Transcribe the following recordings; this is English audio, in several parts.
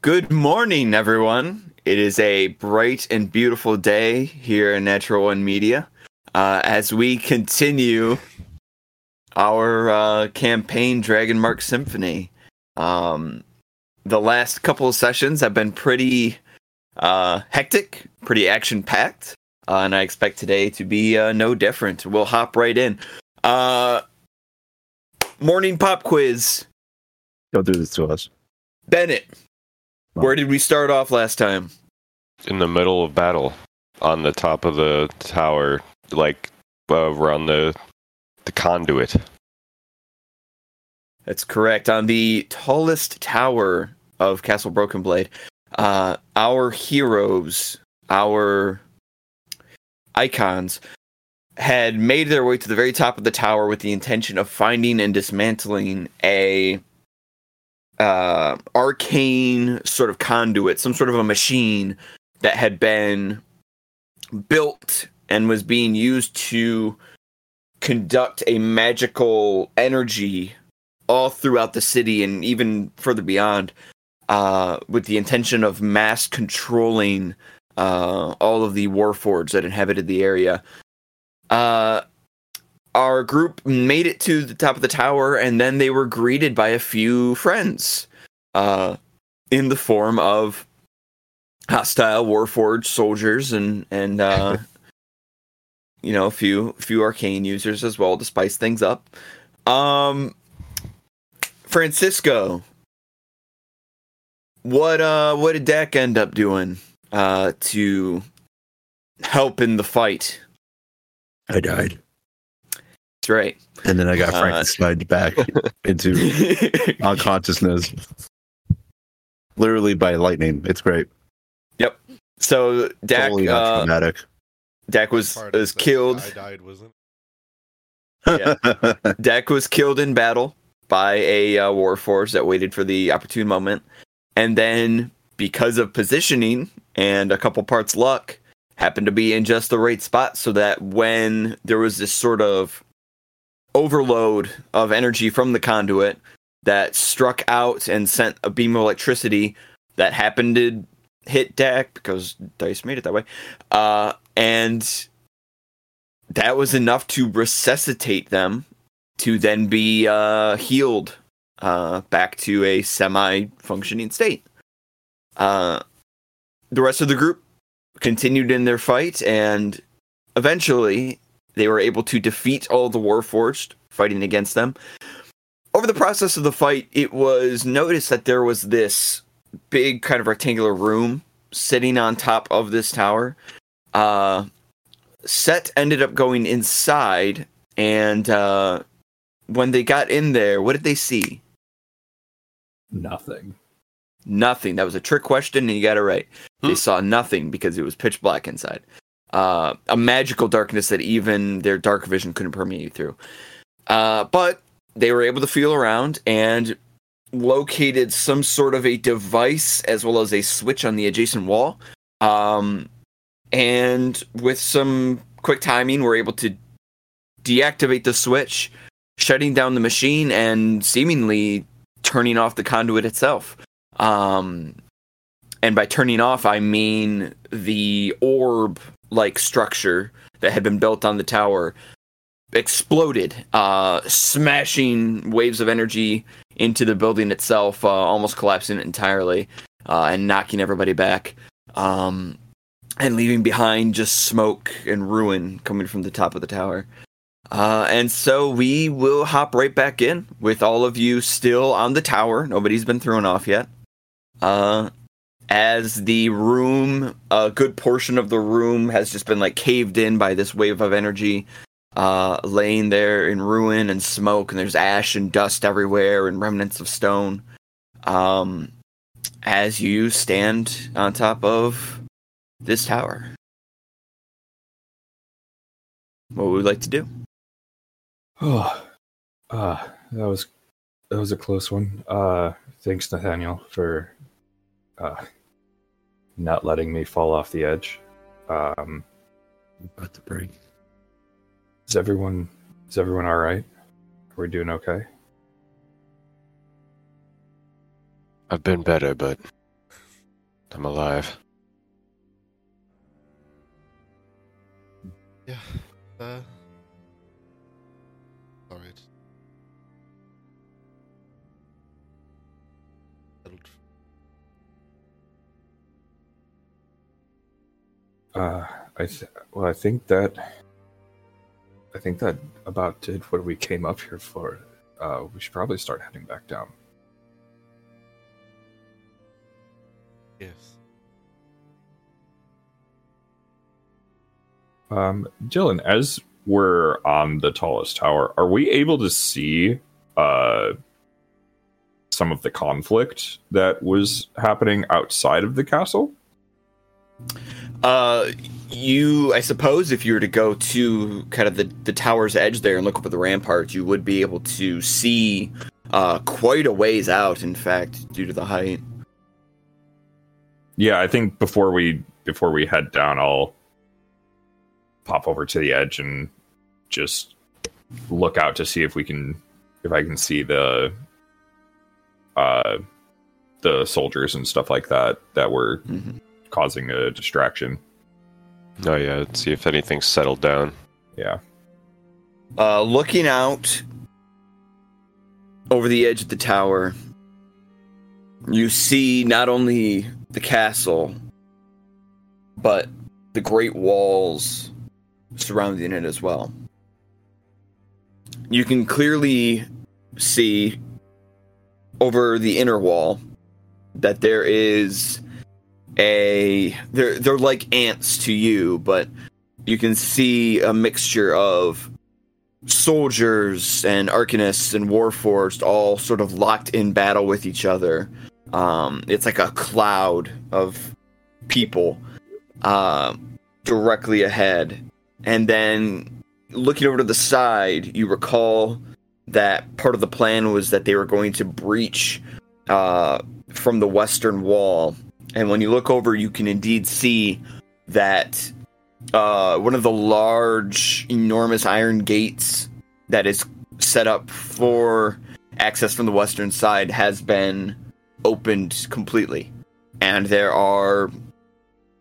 Good morning, everyone. It is a bright and beautiful day here in Natural One Media uh, as we continue our uh, campaign, Dragon Mark Symphony. Um, the last couple of sessions have been pretty uh, hectic, pretty action packed, uh, and I expect today to be uh, no different. We'll hop right in. Uh, morning pop quiz. Don't do this to us. Bennett, where did we start off last time? in the middle of battle on the top of the tower, like uh, around the the conduit. That's correct. On the tallest tower of Castle Broken Blade, uh, our heroes, our icons, had made their way to the very top of the tower with the intention of finding and dismantling a uh, arcane sort of conduit, some sort of a machine that had been built and was being used to conduct a magical energy all throughout the city and even further beyond uh, with the intention of mass controlling uh, all of the warforged that inhabited the area. Uh, our group made it to the top of the tower and then they were greeted by a few friends uh, in the form of hostile warforged soldiers and and uh, you know a few few arcane users as well to spice things up. Um, Francisco, what uh what did Dak end up doing uh to help in the fight? I died. That's right. And then I got Uh, Frankenstein back into unconsciousness. Literally by lightning. It's great. Yep. So Dak totally not uh, traumatic. Dak was Part was killed. I died, wasn't. yeah. Dak was killed in battle by a uh, force that waited for the opportune moment, and then because of positioning and a couple parts luck, happened to be in just the right spot so that when there was this sort of overload of energy from the conduit that struck out and sent a beam of electricity that happened to hit Dak because dice made it that way, uh, and that was enough to resuscitate them to then be uh, healed uh, back to a semi-functioning state. Uh, the rest of the group continued in their fight, and eventually they were able to defeat all the Warforged fighting against them. Over the process of the fight, it was noticed that there was this big kind of rectangular room sitting on top of this tower. Uh, Set ended up going inside, and uh, when they got in there, what did they see? Nothing. Nothing. That was a trick question, and you got it right. They Hmm. saw nothing because it was pitch black inside. Uh, a magical darkness that even their dark vision couldn't permeate through. Uh, but they were able to feel around and located some sort of a device as well as a switch on the adjacent wall. Um, and with some quick timing, we're able to deactivate the switch, shutting down the machine, and seemingly turning off the conduit itself. Um, and by turning off, I mean the orb like structure that had been built on the tower exploded, uh, smashing waves of energy into the building itself, uh, almost collapsing it entirely, uh, and knocking everybody back. Um, and leaving behind just smoke and ruin coming from the top of the tower. Uh, and so we will hop right back in with all of you still on the tower. Nobody's been thrown off yet. Uh, as the room, a good portion of the room has just been like caved in by this wave of energy, uh, laying there in ruin and smoke, and there's ash and dust everywhere and remnants of stone. Um, as you stand on top of this tower, what would we like to do? Oh, uh, that was that was a close one. Uh, thanks, Nathaniel, for uh, not letting me fall off the edge. Um, About to break. is everyone is everyone all right? Are we doing okay? I've been better, but I'm alive. Yeah. Uh. Uh, I th- well, I think that I think that about did what we came up here for. Uh, we should probably start heading back down. Yes. Um, Dylan, as we're on the tallest tower, are we able to see uh some of the conflict that was happening outside of the castle? Uh, you, I suppose, if you were to go to kind of the, the tower's edge there and look up at the ramparts, you would be able to see uh, quite a ways out, in fact, due to the height. Yeah, I think before we before we head down, I'll pop over to the edge and just look out to see if we can if I can see the uh the soldiers and stuff like that that were Mhm. Causing a distraction. Oh yeah, Let's see if anything's settled down. Yeah. Uh, looking out over the edge of the tower, you see not only the castle, but the great walls surrounding it as well. You can clearly see over the inner wall that there is a they're they're like ants to you, but you can see a mixture of soldiers and arcanists and warforged all sort of locked in battle with each other. Um, it's like a cloud of people uh, directly ahead. And then looking over to the side, you recall that part of the plan was that they were going to breach uh, from the western wall. And when you look over, you can indeed see that uh, one of the large, enormous iron gates that is set up for access from the western side has been opened completely. And there are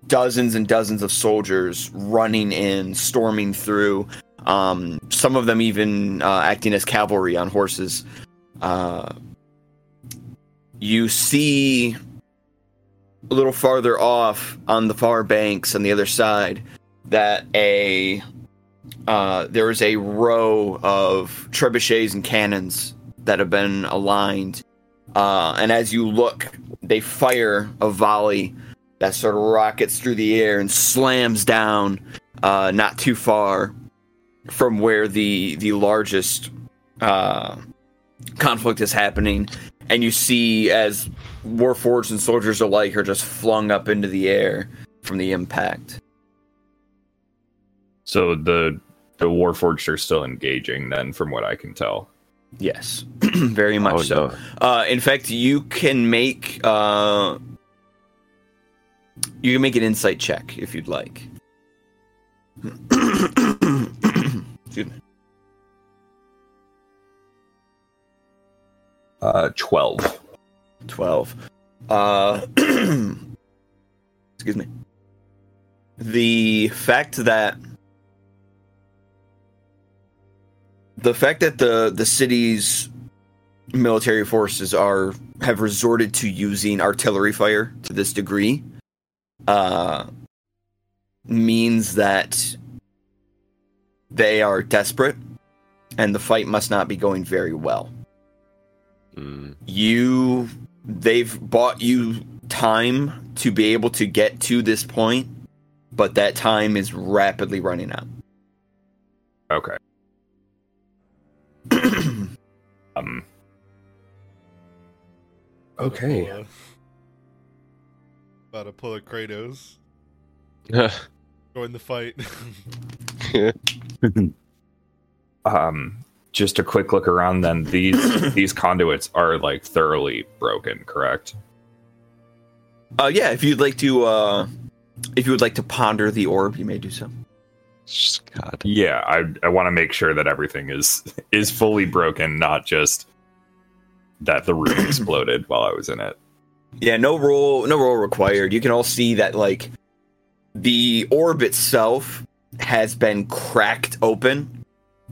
dozens and dozens of soldiers running in, storming through. Um, some of them even uh, acting as cavalry on horses. Uh, you see a little farther off on the far banks on the other side that a uh, there is a row of trebuchets and cannons that have been aligned, uh, and as you look, they fire a volley that sort of rockets through the air and slams down uh, not too far from where the the largest uh, conflict is happening, and you see as warforged and soldiers alike are just flung up into the air from the impact. So the the Warforged are still engaging then from what I can tell. Yes, very much Oh, so. no. Uh, in fact, you can make uh, you can make an insight check if you'd like. Excuse me. Uh 12. Twelve. Uh, excuse me. The fact that the fact that the the city's military forces are have resorted to using artillery fire to this degree uh means that they are desperate and the fight must not be going very well Mm. you they've bought you time to be able to get to this point but that time is rapidly running out Okay. Um Okay. Uh, about to pull a Kratos. Join the fight. Um just a quick look around then these these conduits are like thoroughly broken, correct? uh yeah if you'd like to uh if you would like to ponder the orb you may do so God. Yeah, I I want to make sure that everything is is fully broken, not just that the room exploded while I was in it. Yeah, no roll, no roll required. You can all see that like the orb itself has been cracked open.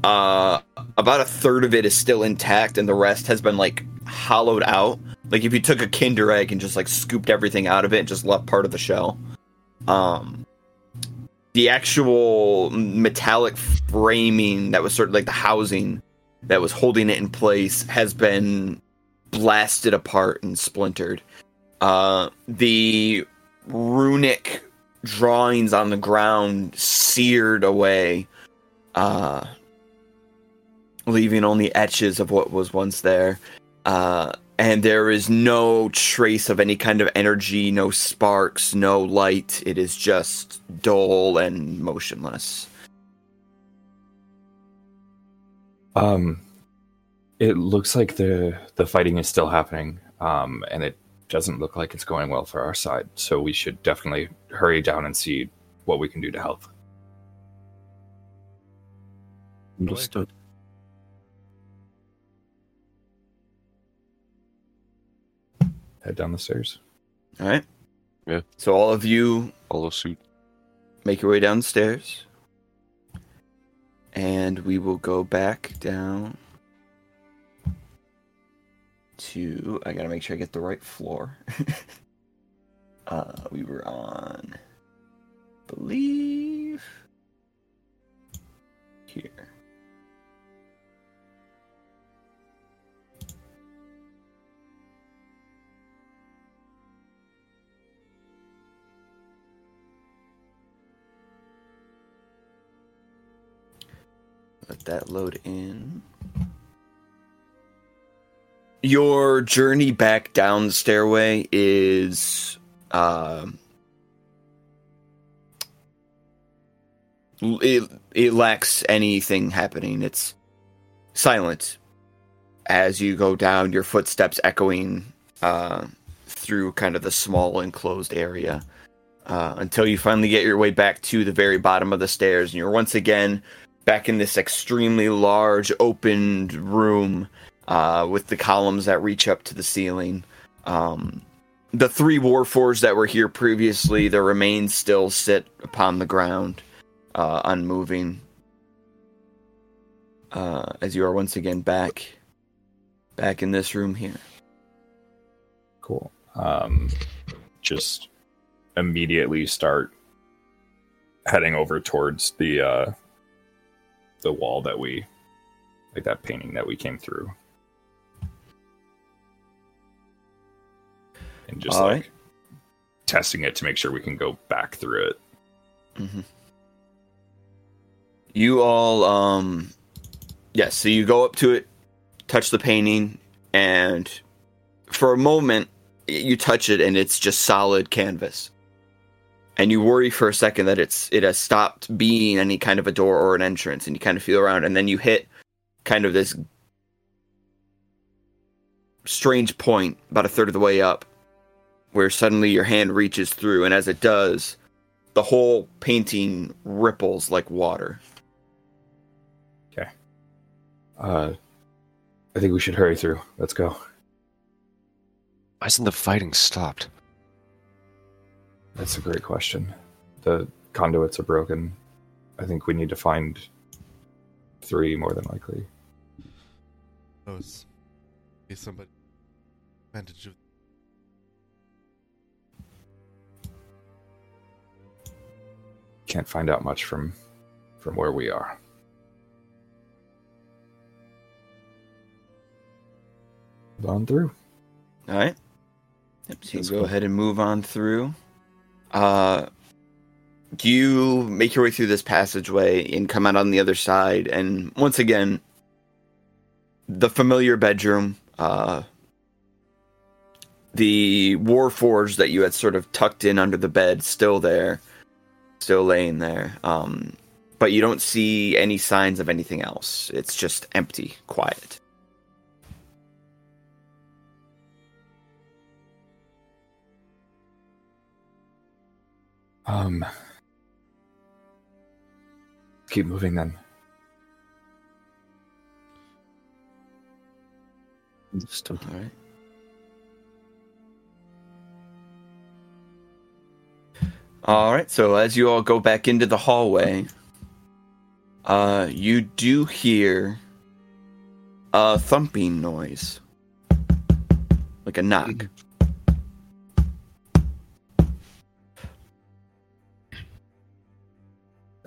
Uh, about a third of it is still intact, and the rest has been like hollowed out. Like if you took a Kinder egg and just like scooped everything out of it and just left part of the shell. Um, the actual metallic framing that was sort of like the housing that was holding it in place has been blasted apart and splintered. Uh, the runic drawings on the ground seared away, uh, leaving only etches of what was once there. Uh, and there is no trace of any kind of energy, no sparks, no light. It is just dull and motionless. Um, it looks like the the fighting is still happening, um, and it doesn't look like it's going well for our side. So we should definitely hurry down and see what we can do to help. Understood. Head down the stairs. All right. Yeah. So all of you Follow suit. make your way downstairs, and we will go back down to. I gotta make sure I get the right floor. uh, we were on, believe, here. Let that load in. Your journey back down the stairway is um it, it lacks anything happening. It's silent as you go down, your footsteps echoing uh, through kind of the small enclosed area uh, until you finally get your way back to the very bottom of the stairs, and you're once again back in this extremely large opened room uh, with the columns that reach up to the ceiling. Um, the three warforged that were here previously, their remains still sit upon the ground, uh, unmoving. Uh, as you are once again back, back in this room here. Cool. Um, just immediately start heading over towards the uh, the wall that we like that painting that we came through, and just All like right. testing it to make sure we can go back through it. hmm You all, um, yes. so you go up to it, touch the painting, and for a moment, you touch it, and it's just solid canvas. And you worry for a second that it's it has stopped being any kind of a door or an entrance, and you kind of feel around, and then you hit kind of this strange point about a third of the way up, where suddenly your hand reaches through, and as it does, the whole painting ripples like water. Okay. Uh, I think we should hurry through. Let's go. Why isn't the fighting stopped? That's a great question. The conduits are broken. I think we need to find three more than likely. Those be somebody advantage of Can't find out much from from where we are. On through. All right. Yep, so you That's go cool. ahead and move on through. Uh, you make your way through this passageway and come out on the other side, and once again, the familiar bedroom, uh, the warforge that you had sort of tucked in under the bed, still there, still laying there. Um, but you don't see any signs of anything else. It's just empty, quiet. Um, keep moving then. All right. All right. So as you all go back into the hallway, uh, you do hear a thumping noise, like a knock. Mm-hmm.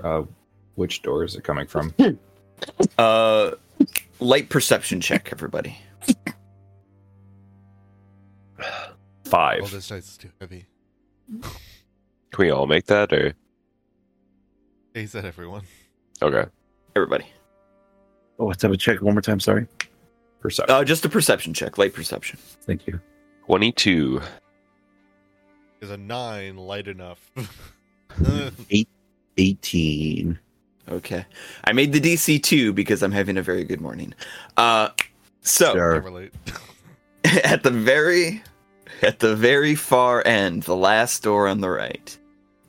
Uh, which door is it coming from? Uh, light perception check, everybody. All Five. this dice is too heavy. Can we all make that, or He said everyone. okay? Everybody. Oh, let's have a check one more time. Sorry. Perception. Uh, just a perception check, light perception. Thank you. Twenty-two. Is a nine light enough? 18. Okay. I made the DC two because I'm having a very good morning. Uh, so Sure. At the very at the very far end, the last door on the right,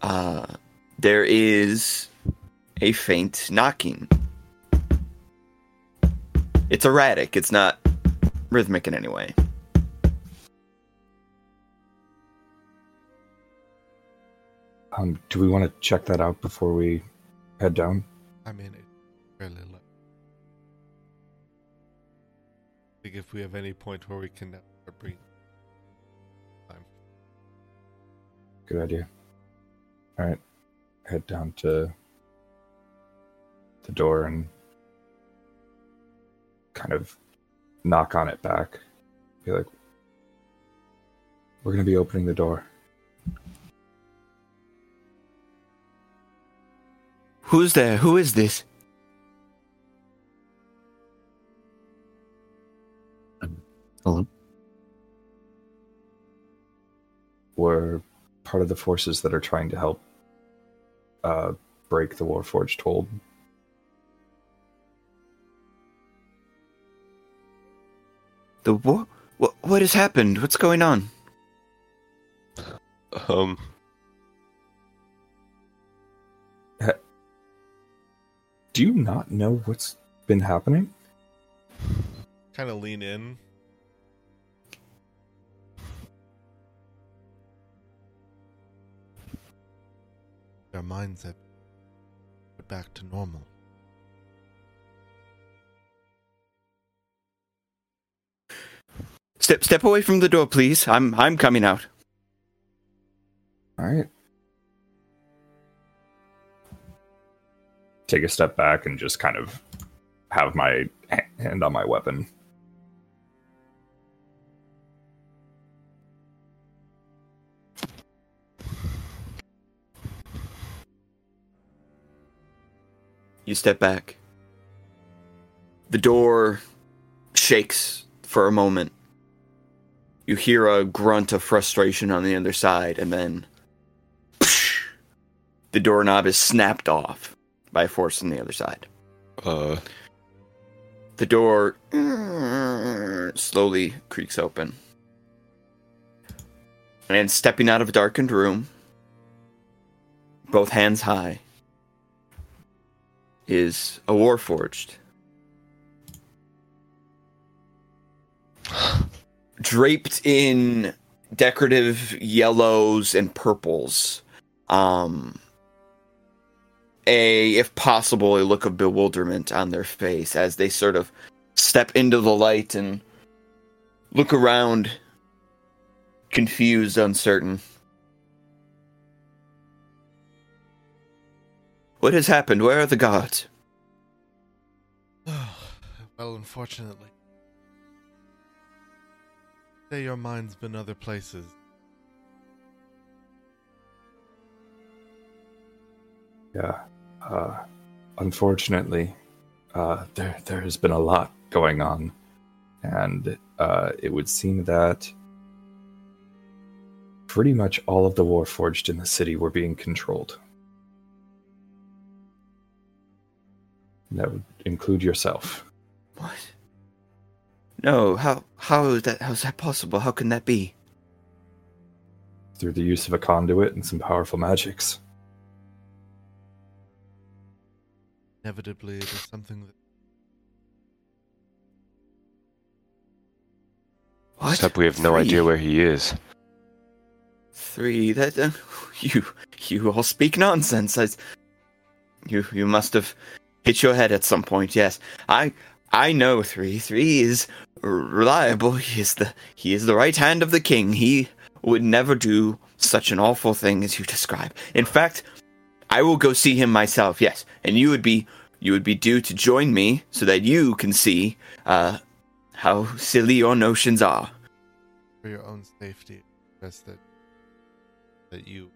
uh, there is a faint knocking. It's erratic. It's not rhythmic in any way. Um, do we want to check that out before we head down? I mean, it's fairly low. I think if we have any point where we can breathing. Time. Good idea. All right. Head down to the door and kind of knock on it back. Be like, we're going to be opening the door. Who's there? Who is this? Hello. We're part of the forces that are trying to help uh, break the Warforged hold. The what? What? What has happened? What's going on? Um, Do you not know what's been happening? Kind of lean in. Their minds have put back to normal. Step step away from the door, please. I'm I'm coming out. All right. Take a step back and just kind of have my hand on my weapon. You step back. The door shakes for a moment. You hear a grunt of frustration on the other side, and then the doorknob is snapped off by a force on the other side. uh, The door slowly creaks open. And stepping out of a darkened room, both hands high, is a Warforged. Draped in decorative yellows and purples. Um, a, if possible, a look of bewilderment on their face as they sort of step into the light and look around, confused, uncertain. What has happened? Where are the gods? well, unfortunately. Say your mind's been other places. Yeah. Uh, unfortunately, uh, there there has been a lot going on, and uh, it would seem that pretty much all of the Warforged in the city were being controlled. That would include yourself. What? No, how how is that how is that possible? How can that be? through the use of a conduit and some powerful magics. Inevitably, it is something that What? except we have no idea where he is. Three. That uh, you you all speak nonsense. I, you you must have hit your head at some point. Yes, I I know three. Three is reliable. He is the he is the right hand of the king. He would never do such an awful thing as you describe. In fact, I will go see him myself. Yes, and you would be you would be due to join me so that you can see uh, how silly your notions are. For your own safety, best that that you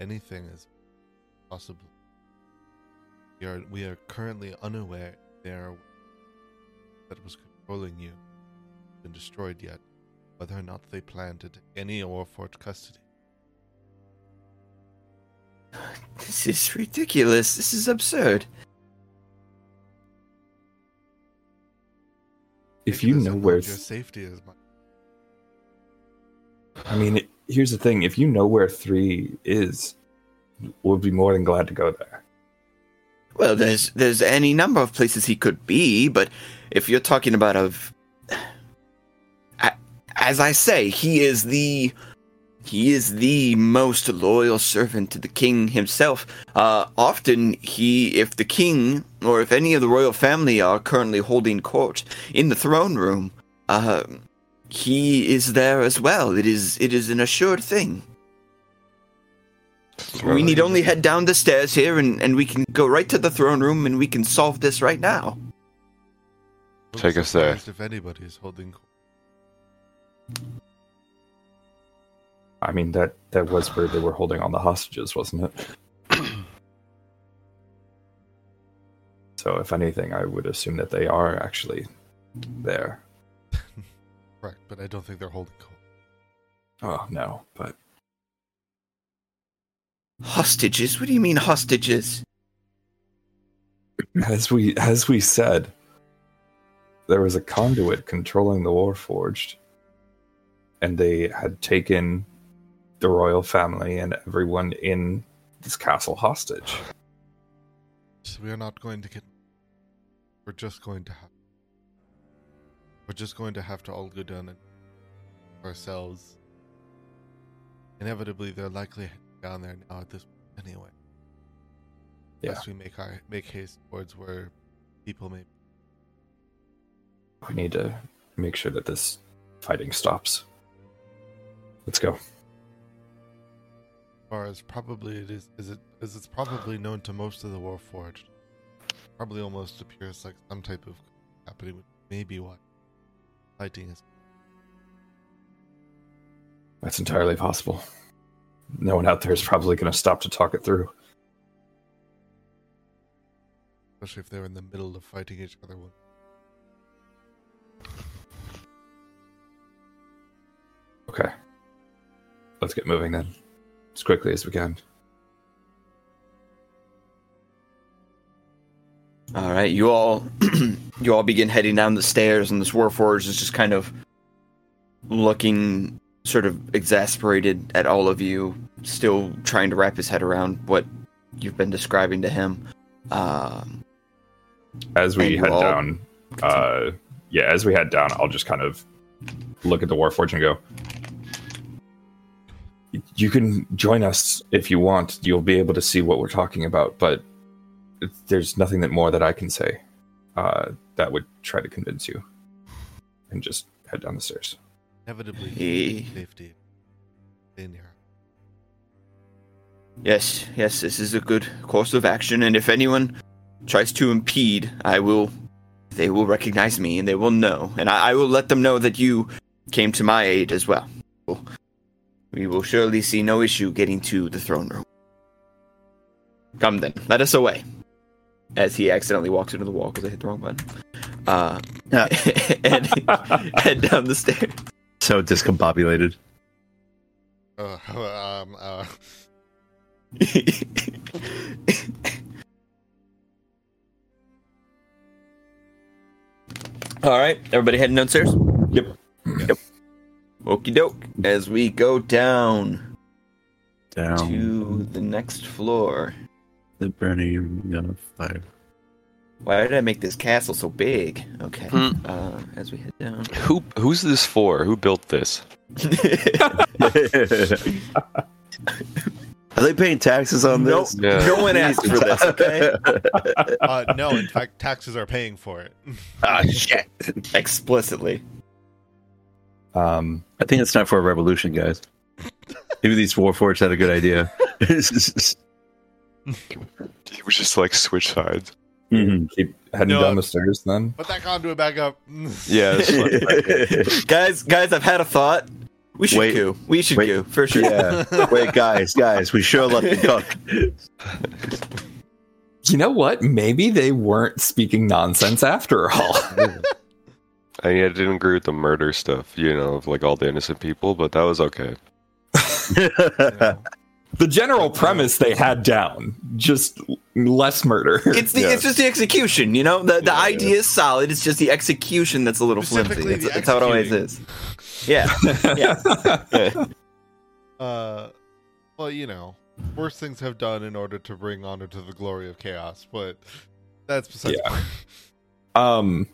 anything is possible. We are we are currently unaware there that was controlling you been destroyed yet, whether or not they planted any or Fort custody. This is ridiculous. This is absurd. If you know where, your safety is my I mean, it, here's the thing: if you know where three is, we'll be more than glad to go there. Well, there's there's any number of places he could be, but if you're talking about of, as I say, he is the he is the most loyal servant to the king himself. Uh, often, he, if the king or if any of the royal family are currently holding court in the throne room, uh, he is there as well. It is it is an assured thing. We need only head down the stairs here, and, and we can go right to the throne room, and we can solve this right now. Take us there. If anybody is holding court. I mean, that that was where they were holding on the hostages, wasn't it? so, if anything, I would assume that they are actually there. Correct, but I don't think they're holding court. Oh no, but Hostages? What do you mean hostages? as we as we said, there was a conduit controlling the Warforged, and they had taken the royal family and everyone in this castle hostage. So we are not going to get. We're just going to have. We're just going to have to all go down and ourselves. Inevitably, they're likely down there now at this point anyway. Yeah. Unless we make our make haste towards where people may. We need to make sure that this fighting stops. Let's go. As far as probably it is, is it as it's probably known to most of the Warforged. Probably almost appears like some type of happening, which may be why fighting is. That's entirely possible. No one out there is probably going to stop to talk it through. especially if they're in the middle of fighting each other. One. Okay. Let's get moving then. As quickly as we can. All right, you all, you all begin heading down the stairs, and this Warforged is just kind of looking sort of exasperated at all of you, still trying to wrap his head around what you've been describing to him. Um, As we head down, uh, yeah, as we head down, I'll just kind of look at the Warforged and go, You can join us if you want. You'll be able to see what we're talking about, but there's nothing that more that I can say uh, that would try to convince you. And just head down the stairs. Inevitably, He- safety in here. yes, yes, this is a good course of action, and if anyone tries to impede, I will. They will recognize me, and they will know, and I, I will let them know that you came to my aid as well. We will surely see no issue getting to the throne room. Come then, let us away. As he accidentally walks into the wall because I hit the wrong button. Uh, and head down the stairs. So discombobulated. Uh, um, uh, All right, everybody heading downstairs. Yep. Yep. Okie doke. As we go down Down to the next floor. the burning of fire. Why did I make this castle so big? Okay. Hmm. Uh, as we head down. Who who's this for? Who built this? Are they paying taxes on No, this? Yeah. no one asked for this. Okay, Uh, no, in fact, taxes are paying for it. Ah, shit. explicitly. Um, I think it's time for a revolution, guys. Maybe these warforged had a good idea. he was just like switch sides. Mhm. keep heading No. down the stairs then. Put that conduit back up. Yeah, it's fine. guys, guys, I've had a thought. We should Wait. go. We should Wait. go for sure. yeah. Wait, guys, guys, we sure let them cook. You know what? Maybe they weren't speaking nonsense after all. I mean, I didn't agree with the murder stuff, you know, of like all the innocent people, but that was okay. You know. the general premise they had down, just less murder. It's the Yeah. it's just the execution, you know. The the Yeah, idea is solid. It's just the execution that's a little flimsy. Specifically It's, how it always is. Yeah, yeah. Uh, well, you know, worse things have done in order to bring honor to the glory of chaos, but that's besides. Yeah. Um.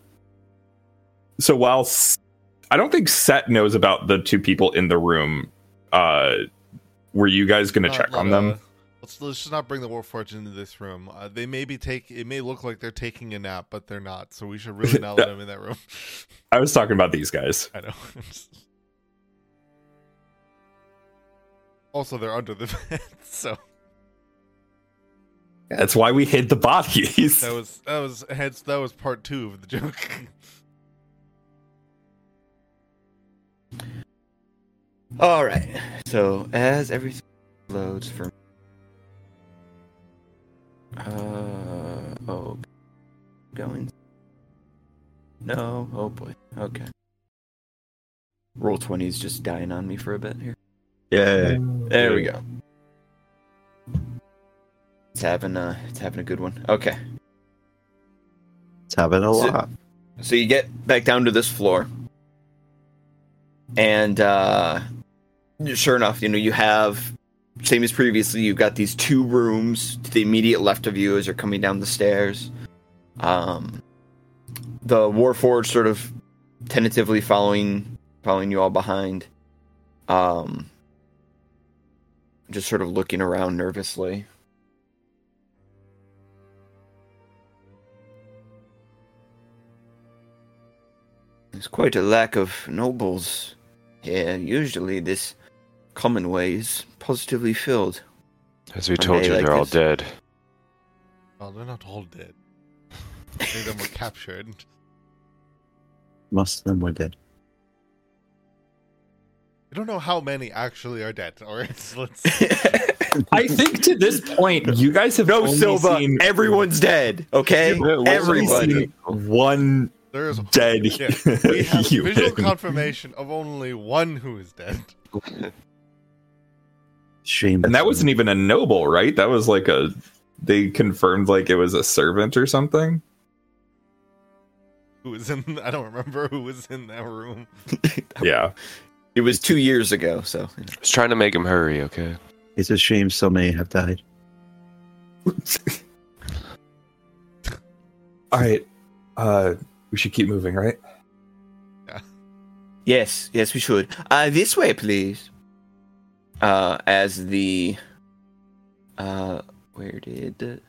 So while S- I don't think Set knows about the two people in the room, uh, were you guys going to Not check let, on them? uh, Let's, let's just not bring the Warforged into this room. Uh, they may be take. It may look like they're taking a nap, but they're not. So we should really not let them in that room. I was talking about these guys. I know. also, they're under the bed, so That's why we hid the bodies. that was that was hence that was part two of the joke. All right. So as everything loads for. Uh oh. Going. No. Oh boy. Okay. Roll twenty is just dying on me for a bit here. yeah. There we go. It's having uh it's having a good one. Okay. It's having a So- lot. So you get back down to this floor. And uh sure enough, you know, you have same as previously, you've got these two rooms to the immediate left of you as you're coming down the stairs. Um the Warforged sort of tentatively following following you all behind. Um just sort of looking around nervously. There's quite a lack of nobles here. Usually, this common way is positively filled. As we One told you, like they're all dead. well, they're not all dead. Many of them were captured. Most of them were dead. I don't know how many actually are dead. Or it's, let's. I think to this point, you guys have no, only Silva. seen Everyone's dead. Okay, Yeah, what's everybody. seen one There is dead Yeah, we have human. visual confirmation of only one who is dead. Shame. and that wasn't even a noble, right? That was like a. They confirmed like it was a servant or something. Who was in? I don't remember who was in that room. Yeah. It was two years ago, so I was trying to make him hurry, okay? It's a shame so many have died. All right. Uh, we should keep moving, right? Yeah. yes, yes, we should. Uh, this way, please. Uh, as the, uh, where did the,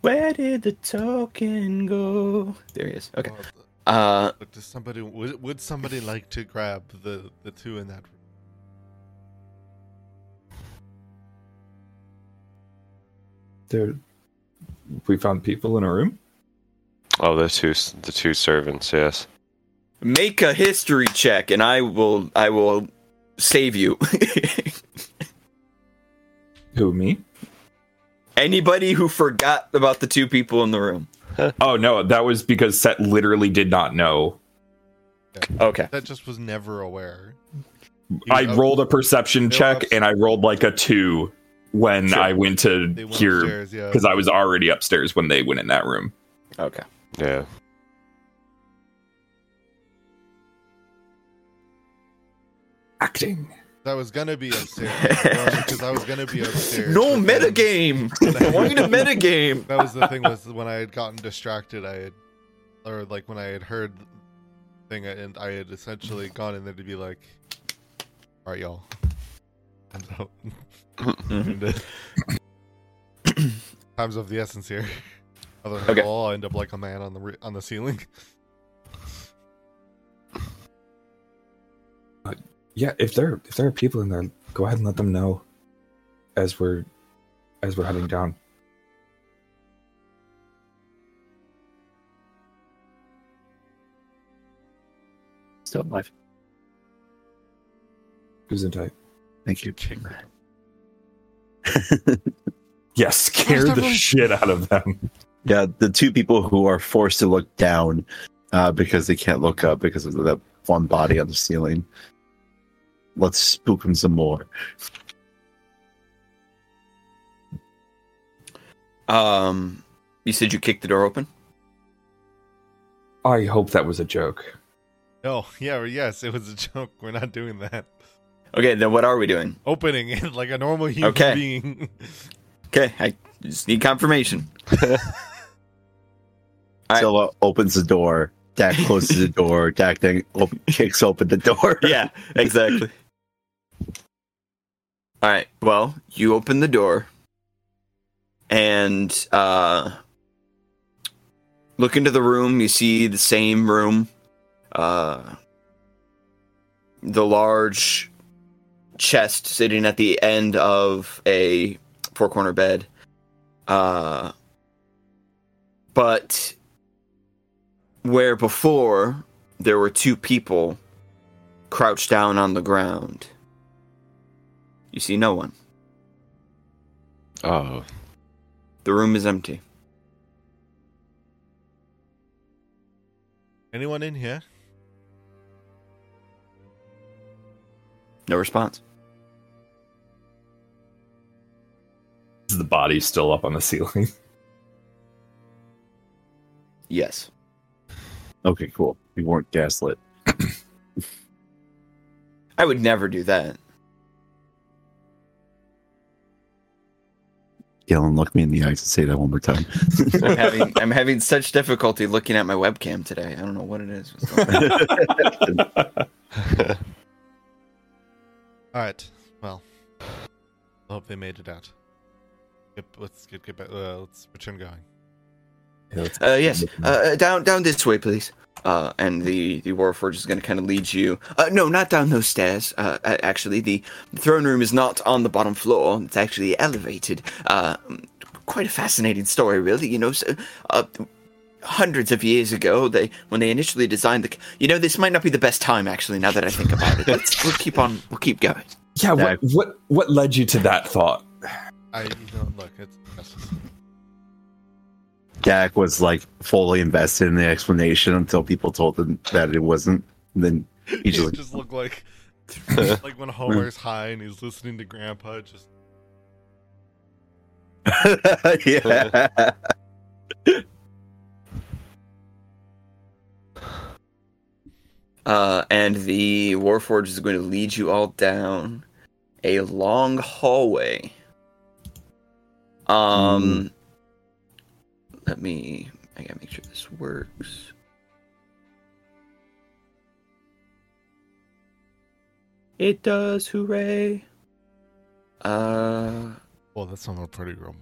where did the token go? There he is. Okay. Uh, Uh, but does somebody would, would somebody like to grab the the two in that room? There. We found people in a room. Oh, the two, the two servants, yes. make a history check, and I will, I will save you. Who me? Anybody who forgot about the two people in the room. Oh no, that was because Set literally did not know. Okay. That just was never aware. I Yeah, rolled a perception they check ups- and I rolled like a two when Sure. I went to went hear upstairs, yeah. because I was already upstairs when they went in that room. Okay. Yeah. Acting. That was gonna be upstairs because I was gonna be upstairs. No metagame. I want you to metagame. That was the thing was when I had gotten distracted, I had, or like when I had heard the thing, and I had essentially gone in there to be like, "All right, y'all, And so- Mhm. Times of the essence here. Otherwise, Okay. we'll end up like a man on the re- on the ceiling. Uh, yeah, if there if there are people in there, go ahead and let them know as we're as we're heading down. Still alive. Who's in tight? Thank you. Yeah, scare the everyone- shit out of them. Yeah, the two people who are forced to look down uh, because they can't look up because of that one body on the ceiling. Let's spook them some more. Um, you said you kicked the door open. I hope that was a joke. Oh yeah, yes, it was a joke. We're not doing that. Okay, then what are we doing? Opening it like a normal human Okay. being. Okay, I just need confirmation. Zilla opens the door. Dak closes the door. Dak then op- kicks open the door. yeah, exactly. All right. Well, you open the door and uh, look into the room. You see the same room. Uh, the large chest sitting at the end of a four corner bed. Uh, but where before there were two people crouched down on the ground. You see no one. Oh, The room is empty. Anyone in here? No response. Is the body still up on the ceiling. Yes. Okay, cool. We weren't gaslit. I would never do that. Galen, look me in the eyes and say that one more time. I'm having I'm having such difficulty looking at my webcam today. I don't know what it is. What's going on. All right. Well, I hope they made it out. Get, let's get, get back. Uh, let's return going. Yeah, let's- Uh, yes, uh, down down this way, please. Uh, and the the Warforge is going to kind of lead you. Uh, no, not down those stairs. Uh, actually, the, the throne room is not on the bottom floor. It's actually elevated. Uh, quite a fascinating story, really. You know, so, uh, hundreds of years ago, they when they initially designed the. You know, this might not be the best time, actually. Now that I think about it, let's we'll keep on. We'll keep going. yeah, what, what what led you to that thought? I, you know, look, it's. Dak was like fully invested in the explanation until people told him that it wasn't. And then he He just like, just look like, like when Homer's high and he's listening to Grandpa. Just yeah. Uh, and the Warforge is going to lead you all down a long hallway. Um, let me, I gotta make sure this works. It does, hooray. Uh. Well, that's not a pretty girl.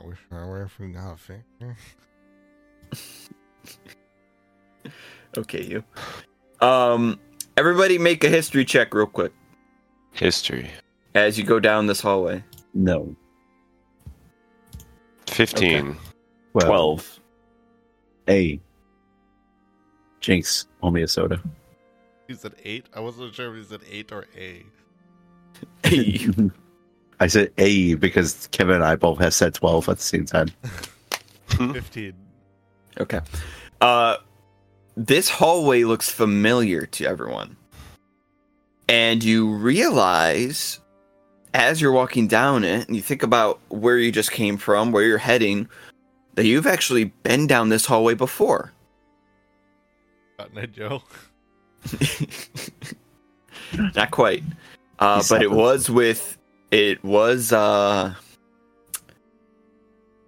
I wish I were from God, Okay, you. Um, everybody make a history check real quick. History. As you go down this hallway. No. 15. Okay. 12. 12. Hey. Jinx, owe me a soda. He said eight? I wasn't sure if he said eight or A. A. I said A because Kevin and I both have said 12 at the same time. 15. Okay. Uh, this hallway looks familiar to everyone. And you realize as you're walking down it and you think about where you just came from, where you're heading, that you've actually been down this hallway before. Got Night Joe. Not quite. Uh, but it was with it was uh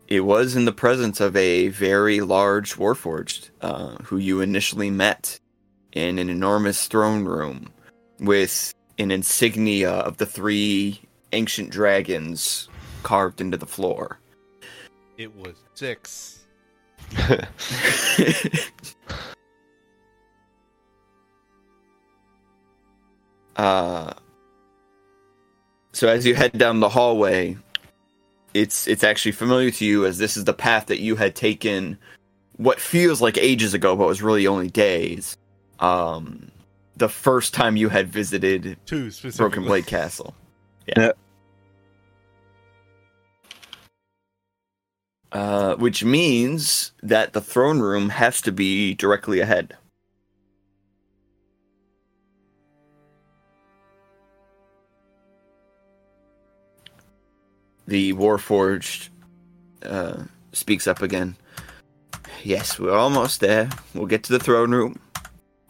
it was in the presence of a very large warforged uh, who you initially met in an enormous throne room with an insignia of the three ancient dragons carved into the floor. It was six. uh, so as you head down the hallway, it's it's actually familiar to you as this is the path that you had taken what feels like ages ago, but was really only days. Um, the first time you had visited Two. Broken Blade Castle. Yeah. Uh, which means that the throne room has to be directly ahead. The Warforged uh, speaks up again. Yes, we're almost there. We'll get to the throne room.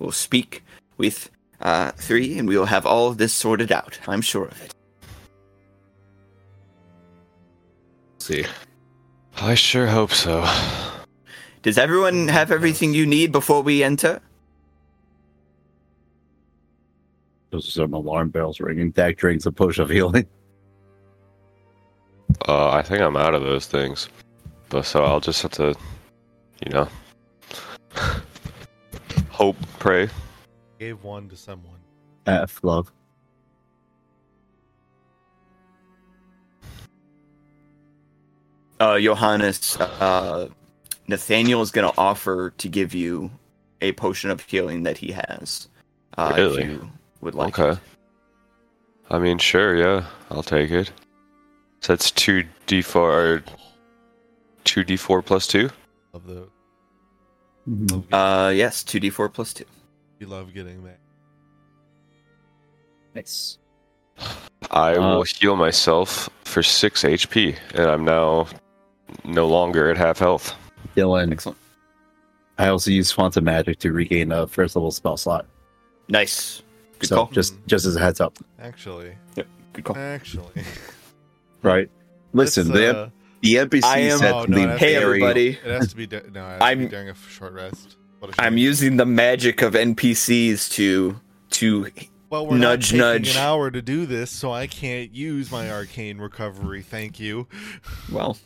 We'll speak with uh, three, and we will have all of this sorted out. I'm sure of it. see. I sure hope so. Does everyone have everything you need before we enter? Those are some alarm bells ringing. Dak drinks a potion of healing. Uh, I think I'm out of those things, but so I'll just have to, you know, hope, pray. Gave one to someone. F love. Uh, Johannes, uh, Nathaniel is going to offer to give you a potion of healing that he has. Uh, Really? If you would like. Okay. it. I mean, sure, yeah, I'll take it. So that's two d4 two d4 plus two. Love the. Mhm. Love Uh, yes, 2d4 plus 2. we love getting that. Nice. I Uh, will heal myself for six HP, and I'm now no longer at half health. Dylan, Excellent. I also use Quantum Magic to regain a first level spell slot. Nice. Good so call. just just as a heads up, Actually, Good call. actually. right? Listen, Let's, the uh, the NPC I am- said Oh, to no, be it has Hey, to be- very- everybody. It has to be. Du- no, has I'm- be during a f- short rest. What a I'm shame. using the magic of NPCs to to Well, we're nudge, not nudge. an hour to do this, so I can't use my arcane recovery. Thank you. well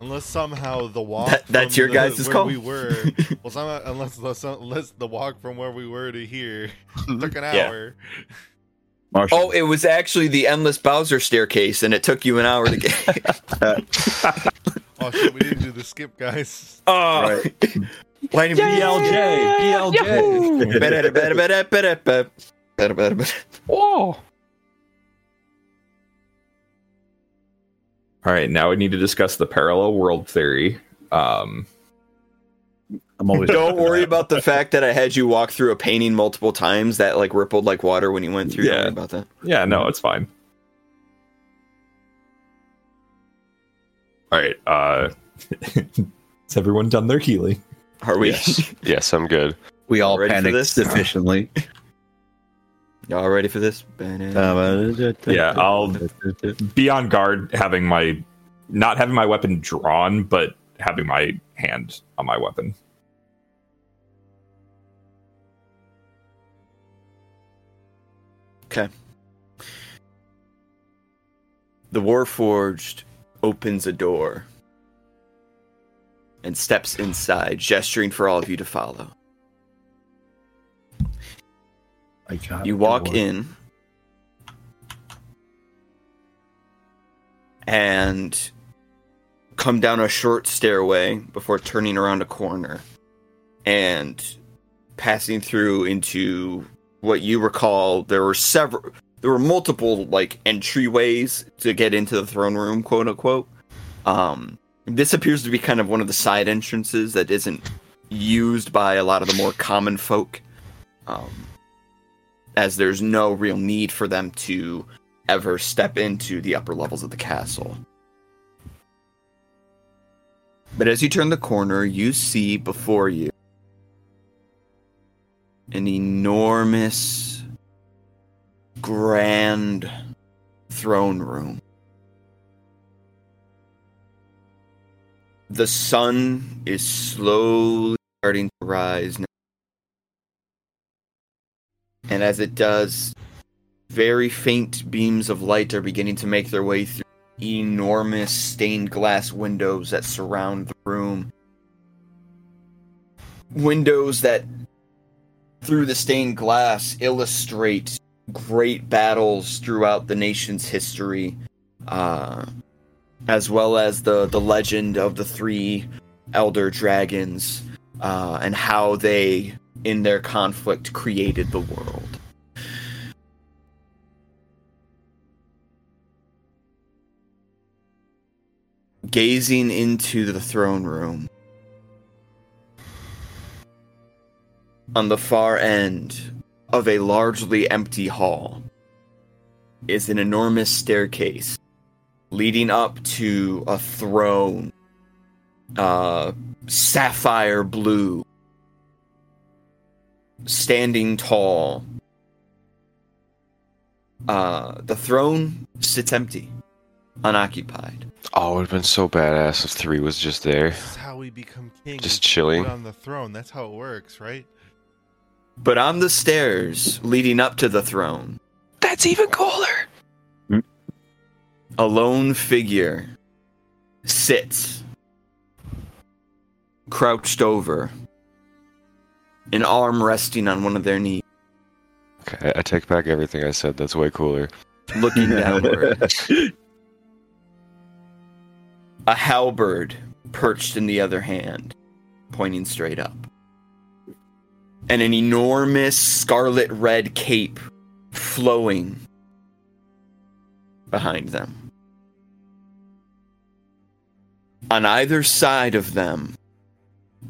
Unless somehow the walk That- that's from your the- guys' where call. we were. Well, somehow unless the, unless the walk from where we were to here took an Yeah. hour. Marshall. Oh, it was actually the endless Bowser staircase, and it took you an hour to get. Oh shit, we didn't do the skip, guys. oh, Right. why didn't we- BLJ, BLJ. Whoa! All right, now we need to discuss the parallel world theory. Um, I'm always Don't worry about the fact that I had you walk through a painting multiple times that like rippled like water when you went through. Yeah. about that. yeah, no, it's fine. All right, uh, has everyone done their healing? Are we? Yes, yes, I'm good. We all Ready for panicked this? sufficiently. Y'all ready for this? Uh, uh, uh, yeah, I'll be on guard, having my not having my weapon drawn, but having my hand on my weapon. Okay. The Warforged opens a door and steps inside, gesturing for all of you to follow. I got You walk in and come down a short stairway before turning around a corner and passing through into what you recall there were several there were multiple like entryways to get into the throne room quote unquote. Um this appears to be kind of one of the side entrances that isn't used by a lot of the more common folk. Um as there's no real need for them to ever step into the upper levels of the castle. But as you turn the corner, you see before you an enormous, grand throne room. The sun is slowly starting to rise now. And as it does, very faint beams of light are beginning to make their way through enormous stained glass windows that surround the room. Windows that, through the stained glass, illustrate great battles throughout the nation's history, uh, as well as the, the legend of the three elder dragons uh, and how they, in their conflict, created the world. Gazing into the throne room, on the far end of a largely empty hall is an enormous staircase leading up to a throne uh sapphire blue standing tall uh the throne sits empty unoccupied Oh, it would have been so badass if three was just there. This is how we become king. Just chilling. on the throne. That's how it works, right? but on the stairs leading up to the throne That's even cooler. a lone figure sits crouched over an arm resting on one of their knees Okay, I take back everything I said. That's way cooler. looking downward a halberd perched in the other hand pointing straight up and an enormous scarlet red cape flowing behind them on either side of them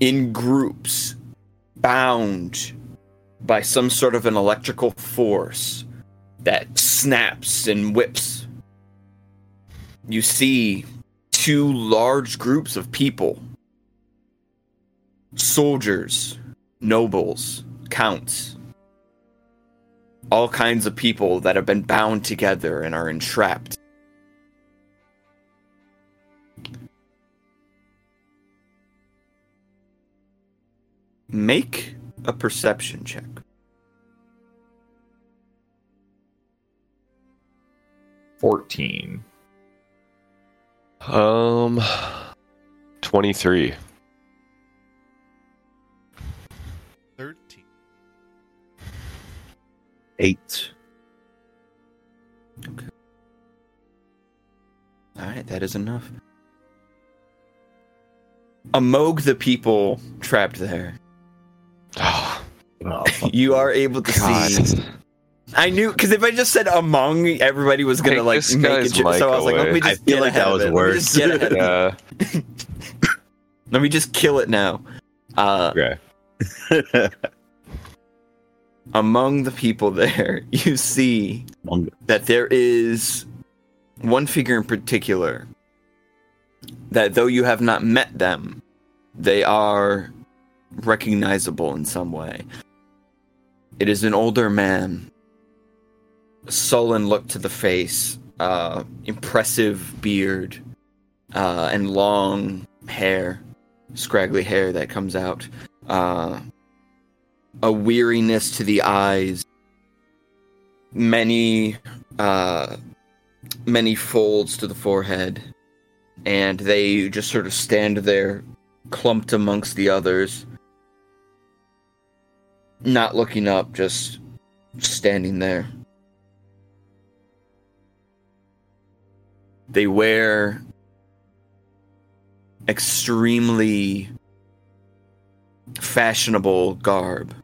in groups bound by some sort of an electrical force that snaps and whips. You see two large groups of people soldiers nobles counts all kinds of people that have been bound together and are entrapped make a perception check Fourteen. Um, twenty-three. Thirteen. Eight. Okay. All right, that is enough. Among the people trapped there, Oh, you are able to God. see. I knew because if I just said among, everybody was gonna Take like this make a guy's. So I was like, let me just I feel get like ahead that of was it. Let me worse. get ahead of it. yeah. Let me just kill it now. Uh, Okay. among the people there, you see Mong- that there is one figure in particular that though you have not met them, they are recognizable in some way. It is an older man, sullen look to the face, uh, impressive beard, uh, and long hair, scraggly hair that comes out, uh, a weariness to the eyes, many uh, many folds to the forehead, and they just sort of stand there, clumped amongst the others, not looking up, just standing there. They wear extremely fashionable garb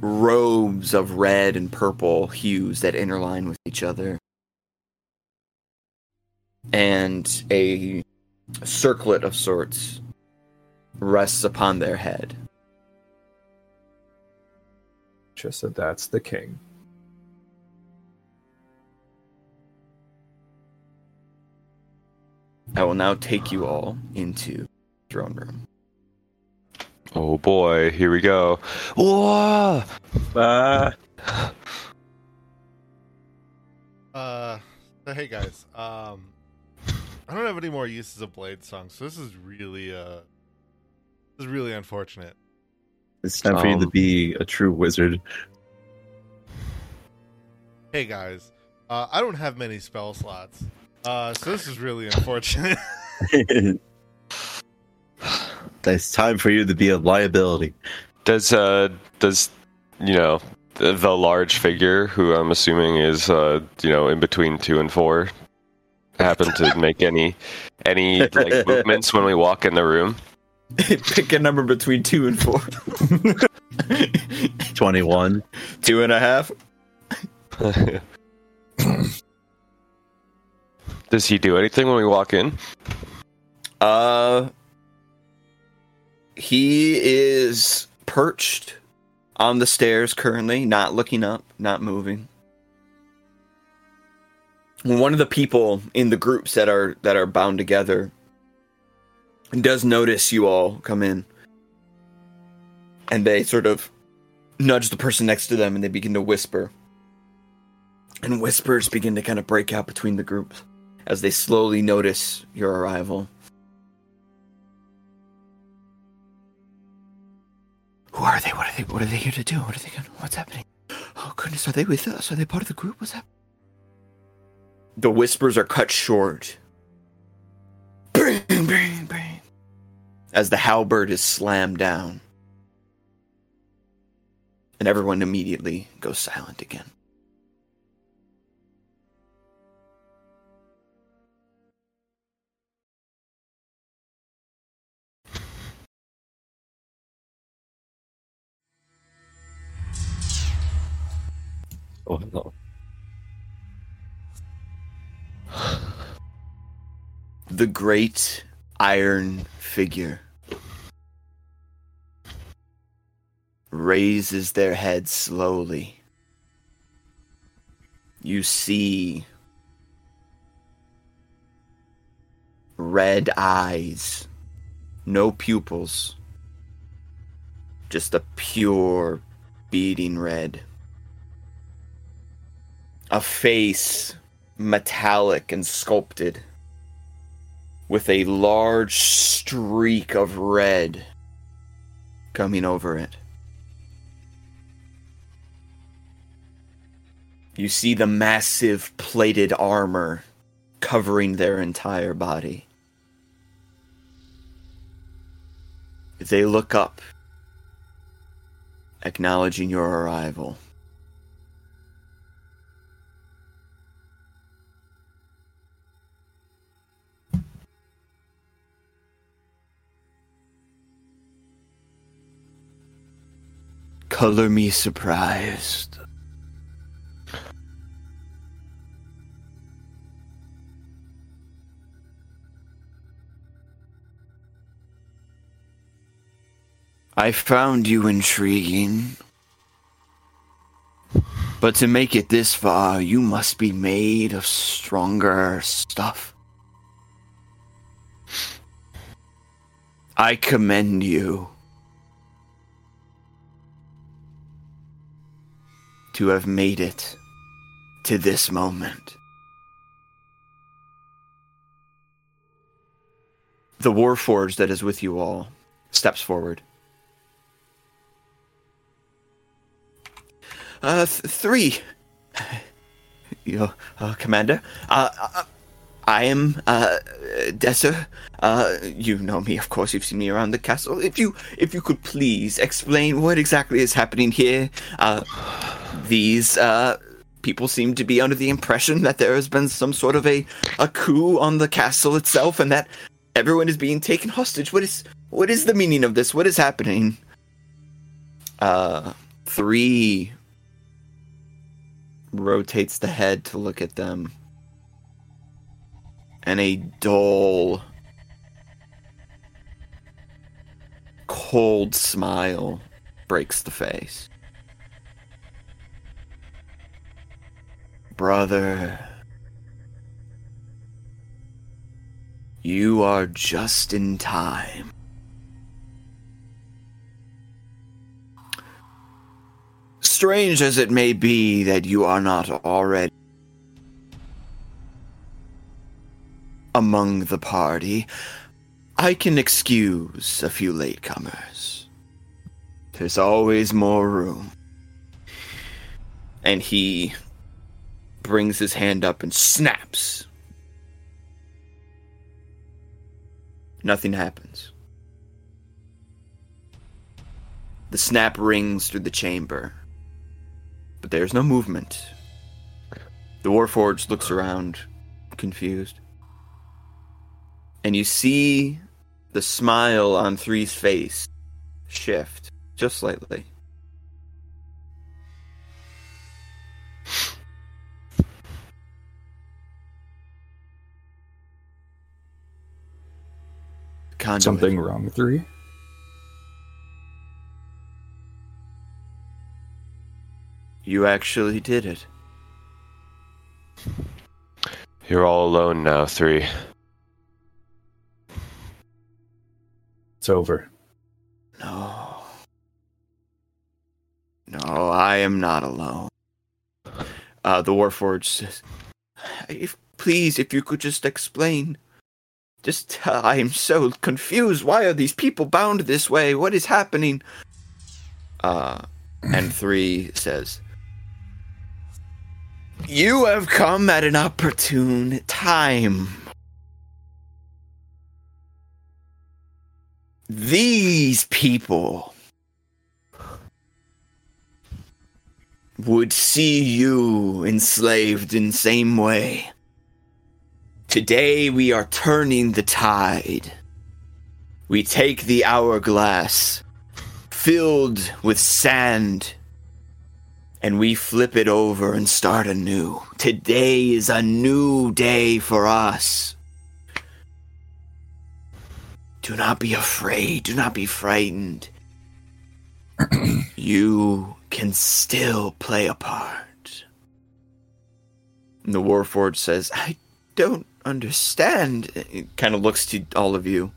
robes of red and purple hues that interline with each other, and a circlet of sorts rests upon their head. Just said that's the king. I will now take you all into throne room. Oh boy, here we go. Whoa! Ah, Uh, so hey guys, um, I don't have any more uses of Bladesong, so this is really uh, this is really unfortunate. It's time for you to Um, be a true wizard. hey guys, uh, I don't have many spell slots, uh, so this is really unfortunate. it's time for you to be a liability. Does uh does you know the, the large figure who I'm assuming is uh you know in between two and four happen to make any any like movements when we walk in the room? Pick a number between two and four. 21. two and a half. Does he do anything when we walk in? Uh, he is perched on the stairs currently, not looking up, not moving. One of the people in the groups that are that are bound together does notice you all come in, and they sort of nudge the person next to them, and they begin to whisper. And whispers begin to kind of break out between the groups as they slowly notice your arrival. Who are they? What are they? What are they here to do? What are they going? What's happening? Oh goodness, are they with us? Are they part of the group? What's happening? The whispers are cut short. Bang, bang, bang. As the halberd is slammed down. And everyone immediately goes silent again. Oh, no. the great iron figure raises their head slowly. You see red eyes, no pupils, just a pure beating red. A face metallic and sculpted with a large streak of red coming over it. You see the massive plated armor covering their entire body. They look up, acknowledging your arrival. Color me surprised. I found you intriguing. But to make it this far, you must be made of stronger stuff. I commend you. to have made it to this moment. The Warforged that is with you all steps forward. Uh, th- three. Your uh, Commander. Uh, uh, I am uh, Desser. Uh, you know me, of course. You've seen me around the castle. If you, if you could please explain what exactly is happening here. Uh, these uh, people seem to be under the impression that there has been some sort of a, a coup on the castle itself, and that everyone is being taken hostage. What is what is the meaning of this? What is happening? Uh, three rotates the head to look at them, and a dull, cold smile breaks the face. Brother, you are just in time. Strange as it may be that you are not already among the party, I can excuse a few latecomers. There's always more room. And he brings his hand up and snaps. Nothing happens. The snap rings through the chamber, but there's no movement. The Warforged looks around, confused. And you see the smile on Three's face shift just slightly. Conduit. Something wrong, three? You actually did it. You're all alone now, three. It's over. No. No, I am not alone. Uh, the Warforged says, if, Please, if you could just explain. Just, uh, I am so confused. Why are these people bound this way? What is happening? Uh, and three says, You have come at an opportune time. These people would see you enslaved in same way. Today we are turning the tide. We take the hourglass filled with sand and we flip it over and start anew. Today is a new day for us. Do not be afraid. Do not be frightened. you can still play a part. And the Warforged says, I don't understand. It kind of looks to all of you.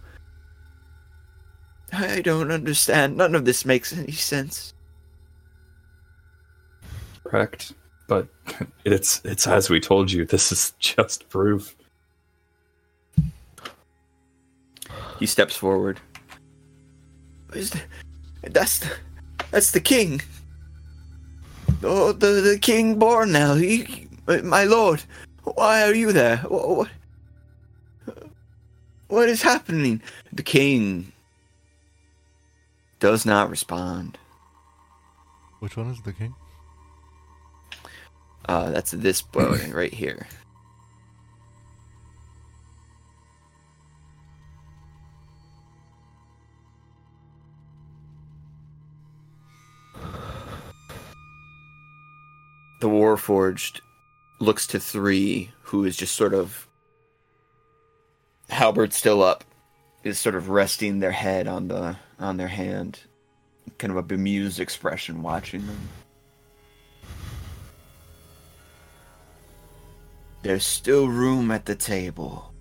I don't understand. None of this makes any sense. Correct. But it's it's as we told you, this is just proof. He steps forward. Is the, that's the, that's the king. Oh, the the king born now. He, my lord, why are you there? What, what, what is happening? The king does not respond. Which one is the king? Uh, that's this boy right here. The Warforged looks to three, who is just sort of halberd still up, is sort of resting their head on the on their hand, kind of a bemused expression watching them. There's still room at the table.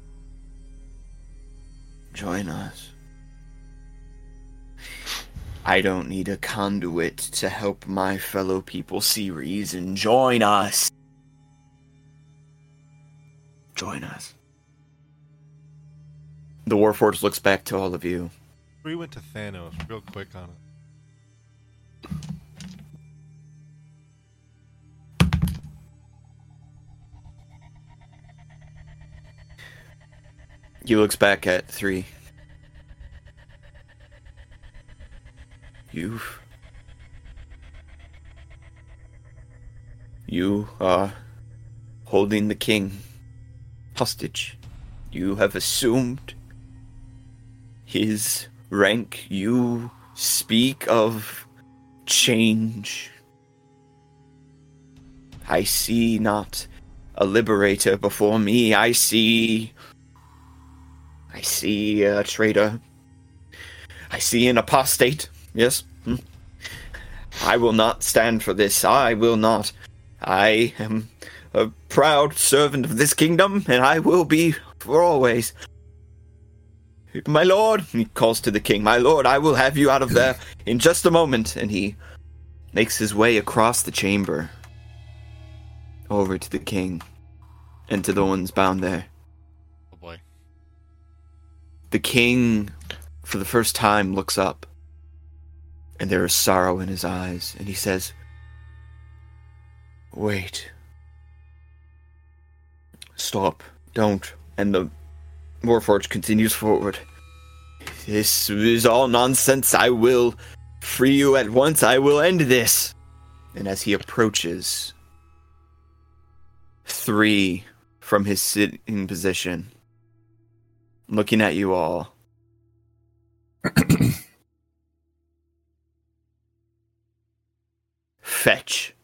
Join us. I don't need a conduit to help my fellow people see reason. Join us. Join us. The Warforged looks back to all of you. We went to Thanos real quick on it. He looks back at three. You. You are holding the king hostage. You have assumed his rank. You speak of change. I see not a liberator before me. I see. I see a traitor. I see an apostate. Yes. Hmm. I will not stand for this. I will not. I am a proud servant of this kingdom, and I will be for always. My lord, he calls to the king, my lord, I will have you out of there in just a moment. And he makes his way across the chamber over to the king and to the ones bound there. The king, for the first time, looks up, and there is sorrow in his eyes, and he says, Wait. stop, don't. And the Warforged continues forward. This is all nonsense. I will free you at once. I will end this. And as he approaches, three from his sitting position, looking at you all. Fetch.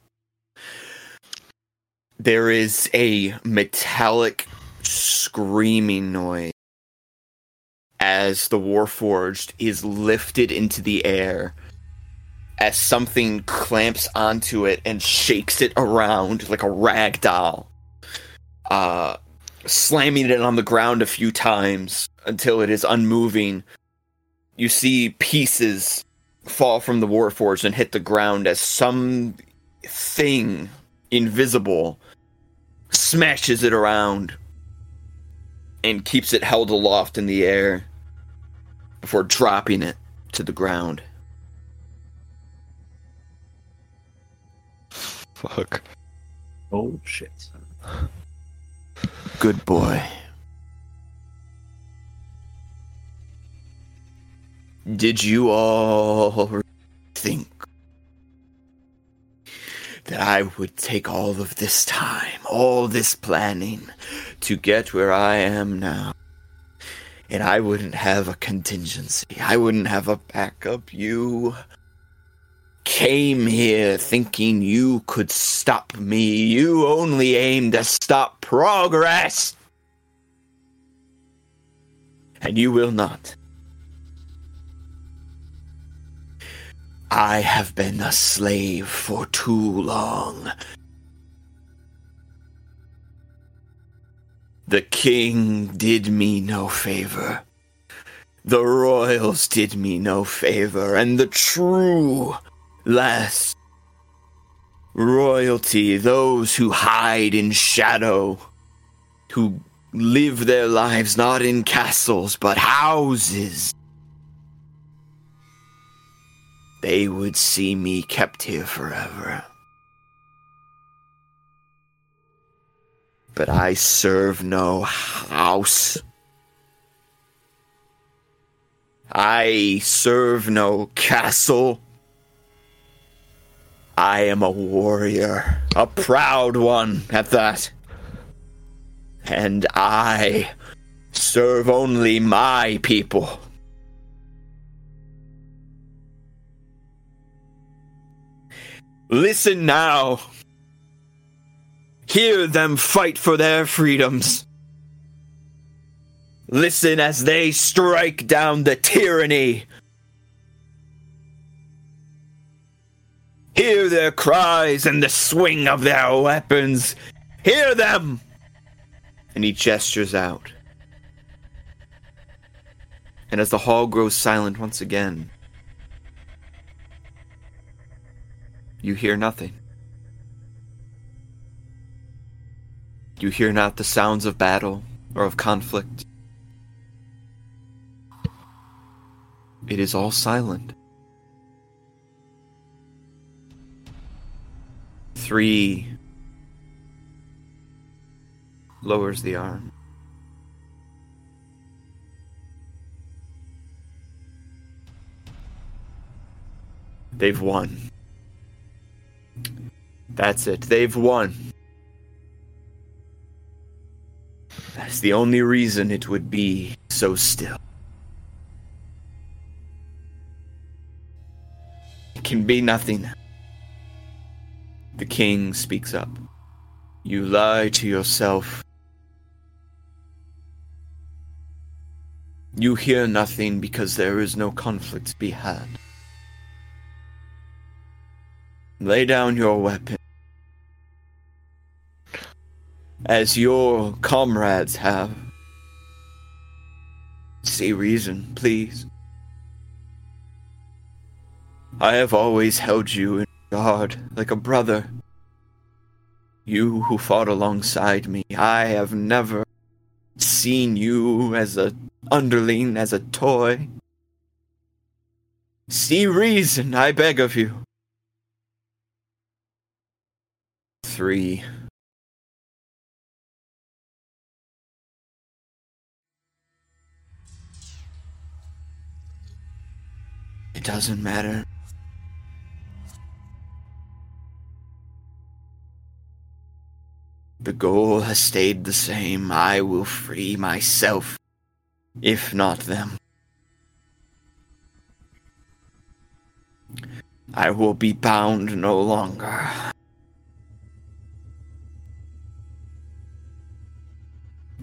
There is a metallic screaming noise as the Warforged is lifted into the air as something clamps onto it and shakes it around like a rag doll. Uh, slamming it on the ground a few times until it is unmoving. You see pieces fall from the Warforged and hit the ground as some thing invisible smashes it around and keeps it held aloft in the air before dropping it to the ground. Fuck. Oh shit. Good boy. Did you all think that I would take all of this time, all this planning to get where I am now? And I wouldn't have a contingency. I wouldn't have a backup. You came here thinking you could stop me. You only aim to stop progress. And you will not. I have been a slave for too long. The king did me no favor. The royals did me no favor, and the true last royalty, those who hide in shadow, who live their lives not in castles but houses. They would see me kept here forever. But I serve no house. I serve no castle. I am a warrior, a proud one at that. And I serve only my people. Listen now. Hear them fight for their freedoms. Listen as they strike down the tyranny. Hear their cries and the swing of their weapons. Hear them! And he gestures out. And as the hall grows silent once again, you hear nothing. You hear not the sounds of battle or of conflict. It is all silent. Three lowers the arm. They've won. That's it. They've won. That's the only reason it would be so still. It can be nothing. The king speaks up. You lie to yourself. You hear nothing because there is no conflict to be had. Lay down your weapon. As your comrades have. See reason, please. I have always held you in God, like a brother. You who fought alongside me, I have never seen you as a underling, as a toy. See reason, I beg of you. Three. It doesn't matter. The goal has stayed the same. I will free myself, if not them. I will be bound no longer.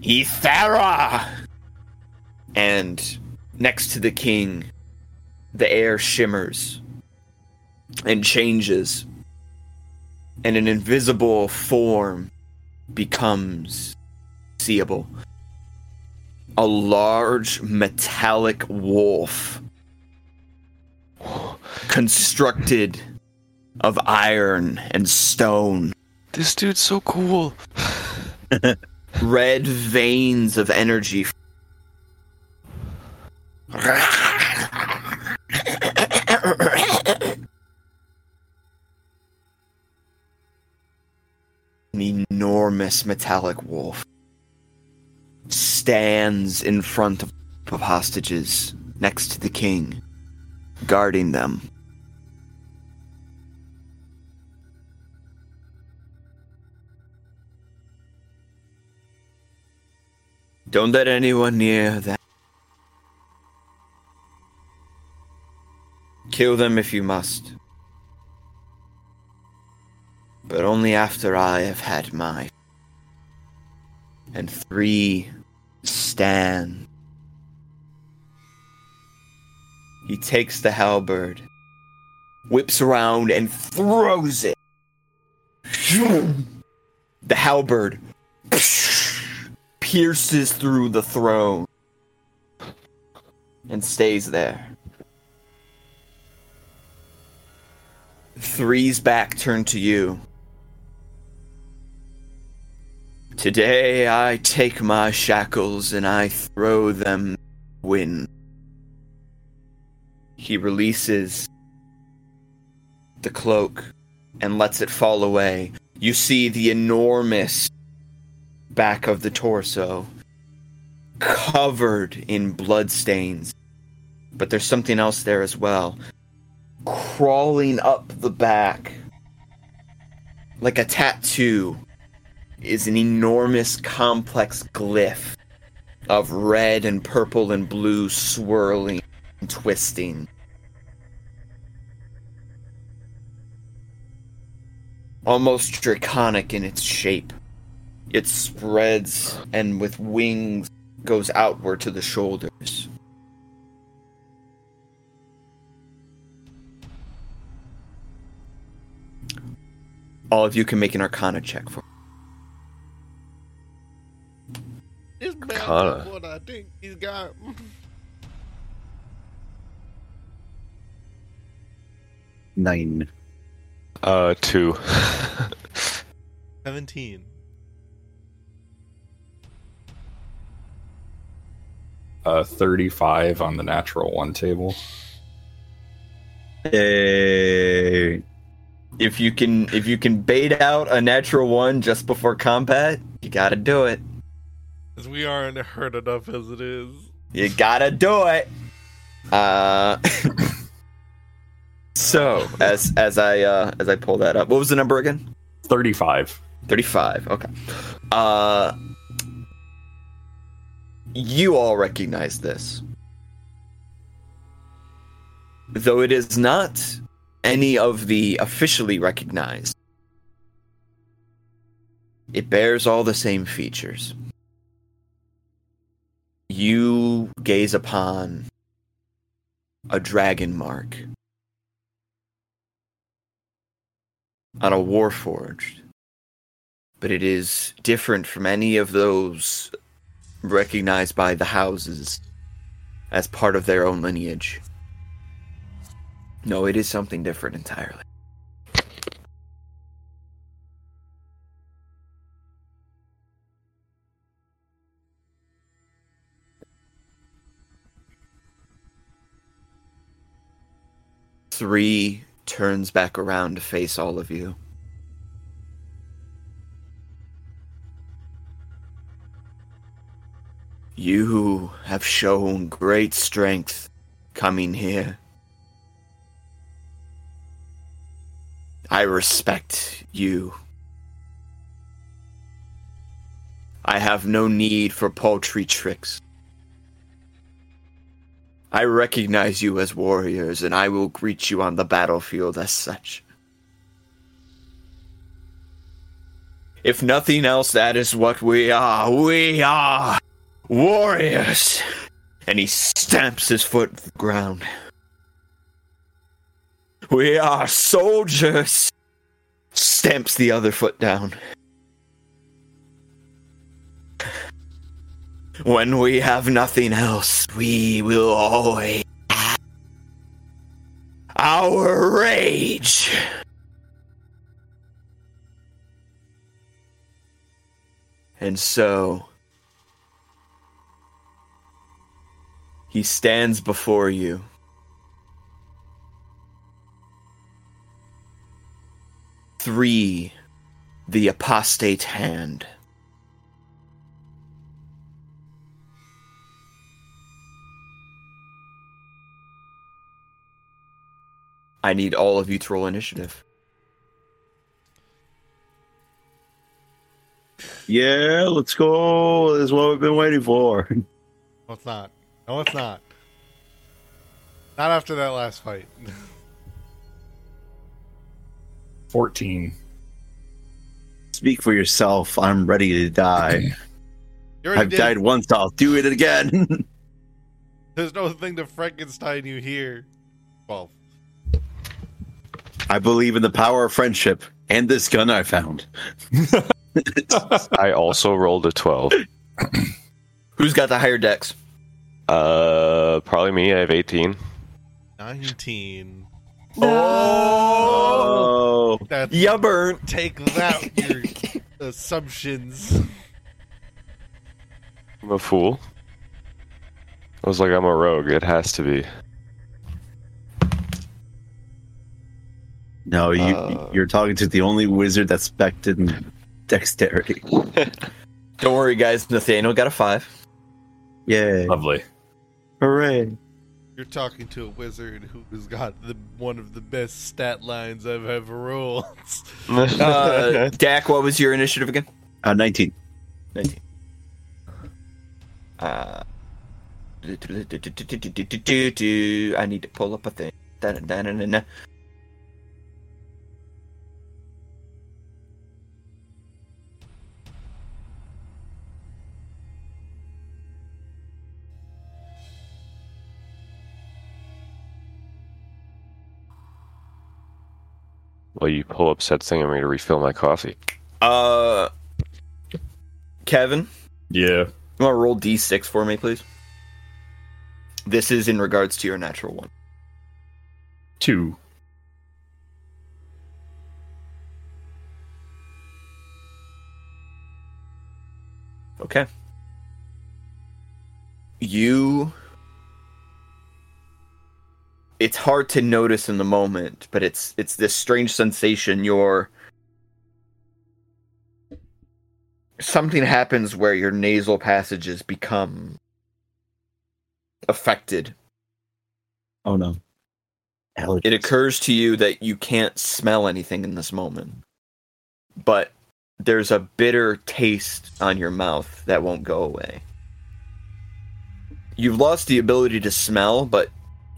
Ethera! And next to the king, the air shimmers and changes, and an invisible form becomes seeable. A large metallic wolf constructed of iron and stone. This dude's so cool. red veins of energy. An enormous metallic wolf stands in front of hostages next to the king, guarding them. Don't let anyone near that. Kill them if you must. But only after I have had my. And three stand. He takes the halberd, whips around, and throws it. The halberd pierces through the throne and stays there. Three's back turned to you. Today I take my shackles and I throw them wind. He releases the cloak and lets it fall away. You see the enormous back of the torso covered in bloodstains. But there's something else there as well. Crawling up the back like a tattoo is an enormous complex glyph of red and purple and blue swirling and twisting. Almost draconic in its shape. It spreads and with wings goes outward to the shoulders. All of you can make an arcana check for It's better Arcana. than what I think he's got. Nine. Uh, two. 17. Uh, 35 on the natural one table. Yay. If you can if you can bait out a natural one just before combat, you gotta do it. Because we aren't hurt enough as it is. You gotta do it. Uh So as as I uh as I pull that up, what was the number again? 35. 35. Okay. Uh you all recognize this. Though it is not any of the officially recognized. It bears all the same features. You gaze upon a dragon mark on a warforged but it is different from any of those recognized by the houses as part of their own lineage. No, it is something different entirely. three turns back around to face all of you. You have shown great strength coming here. I respect you. I have no need for paltry tricks. I recognize you as warriors, and I will greet you on the battlefield as such. If nothing else, that is what we are. We are warriors. And he stamps his foot to the ground. We are soldiers. Stamps the other foot down. When we have nothing else, we will always have our rage. And so he stands before you. Three, the apostate hand. I need all of you to roll initiative. Yeah, let's go. This is what we've been waiting for. No, it's not. No, it's not. Not after that last fight. 14. Speak for yourself. I'm ready to die. I've did. died once. I'll do it again. There's no thing to Frankenstein you here. Well, I believe in the power of friendship and this gun I found. I also rolled a 12. Who's got the higher dex? Uh, probably me. I have 18. 19. Oh, That's Ya burnt. take that your assumptions. I'm a fool. I was like, I'm a rogue. It has to be. No, you, Uh. you're talking to the only wizard that's spec'd in dexterity. Don't worry, guys. Nathaniel got a five. Yay. Lovely. Hooray. You're talking to a wizard who's got the one of the best stat lines I've ever rolled. Uh, Dak, what was your initiative again? Uh, 19. 19. Uh, I need to pull up a thing. Da-da-da-da-da-da. Well, you pull up said thing. I'm going to refill my coffee. Uh, Kevin, Yeah. you want to roll d6 for me, please? This is in regards to your natural one. Two. Okay. You. It's hard to notice in the moment, but it's it's this strange sensation. You're. Something happens where your nasal passages become affected. Oh no. Allergies. It occurs to you that you can't smell anything in this moment, but there's a bitter taste on your mouth that won't go away. You've lost the ability to smell, but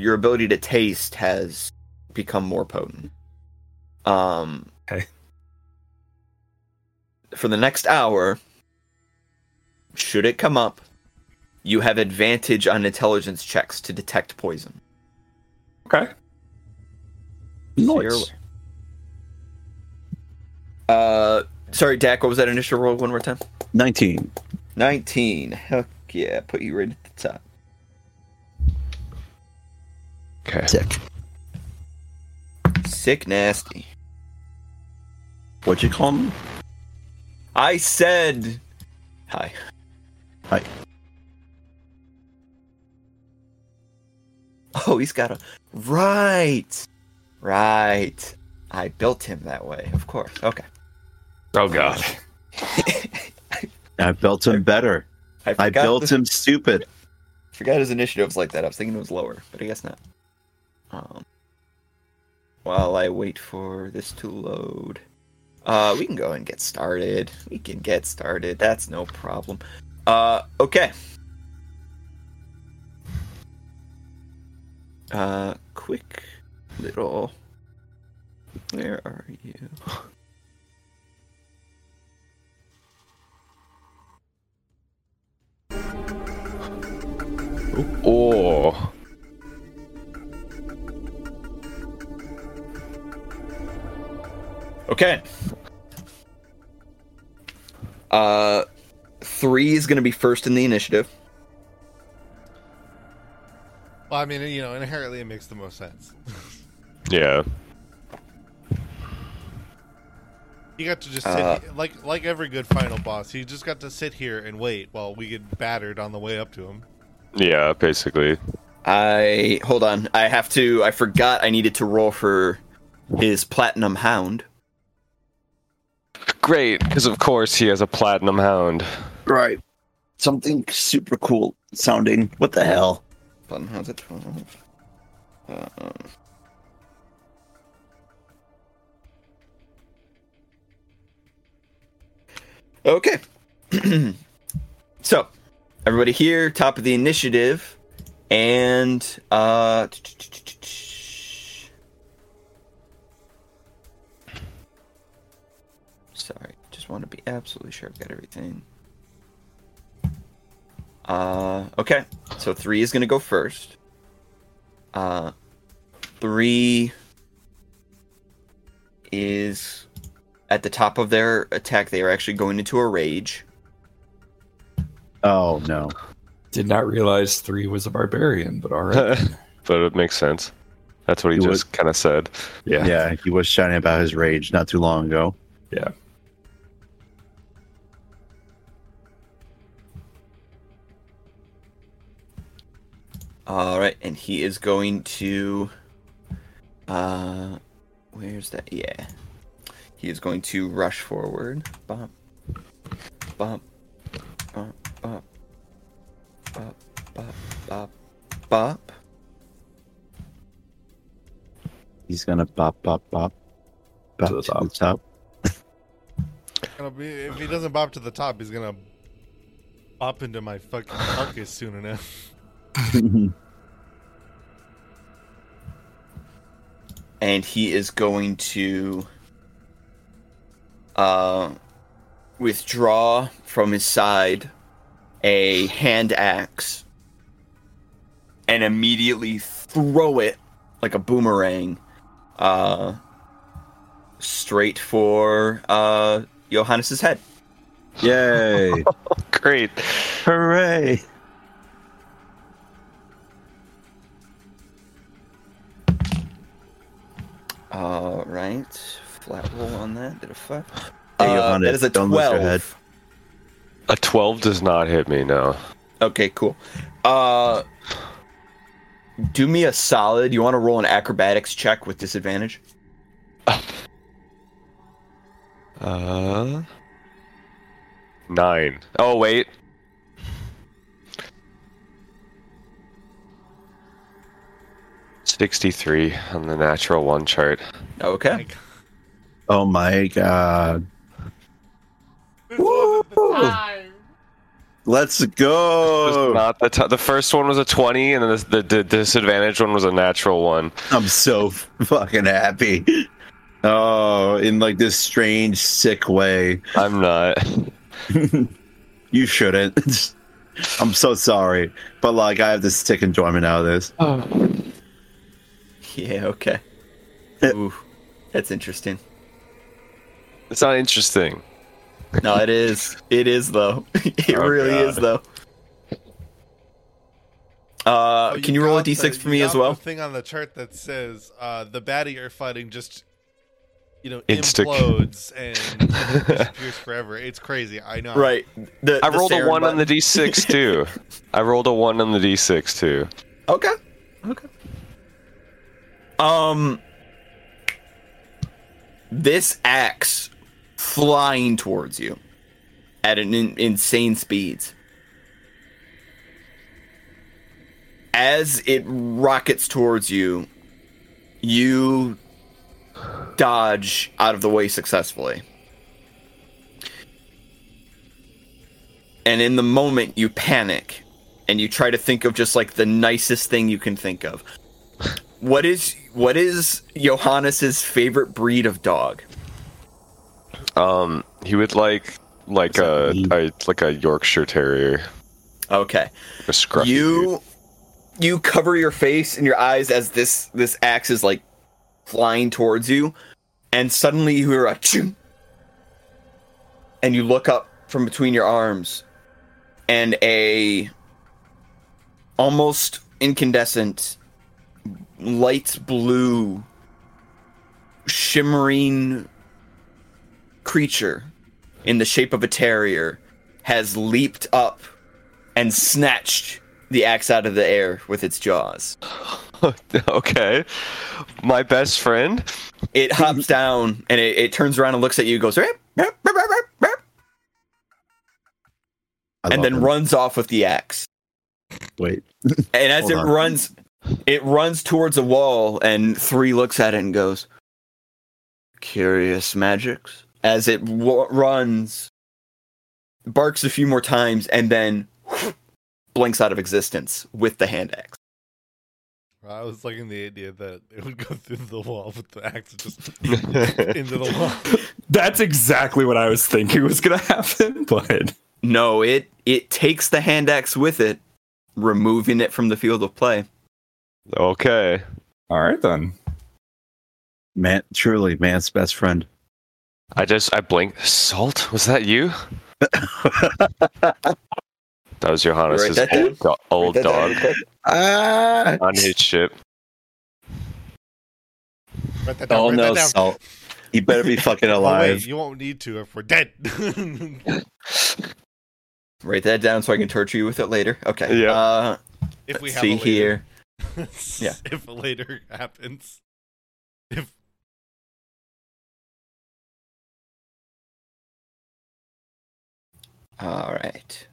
your ability to taste has become more potent. Um, Okay. For the next hour, should it come up, you have advantage on intelligence checks to detect poison. Okay. So Nice. Uh, sorry, Dak. What was that initial roll? One more time. 19. Nineteen. Heck yeah, put you right at the top. Okay. Sick. Sick, nasty. What'd you call me? I said, hi. Hi. Oh, he's got a right, right. I built him that way, of course. Okay. Oh, God. I built him better. I forgot built the- him stupid. Forgot his initiative was like that. I was thinking it was lower, but I guess not. Um, while I wait for this to load. Uh, we can go and get started. We can get started. That's no problem. Uh, okay. Uh, quick little. Where are you? Oh, Okay. Uh, three is going to be first in the initiative. Well, I mean, you know, inherently it makes the most sense. yeah. You got to just sit Uh, like like every good final boss. He just got to sit here and wait while we get battered on the way up to him. Yeah, basically. I hold on. I have to. I forgot. I needed to roll for his platinum hound. Great, because of course he has a platinum hound. Right. Something super cool sounding. What the hell? Platinum hound's at twelve. Um, okay. so, everybody here, top of the initiative, and uh. Want to be absolutely sure I've got everything. Uh, okay. So three is gonna go first. Uh, three is at the top of their attack. They are actually going into a rage. Oh no. Did not realize three was a barbarian, but all right. but it makes sense. That's what he You just kind of said. yeah. Yeah, he was shouting about his rage not too long ago. Yeah. All right, and he is going to. Uh, where's that? Yeah, he is going to rush forward. Bump, bump, bump, bump, bump, bump, bump, bump. He's gonna bop bop bop. Bop To to the the top. Gonna be, if he doesn't bop to the top, he's gonna bop into my fucking carcass soon enough. and he is going to uh, withdraw from his side a hand axe and immediately throw it like a boomerang uh, straight for uh, Johannes's head. Yay! Great. Hooray! All right, flat roll on that. Did a five? Hey, Uh, that is a don't lose your twelve. head. A 12 does not hit me, no. Okay, cool. Uh, do me a solid. You want to roll an acrobatics check with disadvantage? Uh. Nine. Oh, wait. Sixty-three on the natural one chart. Okay. Oh my god. this wasn't Woo! Let's Was go! Not the t- the first one was a twenty, and then the, the, the disadvantaged one was a natural one. I'm so fucking happy. Oh, in like this strange, sick way. I'm not. you shouldn't. I'm so sorry, but like I have this sick enjoyment out of this. Oh. Yeah. Okay. Ooh, that's interesting. It's not interesting. No, it is. It is though. it Oh, really God. is though. Uh, Oh, can you roll a got d6 the- for you me as well? The thing on the chart that says uh, the baddie you're fighting just, you know, Insta- implodes and disappears forever. It's crazy. I know. Right. The, I the rolled a Saren one on the d6 too. I rolled a one on the d6 too. Okay. Okay. Um this axe flying towards you at an in- insane speeds. As it rockets towards you, you dodge out of the way successfully. And in the moment, you panic and you try to think of just like the nicest thing you can think of. What is what is Johannes's favorite breed of dog? Um, he would like like a, a like a Yorkshire Terrier, Okay. a scruffy. dude. you you cover your face and your eyes as this this axe is like flying towards you and suddenly you hear a ching and you look up from between your arms and a almost incandescent light blue shimmering creature in the shape of a terrier has leaped up and snatched the axe out of the air with its jaws. okay, my best friend. It hops down and it, it turns around and looks at you, goes, "Rip, rip, rip, rip, rip, rip," and then him. runs off with the axe. Wait. And as Hold it on. runs, it runs towards a wall, and three looks at it and goes, "Curious magics." As it w- runs, barks a few more times, and then blinks out of existence with the hand axe. I was liking the idea that it would go through the wall with the axe just into the wall. That's exactly what I was thinking was gonna happen, but No, it it takes the hand axe with it, removing it from the field of play. Okay, all right then. Man, truly, man's best friend. I just I blinked. Salt? Was that you? That was Johannes' that old, do- old Write that down dog real ah! on his ship. Write that down. Oh write no, that down. Salt. You better be fucking Oh, alive. wait, you won't need to if we're dead. Write that down so I can torture you with it later. Okay. Yeah. Uh, if we let's have see a later. here. Yeah. If later happens. If All right.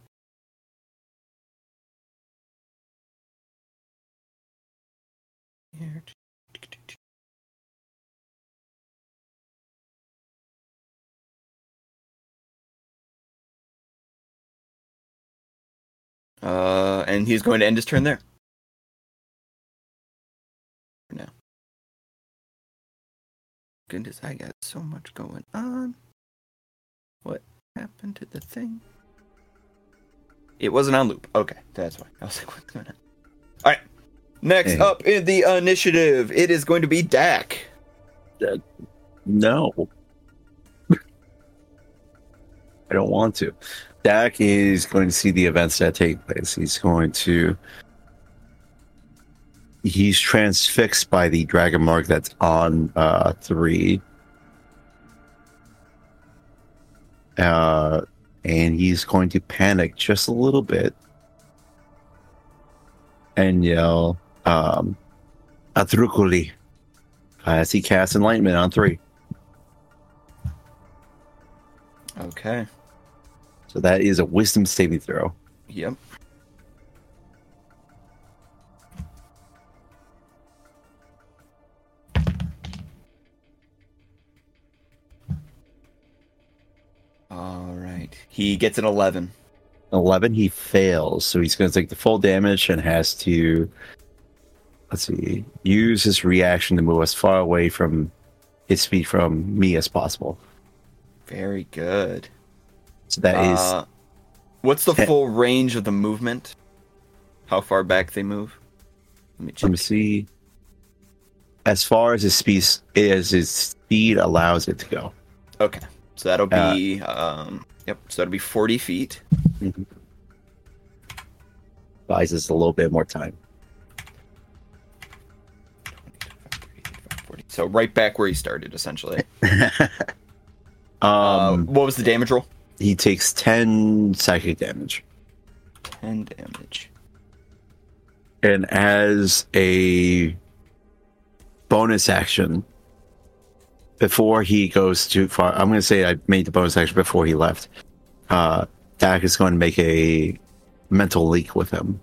Uh, and he's going to end his turn there. Goodness, I got so much going on. What happened to the thing? It wasn't on loop. Okay, that's why. I was like, what's going on? All right. Next Hey. up in the initiative, it is going to be Dak. No. I don't want to. Dak is going to see the events that take place. He's going to. He's transfixed by the dragon mark that's on uh, three. Uh, and he's going to panic just a little bit and yell, um, Atrukuli as he casts enlightenment on three. Okay. So that is a wisdom saving throw. Yep. All right. He gets an 11. 11, he fails. So he's going to take the full damage and has to, let's see, use his reaction to move as far away from his feet from me as possible. Very good. So that is Uh, what's the ten- full range of the movement? How far back they move? Let me let me see. As far as his speed, as his speed allows it to go. Okay. So that'll be um yep, so that'll be 40 feet. Buys us a little bit more time. So right back where he started essentially. um, uh, what was the damage roll? he takes 10 psychic damage. 10 damage. and as a bonus action before he goes too far i'm going to say i made the bonus action before he left uh dak is going to make a mental leak with him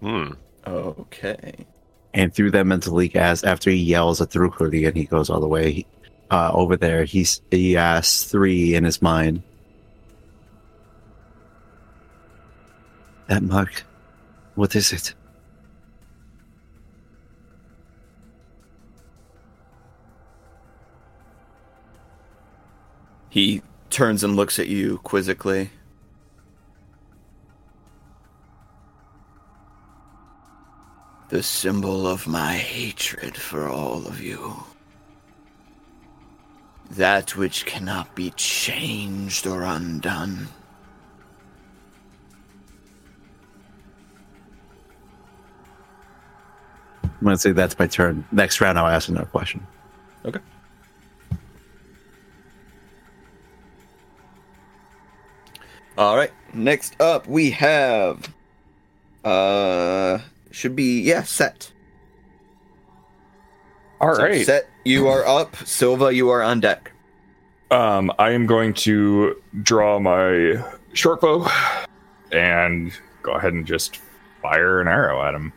Hmm. Okay. and through that mental leak, as after he yells at the recruiting and he goes all the way uh, over there, he's he asks three in his mind. That mark, what is it? He turns and looks at you quizzically. The symbol of my hatred for all of you. That which cannot be changed or undone. I'm gonna say that's my turn. Next round, I'll ask another question. Okay. All right. Next up, we have. Uh, should be yeah, set. All So right. Set, you are up. Silva, you are on deck. Um, I am going to draw my short bow and go ahead and just fire an arrow at him.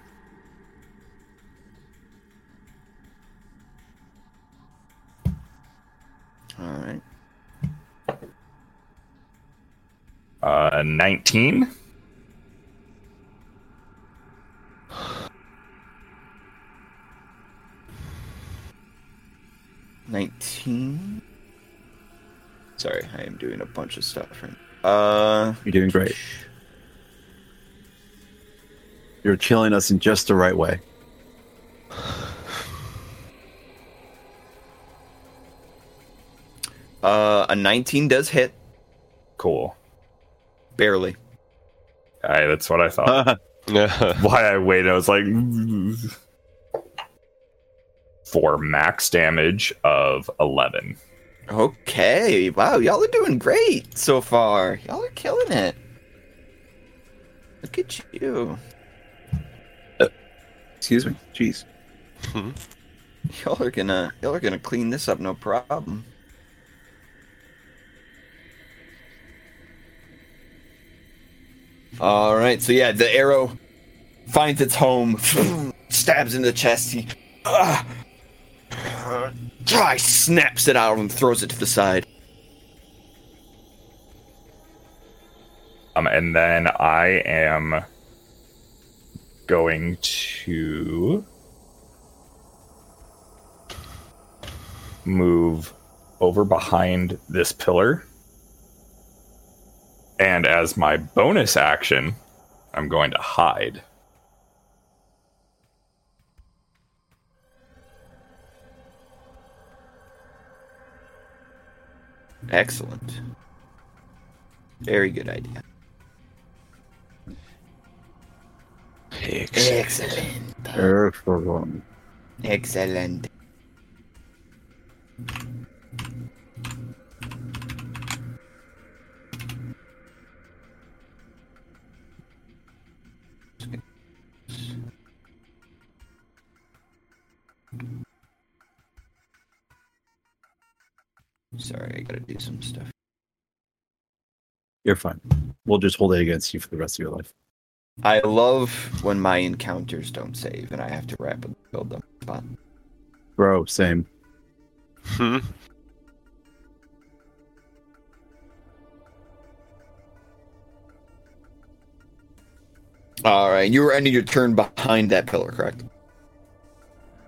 All right. Uh, 19. Nineteen. Sorry, I am doing a bunch of stuff right. Uh, You're doing great. You're killing us in just the right way. uh, a nineteen does hit Cool. Barely. Aye, that's what I thought. Why I waited, I was like, for max damage of 11. Okay, wow, y'all are doing great so far. Y'all are killing it. Look at you. Uh, excuse me. Jeez. Y'all are gonna y'all are gonna clean this up no problem. All right, so yeah, the arrow finds its home, stabs in the chest. He ah, ah, snaps it out and throws it to the side. Um, and then I am going to move over behind this pillar. And as my bonus action, I'm going to hide. Excellent. Very good idea. Excellent. Excellent. Excellent. Sorry, I gotta do some stuff. You're fine. We'll just hold it against you for the rest of your life. I love when my encounters don't save and I have to rapidly build them. But Bro, same. Hmm. all right, you were ending your turn behind that pillar, correct?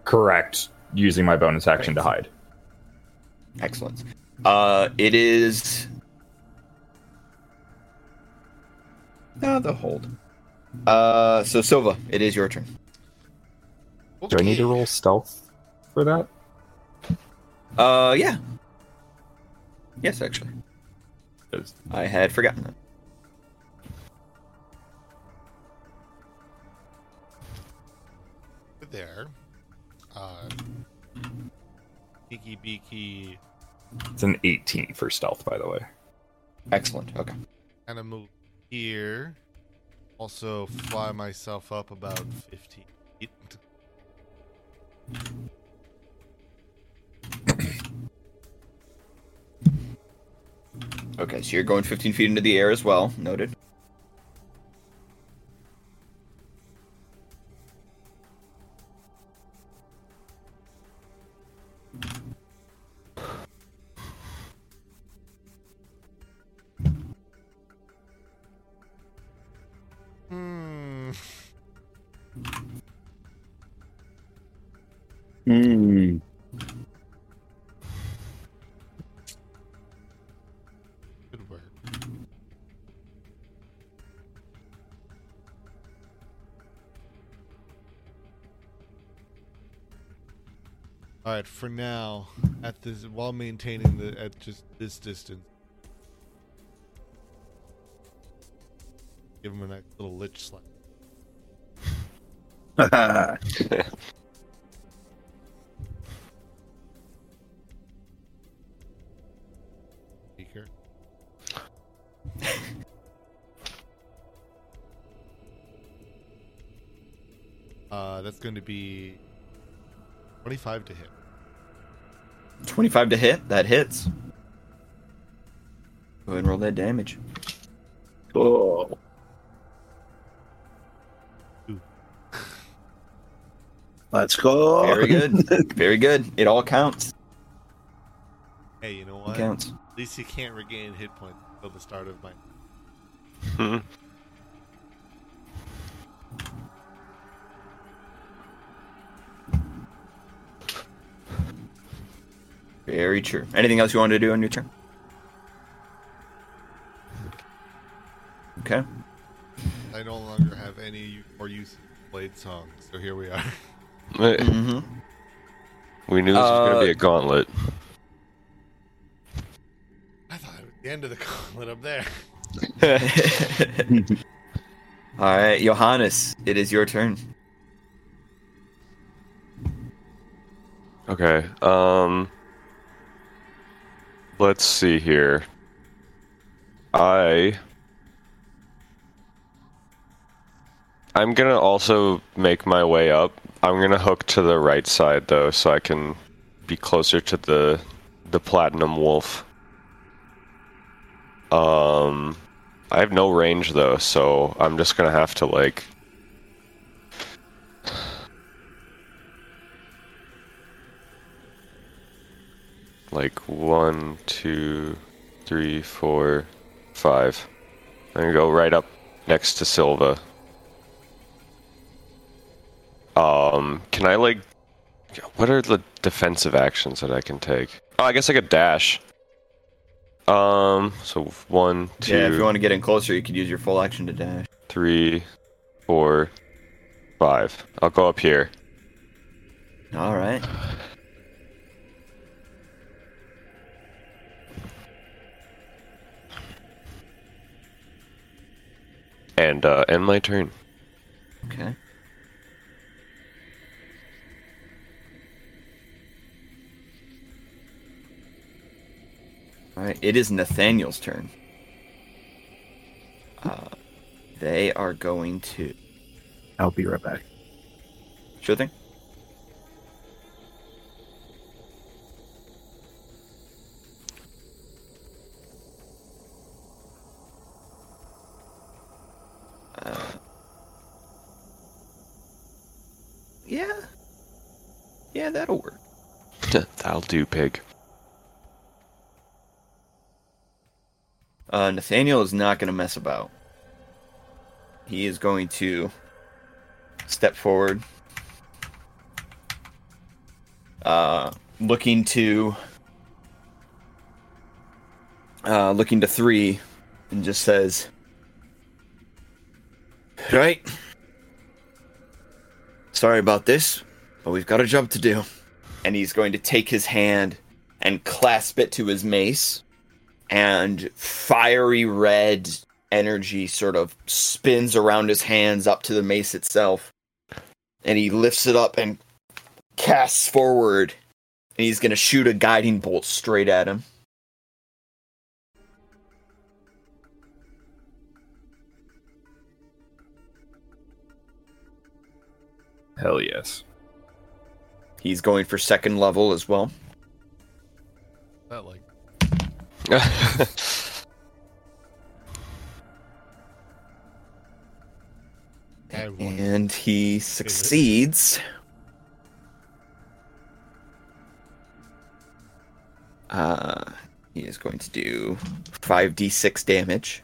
Correct. Using my bonus action to hide. Excellent. Uh, it is. No, the hold. Uh, so Silva, it is your turn. Do I need to roll stealth for that? Uh, yeah. Yes, actually, 'Cause I had forgotten that. there. Uh, Beaky Beaky It's an 18 for stealth, by the way. Excellent. Okay. kind of move here. Also fly myself up about 15 feet. Okay, so you're going 15 feet into the air as well. Noted. For now, at this while maintaining the at just this distance, give him a nice little lich slap. Speaker. uh, that's going to be twenty-five to hit. 25 to hit. That hits. Go ahead and roll that damage. oh. Let's go. Very good. Very good. It all counts. Hey, you know what? It what? counts. At least he can't regain hit points until the start of my. Hmm. Very true. Anything else you wanted to do on your turn? Okay. I no longer have any more use of Bladesong, so here we are. Mm-hmm. We knew this was going Uh, to be a gauntlet. I thought it was the end of the gauntlet up there. All right, Johannes, it is your turn. Okay. Um. Let's see here. I. I'm gonna also make my way up. I'm gonna hook to the right side though, so I can be closer to the the platinum wolf. Um, I have no range though, so I'm just gonna have to like like one, two, three, four, five. I'm gonna go right up next to Silva. Um, can I like? What are the defensive actions that I can take? Oh, I guess I could dash. Um, so one, two, Yeah, if you want to get in closer, you could use your full action to dash. three, four, five. I'll go up here. All right. And uh, end my turn. Okay. All right, it is Nathaniel's turn. Uh, they are going to. I'll be right back. Sure thing. Yeah. Yeah, that'll work. That'll do, pig. Uh, Nathaniel is not going to mess about. He is going to step forward, uh, looking to uh, looking to three, and just says, "Right, sorry about this, but we've got a job to do." And he's going to take his hand and clasp it to his mace and fiery red energy sort of spins around his hands up to the mace itself. And he lifts it up and casts forward. And he's going to shoot a guiding bolt straight at him. Hell yes. He's going for second level as well. That like I had one. And he succeeds. Uh, he is going to do 5d6 damage.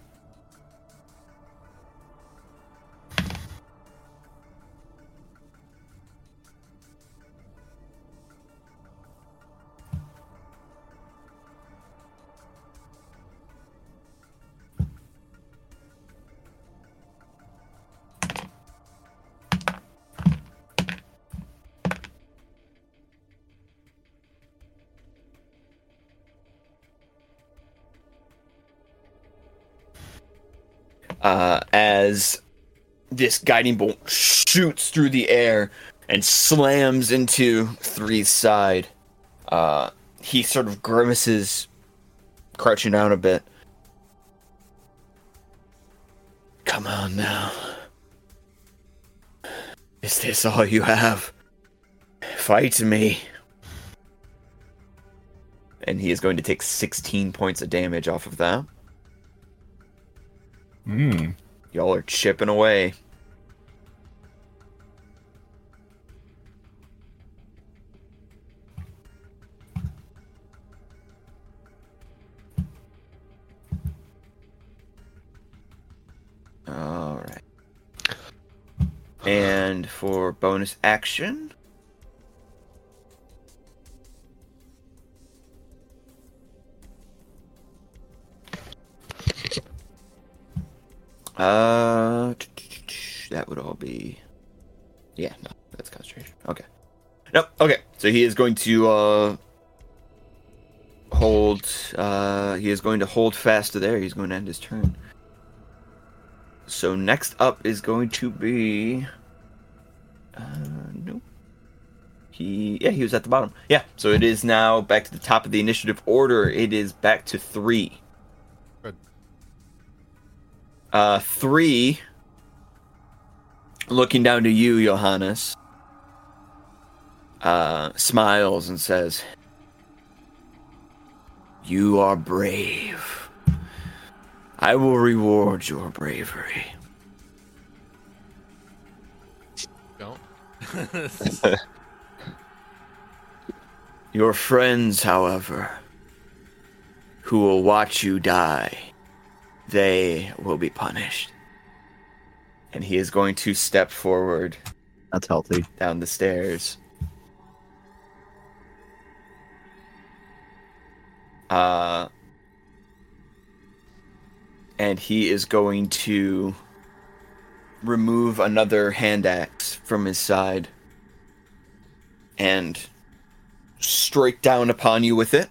Uh, as this guiding bolt shoots through the air and slams into Three's side. Uh, he sort of grimaces, crouching down a bit. Come on now. Is this all you have? Fight me. And he is going to take 16 points of damage off of that. Hmm. Y'all are chipping away. All right. And for bonus action, Uh, that would all be. Yeah, no, that's concentration. Okay. Nope. Okay, so he is going to uh hold. Uh, he is going to hold fast to there. He's going to end his turn. So next up is going to be. Uh, nope. He yeah he was at the bottom. Yeah, so it is now back to the top of the initiative order. It is back to three. Uh, three. Looking down to you, Johannes. Uh, smiles and says, "You are brave. I will reward your bravery." Don't. Your friends, however, who will watch you die, they will be punished. And he is going to step forward That's healthy. down the stairs. Uh, and he is going to remove another hand axe from his side and strike down upon you with it.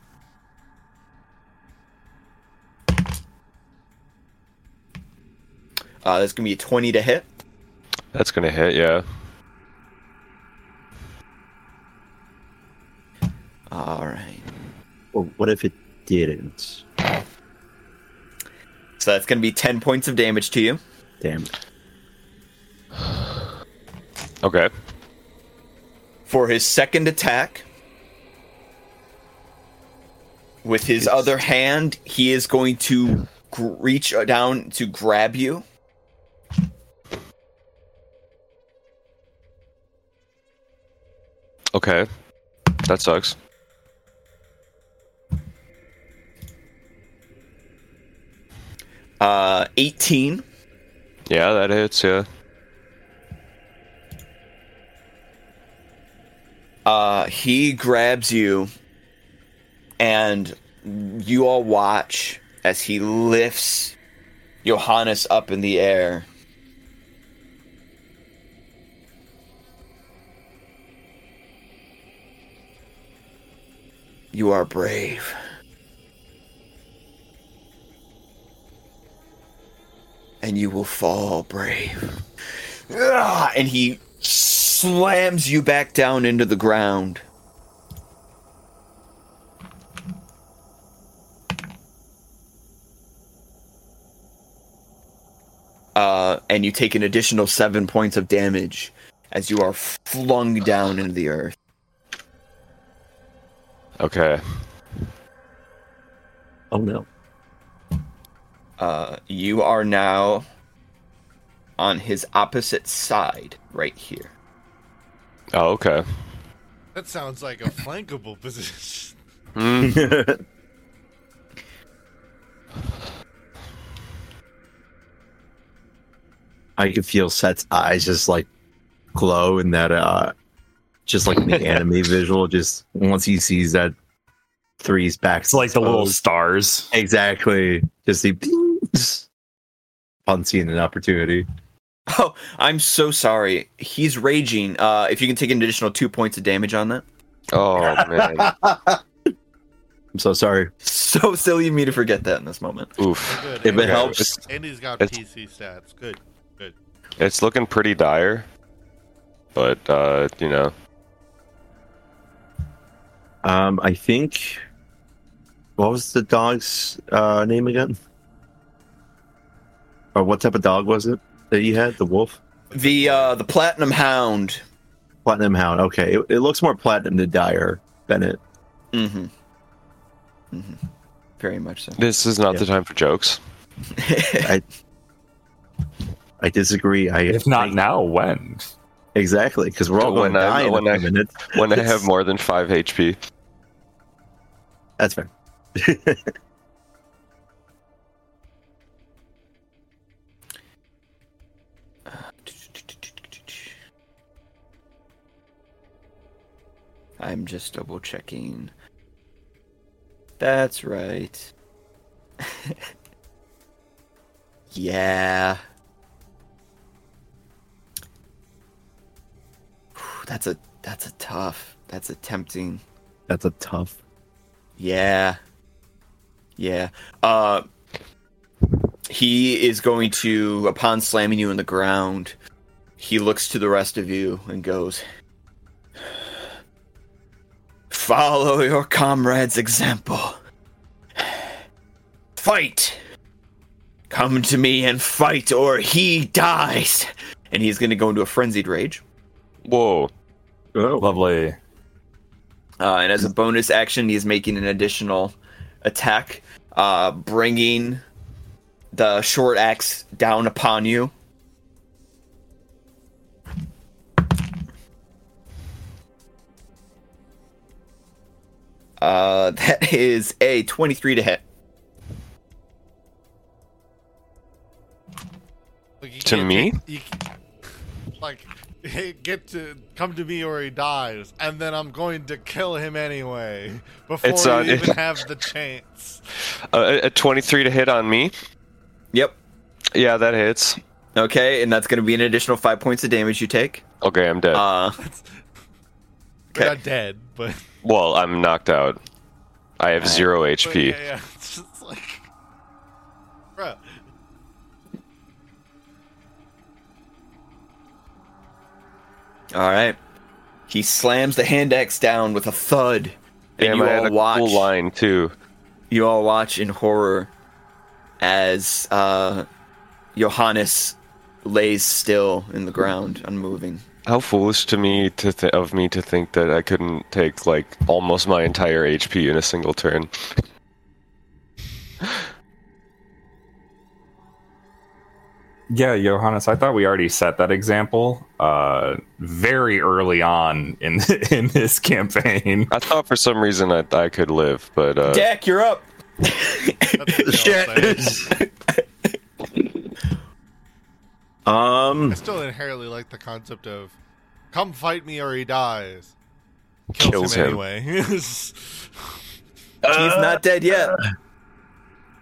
Uh, that's gonna be a twenty to hit. That's gonna hit, yeah. All right. Well, what if it didn't? So that's gonna be ten points of damage to you. Damn. Okay. For his second attack, with his other hand, he is going to gr- reach down to grab you. Okay. That sucks. Uh, 18. Yeah, that hits, yeah. Uh, he grabs you, and you all watch as he lifts Johannes up in the air. You are brave. And you will fall brave. Ah, And he slams you back down into the ground. Uh, and you take an additional seven points of damage as you are flung down into the earth. Okay. Oh no. Uh, you are now on his opposite side, right here. Oh, okay. That sounds like a flankable position. I can feel Seth's eyes just like glow in that uh just like the anime visual, just once he sees that three's back. It's like the little stars. Exactly. Just he upon seeing an opportunity. Oh, I'm so sorry. He's raging. Uh, if you can take an additional two points of damage on that. Oh man. I'm so sorry. so silly of me to forget that in this moment. Oof. Good. If it Andy's- helps. Andy's got It's- PC stats. Good. Good. It's looking pretty dire. But uh, you know, Um, I think. What was the dog's uh, name again? Or what type of dog was it that you had? The wolf, The uh the platinum hound. platinum hound. Okay, it, it looks more platinum than dire, Bennett. Mm-hmm. Mm-hmm. Very much so. this is not Yeah. the time for jokes. I I disagree. I If not I- now, when? Exactly because we're all going When to I- die in when a I- few minutes. When I have more than five HP. That's fair. I'm just double checking. That's right. yeah. That's a that's a tough. That's a tempting. That's a tough. Yeah. Yeah. Uh he is going to upon slamming you in the ground, he looks to the rest of you and goes Follow your comrade's example. Fight. Come to me and fight or he dies. And he's going to go into a frenzied rage. Whoa. Oh, Lovely. Uh, and as a bonus action, he's making an additional attack, uh, bringing the short axe down upon you. Uh, that is a 23 to hit. Like, To me? take- you like, hey, get to come to me or he dies, and then I'm going to kill him anyway before It's, you uh, even have the chance. Uh, a 23 to hit on me. Yep. Yeah, that hits. Okay, and that's going to be an additional five points of damage you take. Okay, I'm dead. Uh, You're Okay. not dead, but, well, I'm knocked out. I have zero but HP. yeah, yeah, all right. He slams the hand axe down with a thud, and Damn, you I had all a watch. cool line too. you all watch in horror as uh, Johannes lays still in the ground, unmoving. How foolish to me to th- of me to think that I couldn't take like almost my entire HP in a single turn. Yeah, Johannes, I thought we already set that example uh, very early on in in this campaign. I thought for some reason I, I could live, but uh, Dak, you're up. That's what. Um, I still inherently like the concept of come fight me or he dies. Kills, Kills him, him. anyway. He's not dead yet,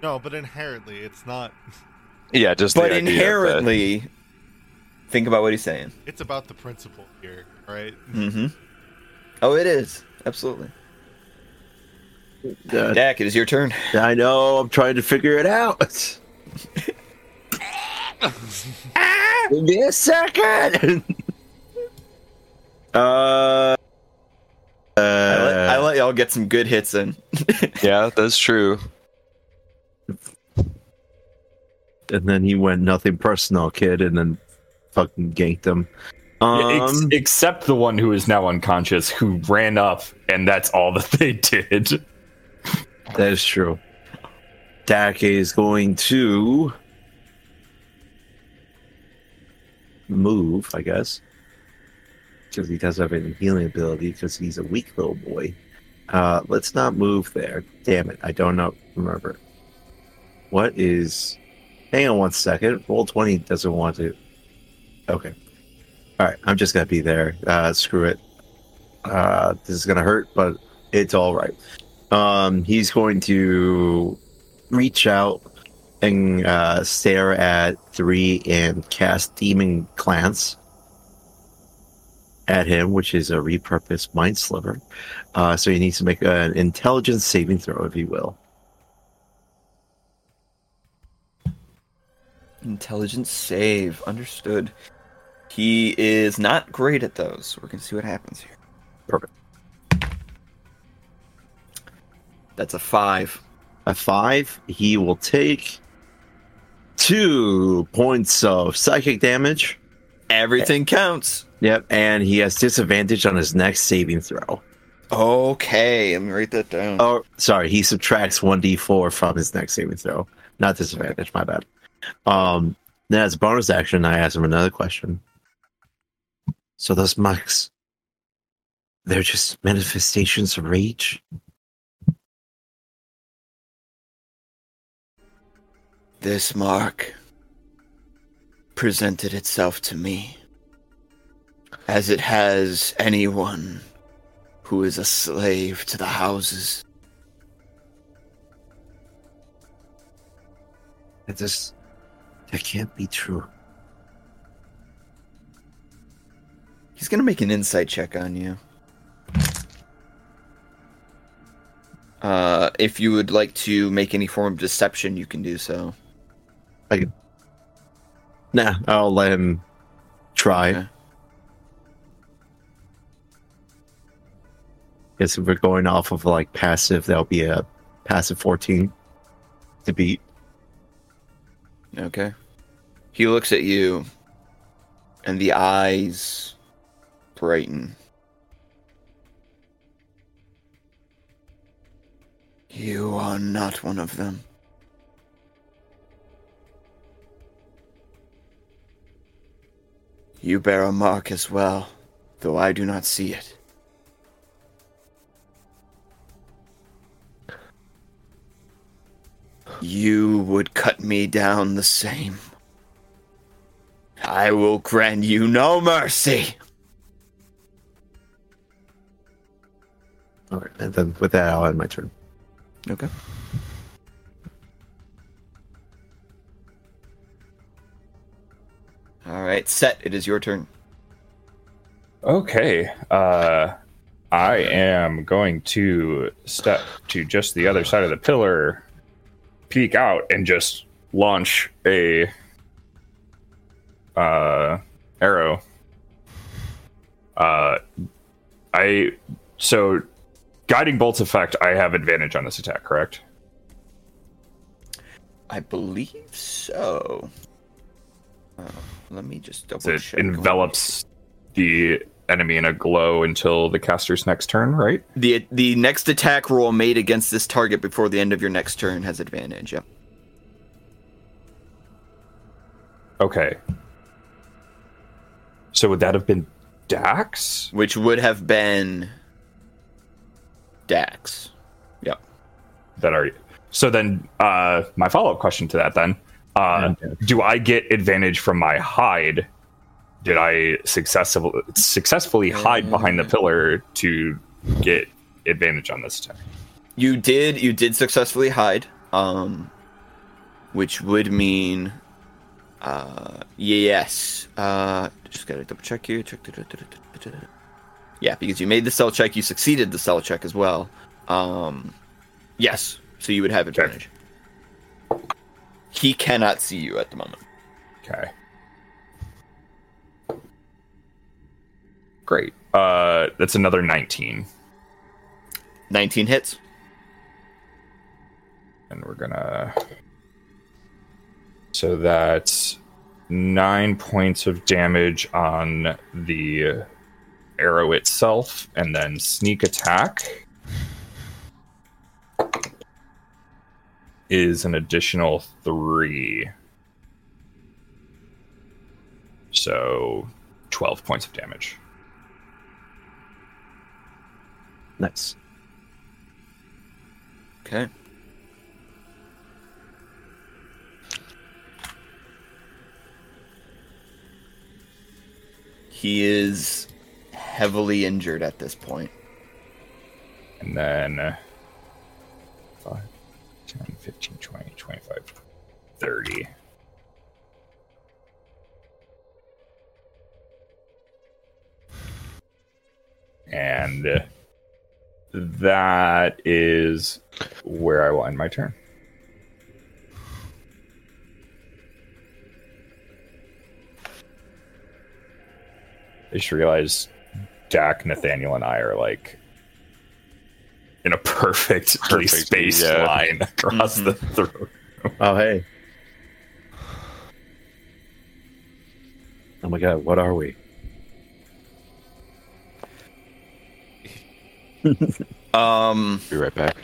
no, but inherently, it's not. Yeah, just but the idea that- inherently, think about what he's saying. It's about the principle here, right? Mm-hmm. Oh, it is absolutely. uh, Dak, it is your turn. I know. I'm trying to figure it out. Give me a second. uh, I let, I uh, let y'all get some good hits in. Yeah, that's true. And then he went nothing personal, kid, and then fucking ganked him. Yeah, ex- Um, except the one who is now unconscious, who ran up, and that's all that they did. that is true. Dak is going to move, I guess, because he does have a healing ability because he's a weak little boy. Uh, let's not move there. Damn it, I don't know. Remember, what is? Hang on one second. Roll twenty doesn't want to. Okay. All right, I'm just gonna be there. Uh, screw it. Uh, this is gonna hurt, but it's all right. Um, he's going to reach out and uh, stare at three and cast Demon Glance at him, which is a repurposed Mind Sliver. Uh, so he needs to make an intelligence saving throw, if he will. Intelligence save. Understood. He is not great at those. We're gonna see what happens here. Perfect. That's a five. A five, he will take two points of psychic damage. Everything counts. Yep, and he has disadvantage on his next saving throw. Okay, let me write that down. Oh, sorry, he subtracts one d4 from his next saving throw. Not disadvantage, my bad. Um, then as a bonus action, I ask him another question. So those mucks, they're just manifestations of rage. This mark presented itself to me as it has anyone who is a slave to the houses. That just that can't be true. He's gonna make an insight check on you. Uh, if you would like to make any form of deception, you can do so. I. Nah, I'll let him try. Okay. Guess if we're going off of like passive, that'll be a passive 14 to beat. Okay. He looks at you, and the eyes brighten. You are not one of them. You bear a mark as well, though I do not see it. You would cut me down the same. I will grant you no mercy. All right, and then with that, I'll end my turn. Okay. All right, Seth. It is your turn. Okay. Uh, I am going to step to just the other side of the pillar, peek out, and just launch a uh, arrow. Uh, I so guiding bolts effect. I have advantage on this attack. Correct. I believe so. Uh, let me just double It check. envelops the enemy in a glow until the caster's next turn. Right. the the next attack roll made against this target before the end of your next turn has advantage. Yep. Okay. So would that have been Dax? Which would have been Dax. Yep. That are so then uh my follow-up question to that then. Uh do I get advantage from my hide? Did I successfully successfully hide behind the pillar to get advantage on this attack? You did you did successfully hide, um, which would mean, uh, yes. Uh, just gotta double check here. Check. Yeah, because you made the stealth check, you succeeded the stealth check as well. Um, yes, so you would have advantage. He cannot see you at the moment. Okay. Great. Uh that's another 19. Nineteen hits. and we're gonna so that's nine points of damage on the arrow itself and then sneak attack is an additional three so 12 points of damage Nice. Okay. He is heavily injured at this point. and then uh, 5 10 15 20 25 30 and uh, that is where I will end my turn. I just realized Dak, Nathaniel, and I are like in a perfectly spaced yeah. line across mm-hmm. the throat. Oh hey. Oh my god, what are we? Um. Be right back.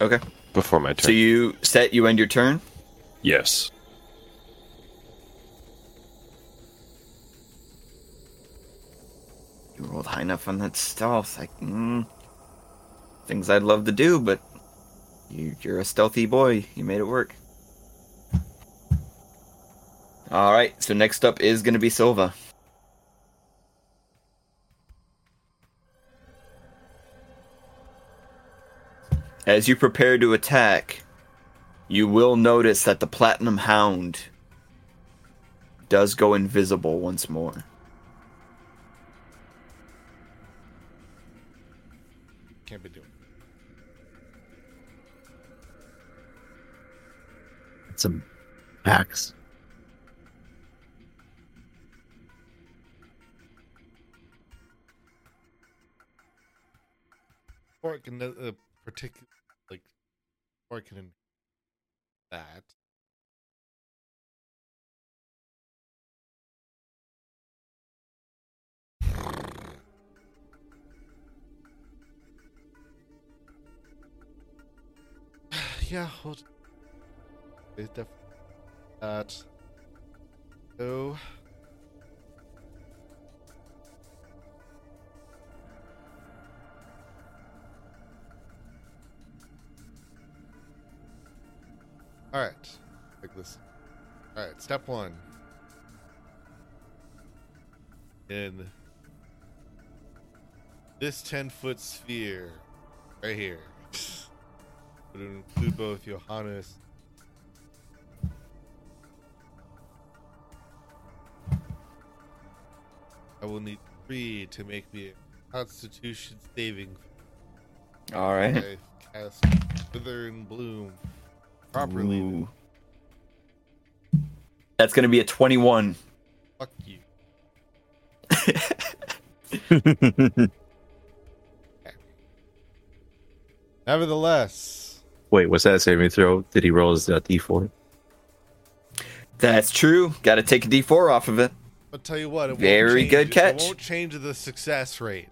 Okay. Before my turn. So you set. You end your turn. Yes. You rolled high enough on that stealth. Like mm, things I'd love to do, but you, you're a stealthy boy. You made it work. All right. So next up is going to be Silva. As you prepare to attack, you will notice that the Platinum Hound does go invisible once more. Can't be doing. It's some packs. Or it can uh, particular like, or it can that. yeah, hold. It's definitely that. So. All right, take this. All right, step one. In this ten-foot sphere, right here, would include both Johannes. I will need three to make me a Constitution saving. All right. I cast Wither and Bloom properly. Ooh. That's going to be a 21. Fuck you. Nevertheless, Wait, what's that saving throw? Did he roll his uh, d4? That's true. Got to take a d4 off of it. I'll tell you what. It won't Very change- good catch. It won't change the success rate,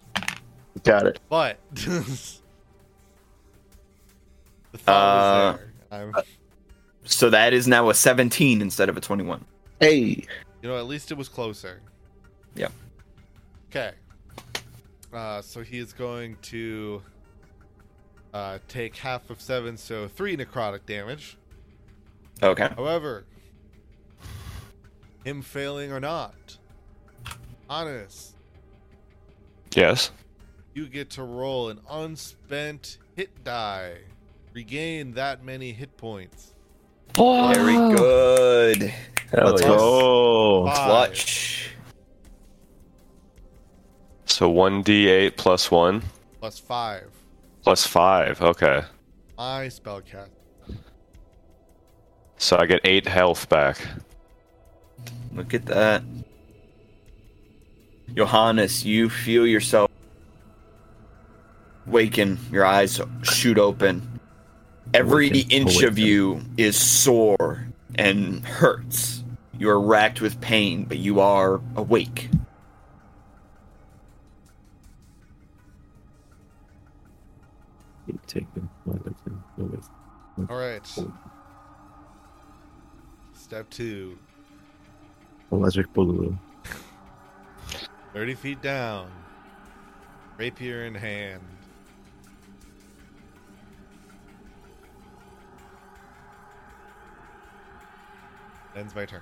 Got it. but the thought Uh, was there. I'm, So that is now a 17 instead of a 21. Hey. you know, at least it was closer. Yep. Okay. Uh, so he is going to uh, take half of seven, so three necrotic damage. Okay. However, him failing or not, honest, yes. you get to roll an unspent hit die. Regain that many hit points. Very good. Hell Let's yes. go. Five. Clutch. So one d8 plus one Plus five. plus five. Okay. My spellcast. So I get eight health back. Look at that. Johannes, you feel yourself waken. Your eyes shoot open. Every inch of you is sore and hurts. You are racked with pain, but you are awake. Take them. All right. Step two. Electric Boogaloo. 30 feet down. Rapier in hand. Ends my turn.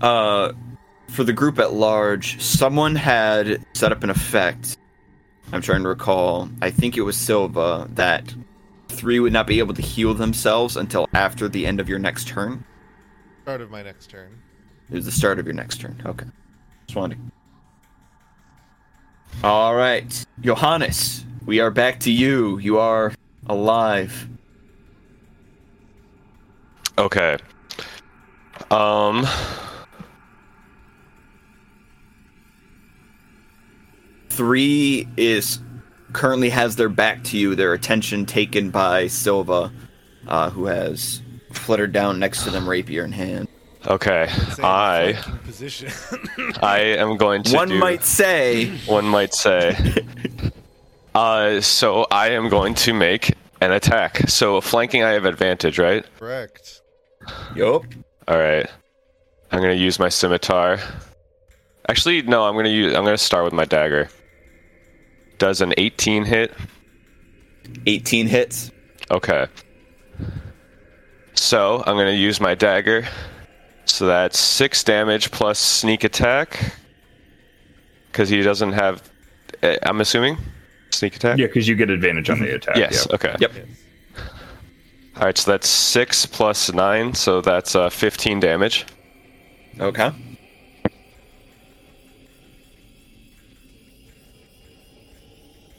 Uh, for the group at large, someone had set up an effect. I'm trying to recall. I think it was Silva that three would not be able to heal themselves until after the end of your next turn. Start of my next turn. It was the start of your next turn. Okay. Just wanted to All right, Johannes, we are back to you. You are alive. Okay. Um. Three is currently has their back to you, their attention taken by Silva, uh, who has fluttered down next to them, rapier in hand. Okay. I position. I am going to. One do- might say, One might say. uh, so I am going to make an attack. So flanking, I have advantage, right? Correct. yup. All right. I'm gonna use my scimitar. Actually, no. I'm gonna use. I'm gonna start with my dagger. Does an 18 hit? 18 hits. Okay. So I'm gonna use my dagger. So that's six damage plus sneak attack. Because he doesn't have. eh, I'm assuming sneak attack. Yeah, because you get advantage on the attack. Yes. yeah. Okay. Yep. All right. So that's six plus nine. So that's uh, 15 damage. Okay.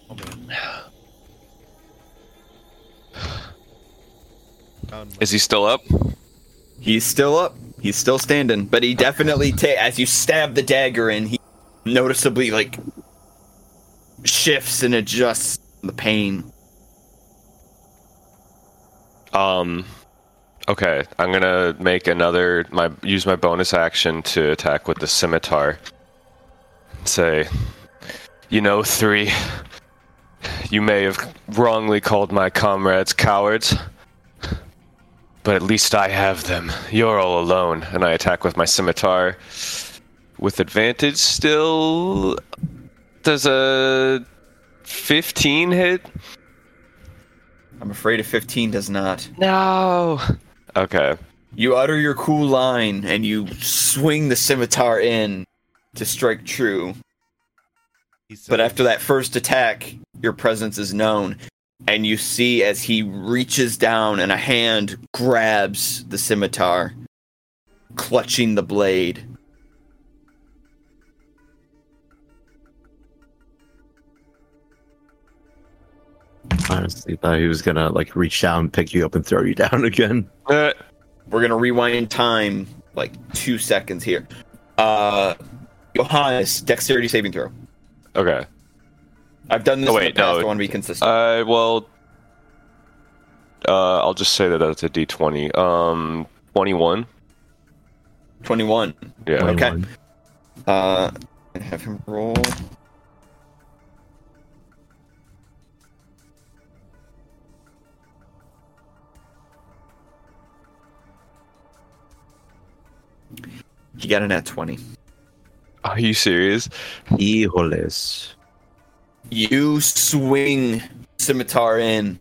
Oh man. Found my- Is he still up? He's still up. He's still standing, but he definitely ta- as you stab the dagger in, he noticeably like shifts and adjusts the pain. Um. Okay, I'm gonna make another my use my bonus action to attack with the scimitar. Say, you know, three. You may have wrongly called my comrades cowards, but at least I have them. You're all alone, and I attack with my scimitar with advantage. Still, does a 15 hit? I'm afraid a 15 does not. No. Okay. You utter your cool line and you swing the scimitar in to strike true. But after that first attack, your presence is known, and you see as he reaches down and a hand grabs the scimitar, clutching the blade. Honestly, thought he was gonna like reach down, pick you up, and throw you down again. Uh, We're gonna rewind time like two seconds here. Uh, Johannes, dexterity saving throw. okay. I've done this Oh, in wait, the past. no. I want to be consistent. Uh, well, uh, I'll just say that that's a D20. Um, 21. 21. Yeah. Okay. Uh, and have him roll. He got an at 20. Are you serious? Hijoles. You swing scimitar in,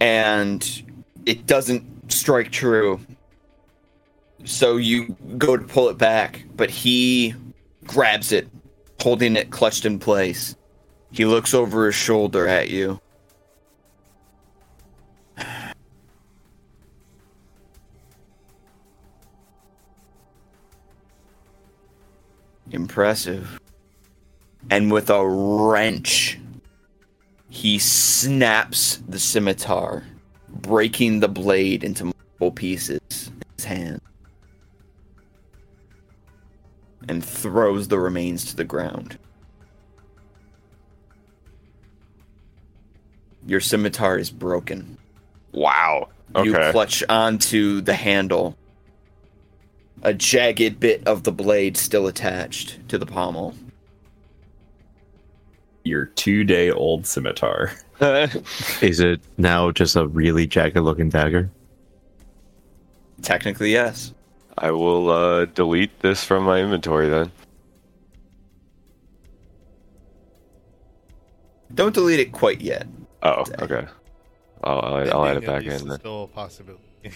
and it doesn't strike true. So you go to pull it back, but he grabs it, holding it clutched in place. He looks over his shoulder at you. Impressive. And with a wrench, he snaps the scimitar, breaking the blade into multiple pieces in his hand. And throws the remains to the ground. Your scimitar is broken. Wow. You clutch onto the handle. A jagged bit of the blade still attached to the pommel. Your two day old scimitar. Is it now just a really jagged looking dagger? Technically, yes. I will uh, delete this from my inventory then. Don't delete it quite yet. Oh, okay. I'll, I'll, I'll add it back in then. Still a possibility.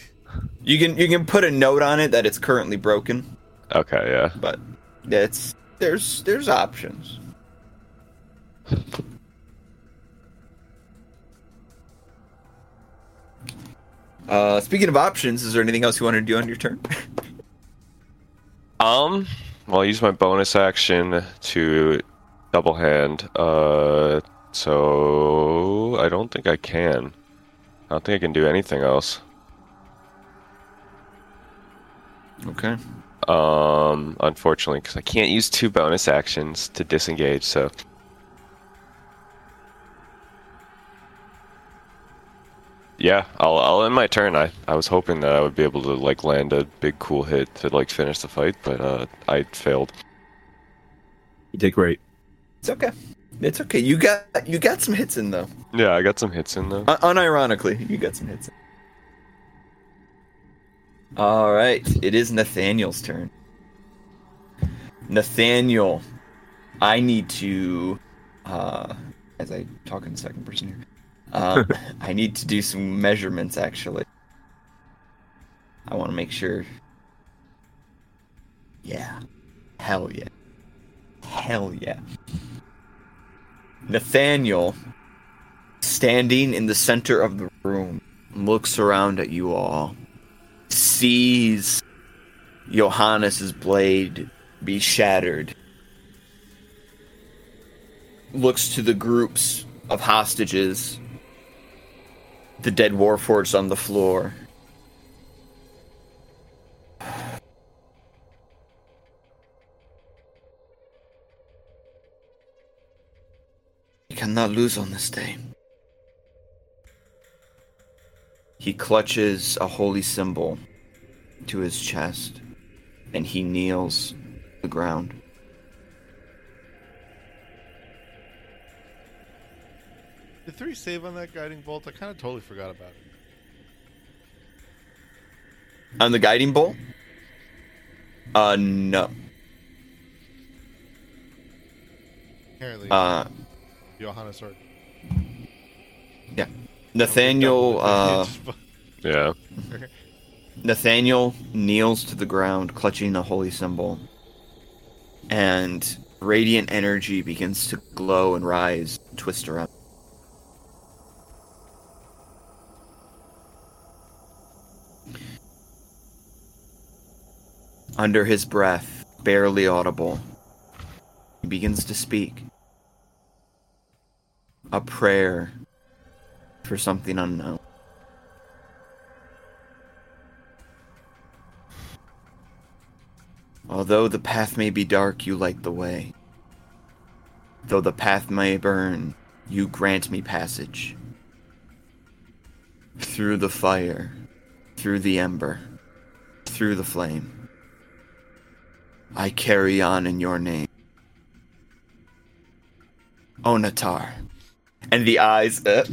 You can you can put a note on it that it's currently broken, Okay, yeah. but it's there's there's options. Uh, speaking of options, is there anything else you want to do on your turn? Um, well, I'll use my bonus action to double hand. Uh, so I don't think I can. I don't think I can do anything else. Okay. Um, unfortunately, because I can't use two bonus actions to disengage. So yeah, I'll I'll end my turn. I I was hoping that I would be able to like land a big cool hit to like finish the fight, but uh, I failed. You did great. It's okay. It's okay. You got you got some hits in though. Yeah, I got some hits in though. Un- unironically, you got some hits. In. All right, it is Nathaniel's turn. Nathaniel, I need to, uh, as I talk in second person here, um, I need to do some measurements. Actually, I want to make sure. Yeah, hell yeah, hell yeah. Nathaniel, standing in the center of the room, looks around at you all, sees Johannes's blade be shattered, looks to the groups of hostages, the dead warforged on the floor. We cannot lose on this day. He clutches a holy symbol to his chest and he kneels to the ground. Did three save on that guiding bolt? I kind of totally forgot about it. On the guiding bolt? Uh, no. Apparently, Uh, Johannes or Nathaniel, uh, Yeah. Nathaniel kneels to the ground, clutching the holy symbol, and radiant energy begins to glow and rise, twist around. Under his breath, barely audible, he begins to speak. A prayer for something unknown. Although the path may be dark, you light the way. Though the path may burn, you grant me passage. Through the fire, through the ember, through the flame. I carry on in your name. Onatar. And the eyes, uh,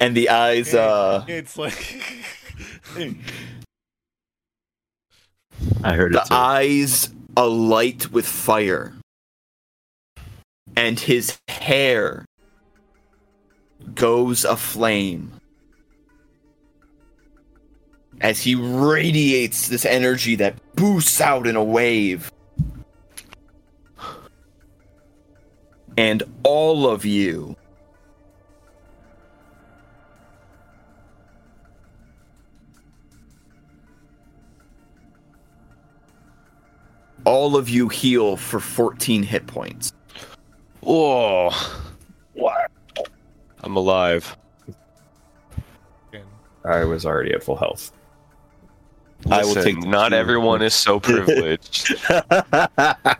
and the eyes, uh, it's like I heard it the eyes alight with fire and his hair goes aflame as he radiates this energy that boosts out in a wave and all of you all of you heal for 14 hit points. Whoa. I'm alive. I was already at full health. I will Listen, take Not everyone is so privileged. I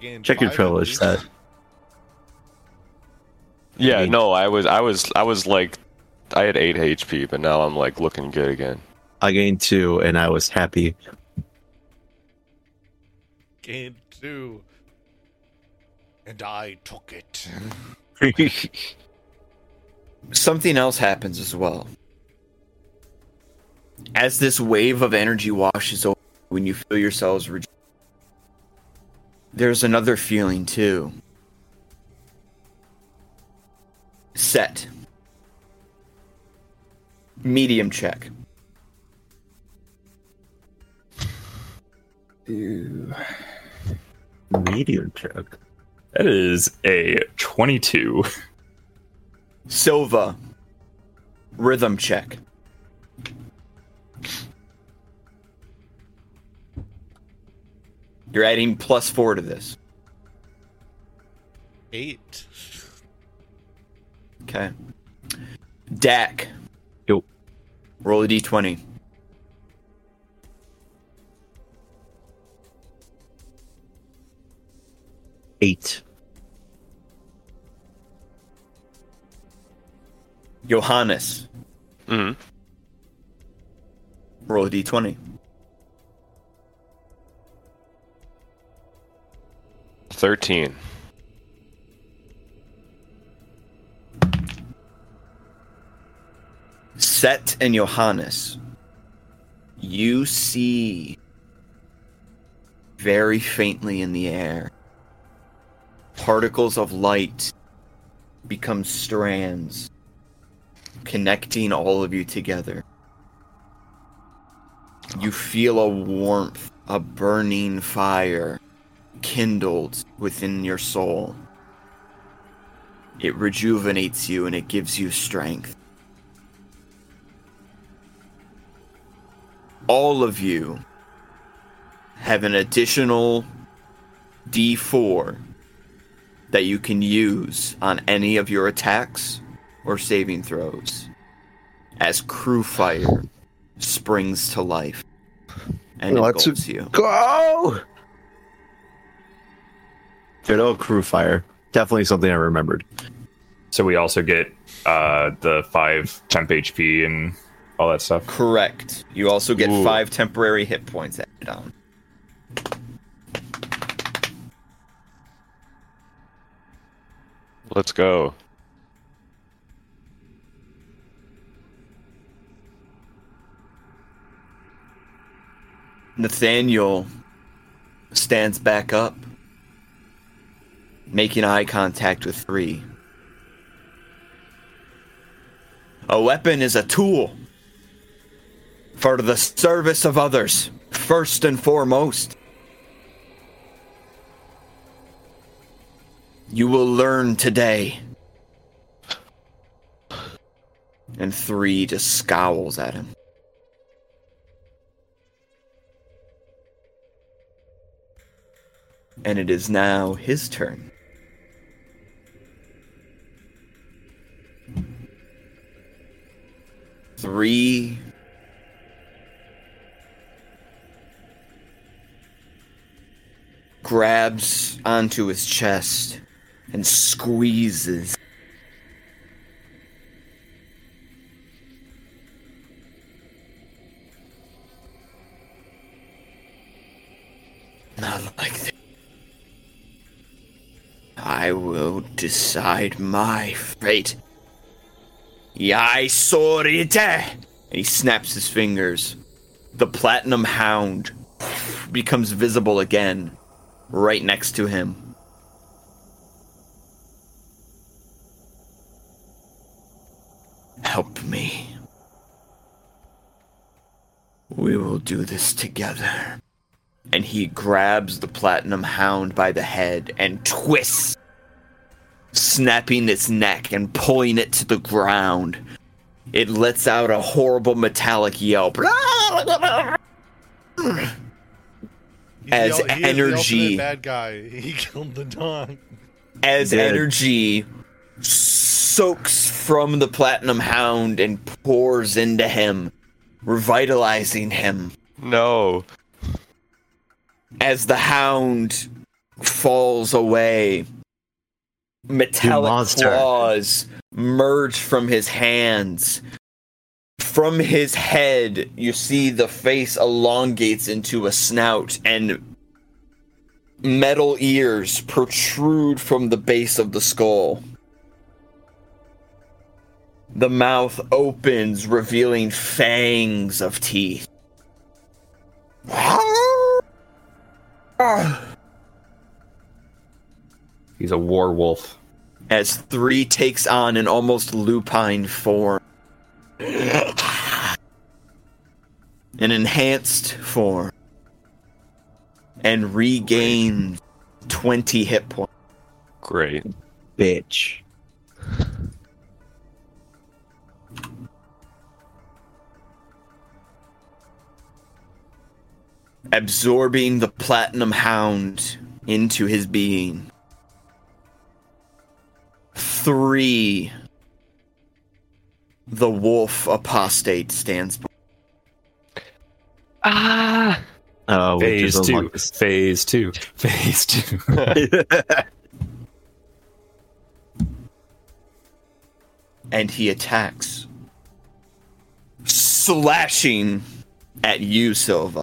gained Check your privilege at stat. Least. yeah, mean- no, I was, I was, I was like, I had eight HP, but now I'm like looking good again. I gained two, and I was happy. Gained two, and I took it. Something else happens as well. As this wave of energy washes over, when you feel yourselves reju- there's another feeling too. Seth. Medium check. Ew. Medium check. That is a 22. Silva. Rhythm check. You're adding plus four to this. Eight. Okay. Dak. Yo. Roll a d20. Eight. Johannes. hmm Roll a d20. Thirteen. Seth and Johannes. You see very faintly in the air particles of light become strands connecting all of you together. You feel a warmth, a burning fire kindled within your soul. It rejuvenates you and it gives you strength. All of you have an additional d4 that you can use on any of your attacks or saving throws as crew fire springs to life and Let's engulfs you. Go! Good old crew fire. Definitely something I remembered. So we also get uh, the five temp HP and all that stuff. Correct. You also get Ooh. five temporary hit points added on. Let's go. Nathaniel stands back up, making eye contact with three. A weapon is a tool for the service of others, first and foremost. You will learn today. And three just scowls at him. And it is now his turn. Three. Grabs onto his chest and squeezes. Not like this. I will decide my fate. Yai sorite! And he snaps his fingers. The platinum hound becomes visible again, right next to him. Help me. We will do this together and he grabs the platinum hound by the head and twists, snapping its neck and pulling it to the ground. It lets out a horrible metallic yelp. He's As the, he is the energy- bad guy. He killed the dog. as Dead. energy soaks from the platinum hound and pours into him, revitalizing him. No. as the hound falls away, metallic monster. claws merge from his hands. From his head, you see the face elongates into a snout, and metal ears protrude from the base of the skull. The mouth opens, revealing fangs of teeth. He's a werewolf. as three takes on an almost lupine form. An enhanced form. And regains 20 hit points. Great. Bitch. absorbing the platinum hound into his being. three, the wolf apostate stands. by. Ah. Oh, which Phase two. unlocked. Phase two. Phase two. and he attacks, slashing at you, Silva.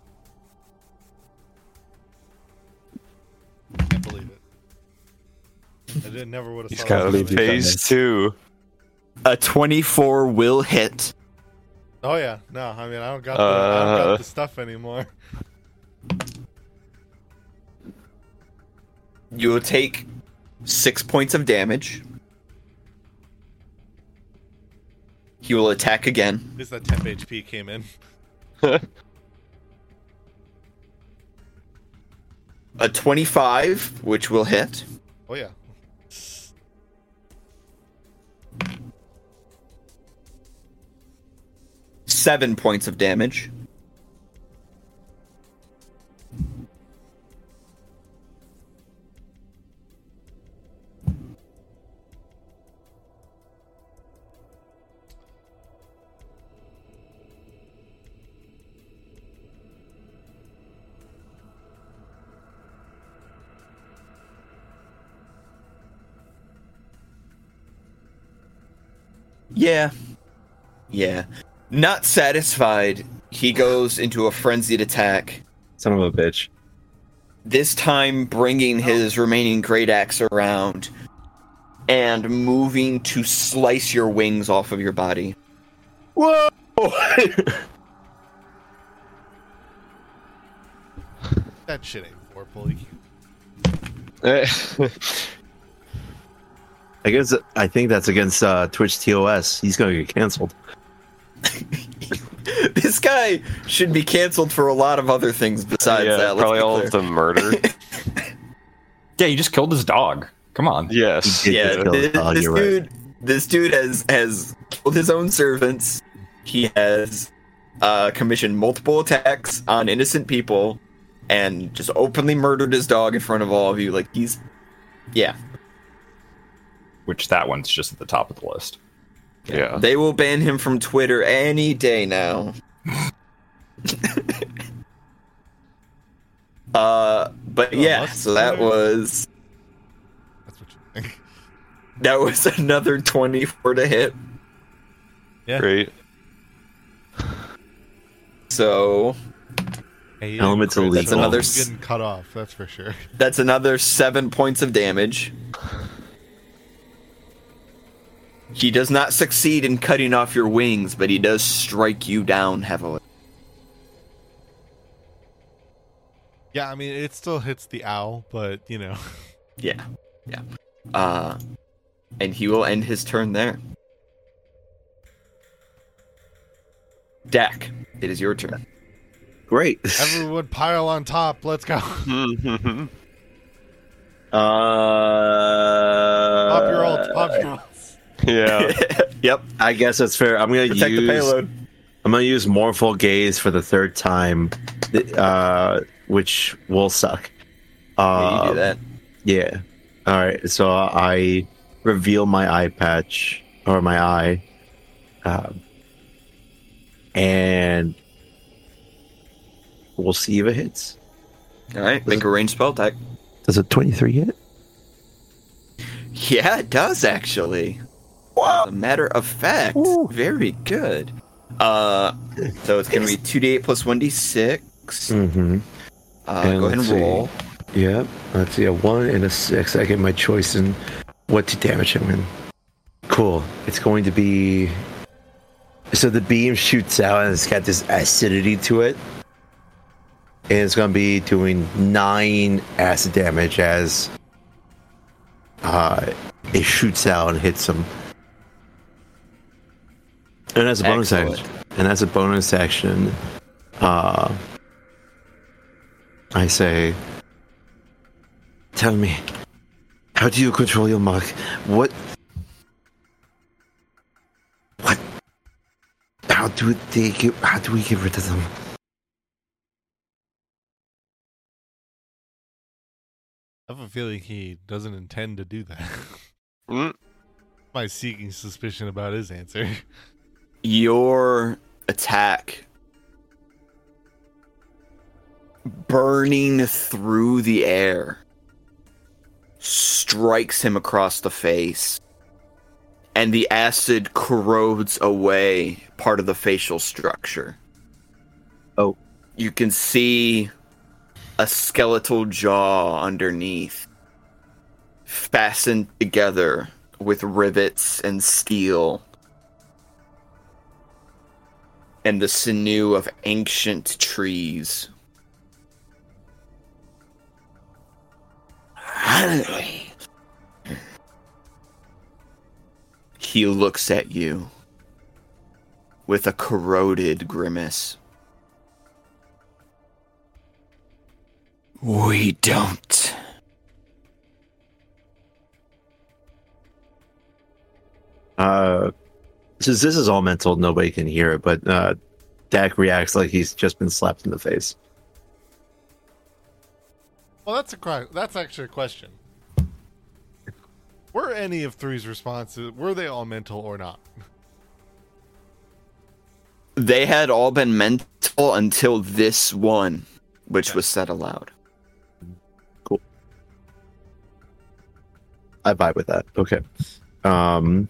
Can't believe it. I did, never would have He's thought gotta leave you Phase two. A 24 will hit. Oh yeah, no, I mean I don't got the, I don't Uh. got the stuff anymore. You will take six points of damage. He will attack again. At least that temp HP came in. A 25, which will hit. Oh yeah. Seven points of damage. Yeah. Yeah. Not satisfied, he goes into a frenzied attack. Son of a bitch. this time bringing his remaining great axe around and moving to slice your wings off of your body. Whoa! That shit ain't Vorpal. You I guess I think that's against uh, Twitch TOS. He's gonna get canceled. this guy should be canceled for a lot of other things besides yeah, that. let's probably all of the murder. yeah, you just killed his dog. Come on. yes. Yeah, just kill his this, dog, this you're right. dude, this dude has has killed his own servants. He has uh, commissioned multiple attacks on innocent people, and just openly murdered his dog in front of all of you. Like he's, yeah. Which that one's just at the top of the list. Yeah. They will ban him from Twitter any day now. uh, but Oh, yeah, so that Twitter. was That's what you think. that was another twenty-four to hit. Yeah. Great. So Hey, you Elements didn't crit, illegal. so That's another getting cut off. That's for sure. that's another seven points of damage. He does not succeed in cutting off your wings, but he does strike you down heavily. Yeah, I mean it still hits the owl, but you know. Yeah, yeah. Uh, and he will end his turn there. Dak, it is your turn. Great. Everyone pile on top. Let's go. Uh, Pop your ult. Pop your ult. Yeah. yep. I guess that's fair. I'm gonna Protect use. the payload. I'm gonna use Morphle Gaze for the third time, uh, which will suck. Yeah, Uh, you do that. Yeah. All right. So I reveal my eye patch or my eye, um, and we'll see if it hits. All right, make a range spell attack. Does a 23 hit? Yeah, it does actually. As a matter of fact, Ooh. very good. Uh, so it's gonna be two d eight plus one d six. Mm-hmm. Uh, And go ahead and see. roll. Yep. Let's see. A one and a six. I get my choice in what to damage him in. Cool. It's going to be. So the beam shoots out and it's got this acidity to it. And it's going to be doing nine acid damage as uh, it shoots out and hits him. And as a bonus Excellent. action, and as a bonus action, uh, I say, Tell me, how do you control your mark? What? What? How do they get? How do we get rid of them? I have a feeling he doesn't intend to do that. Mm. My seeking suspicion about his answer. your attack burning through the air strikes him across the face and the acid corrodes away part of the facial structure Oh. you can see a skeletal jaw underneath fastened together with rivets and steel and the sinew of ancient trees. He looks at you with a corroded grimace. We don't. Uh, since this is all mental, nobody can hear it, but uh, Dak reacts like he's just been slapped in the face. Well, that's a cri- that's actually a question. Were any of three's responses were they all mental or not? They had all been mental until this one, which Okay. was said aloud. Cool. I vibe with that. Okay. Um,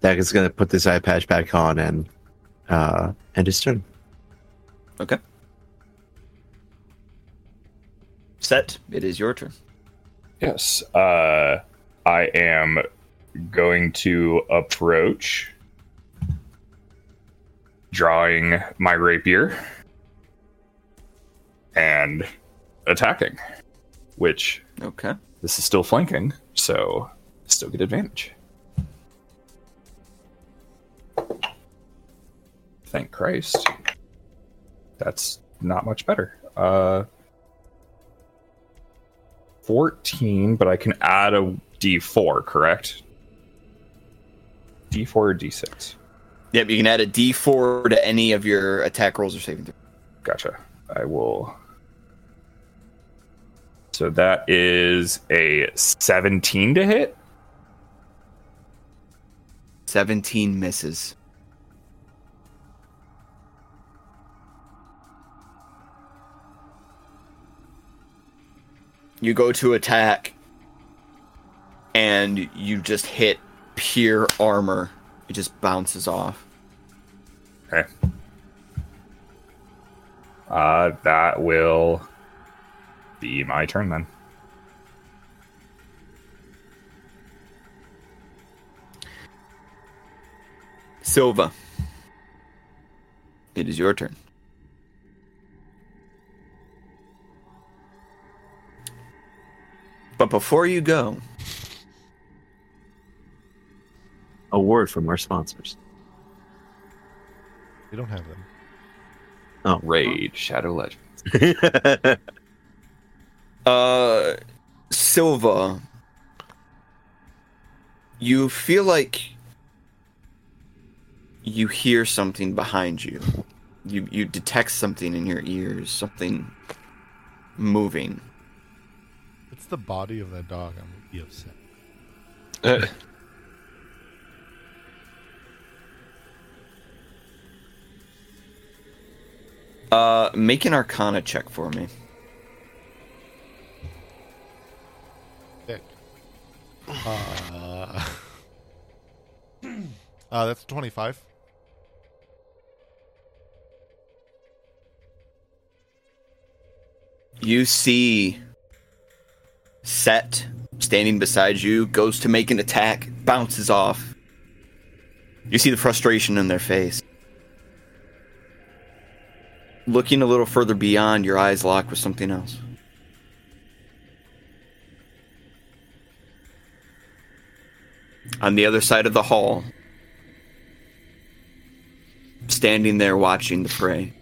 Dak is gonna put this eye patch back on and uh, end his turn. Okay. Seth. It is your turn. Yes. Uh, I am going to approach, drawing my rapier, and attacking. Which Okay. this is still flanking, so still get advantage. Thank Christ. That's not much better. Uh 14, but I can add a d4, correct? D4 or d6? Yep, you can add a D4 to any of your attack rolls or saving throws. Gotcha. I will. So that is a 17 to hit. 17 misses. You go to attack, and you just hit pure armor. It just bounces off. Okay. Uh, that will be my turn then. Silva, it is your turn. But before you go, A word from our sponsors. We don't have them. Oh, Raid Shadow Legends. uh, Silva, you feel like you hear something behind you. You you detect something in your ears, something moving. It's the body of that dog. I'm gonna be upset. Uh, Uh, make an Arcana check for me. Uh, uh, that's 25. You see Seth standing beside you, goes to make an attack, bounces off. You see the frustration in their face. Looking a little further beyond, your eyes lock with something else. On the other side of the hall, standing there watching the prey.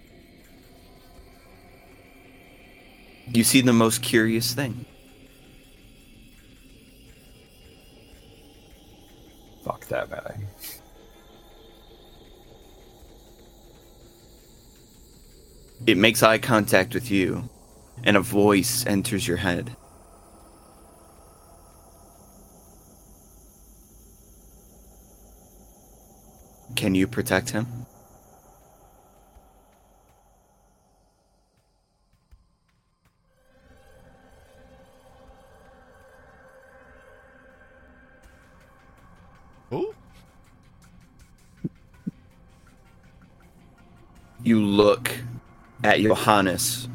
You see the most curious thing. Fuck that guy. It makes eye contact with you, and a voice enters your head. Can you protect him? You look at Johannes,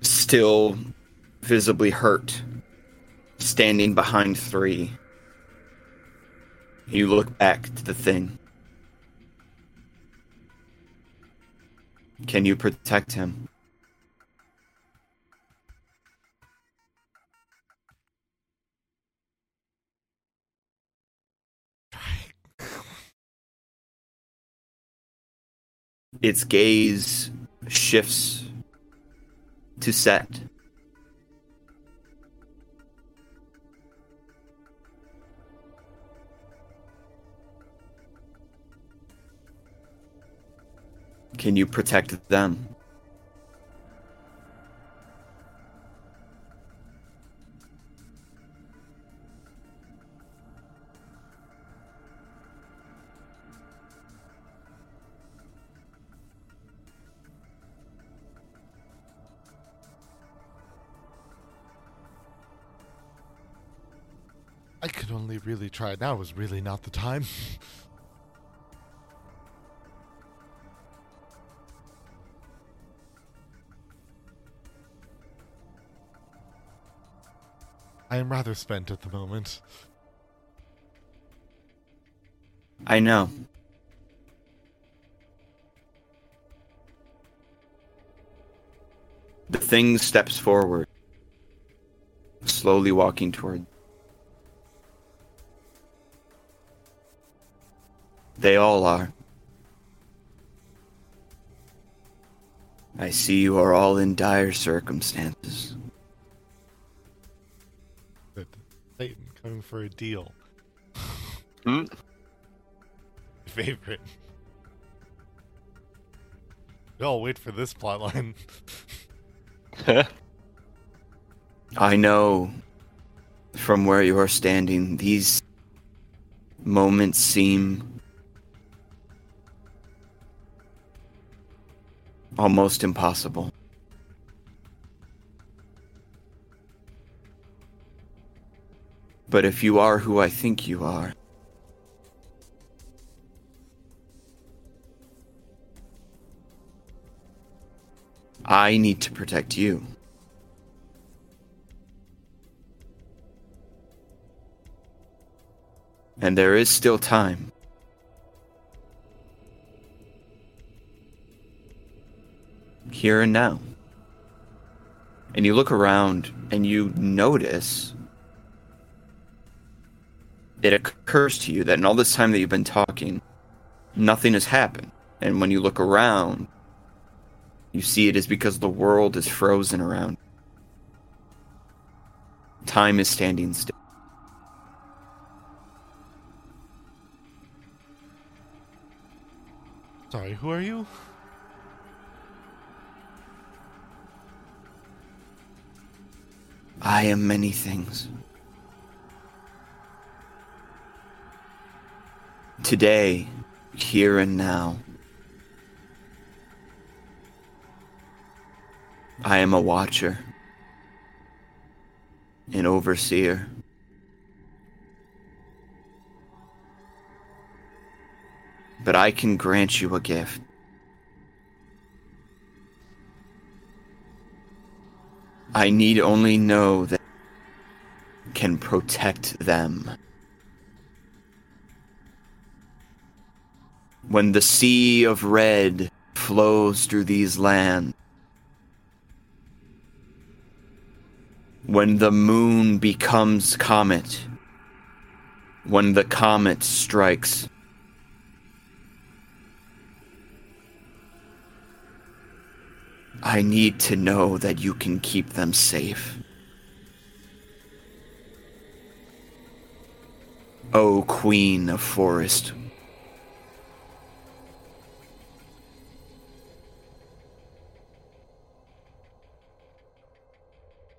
still visibly hurt, standing behind three. You look back to the thing. Can you protect him? Its gaze shifts to Seth. Can you protect them? I could only really try. It. Now was really not the time. I am rather spent at the moment. I know. The thing steps forward, slowly walking toward. They all are. I see you are all in dire circumstances. That Satan coming for a deal. Hmm? Favorite. Y'all wait for this plotline. I know from where you are standing, these moments seem almost impossible. But if you are who I think you are, I need to protect you. And there is still time. Here and now. And you look around and you notice it occurs to you that in all this time that you've been talking, nothing has happened. And when you look around, you see it is because the world is frozen around. Time is standing still. Sorry, who are you? I am many things. Today, here and now, I am a watcher, an overseer. But I can grant you a gift. I need only know that can protect them. When the sea of red flows through these lands, when the moon becomes comet, when the comet strikes, I need to know that you can keep them safe. O oh, Queen of Forest,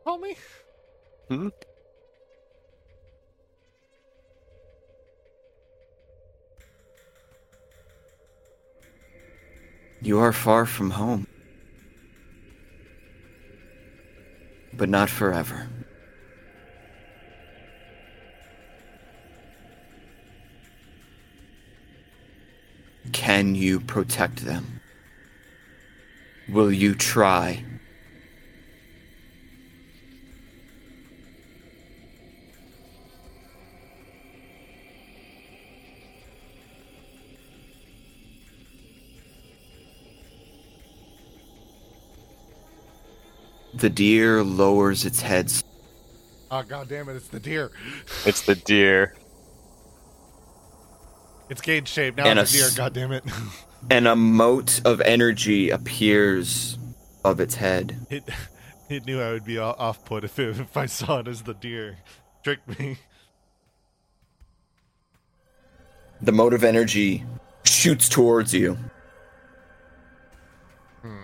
homie? Hmm? You are far from home. But not forever. Can you protect them? Will you try? The deer lowers its head ah, Oh god damn it, it's the deer. It's the deer. It's gauge shaped. Now And it's a a deer, s- god damn it. and a mote of energy appears of its head. it it knew I would be off put if, it, if I saw it as the deer. Tricked me. The mote of energy shoots towards you. Hmm.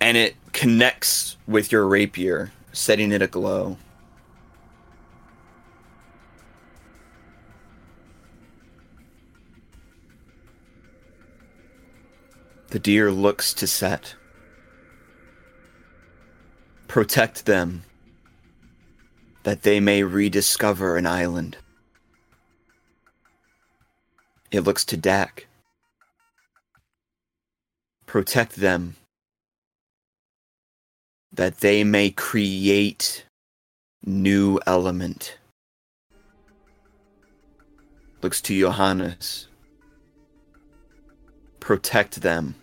And it connects with your rapier, setting it aglow. The deer looks to Seth. Protect them, that they may rediscover an island. It looks to Dak. Protect them, that they may create new element. Looks to Johannes. Protect them,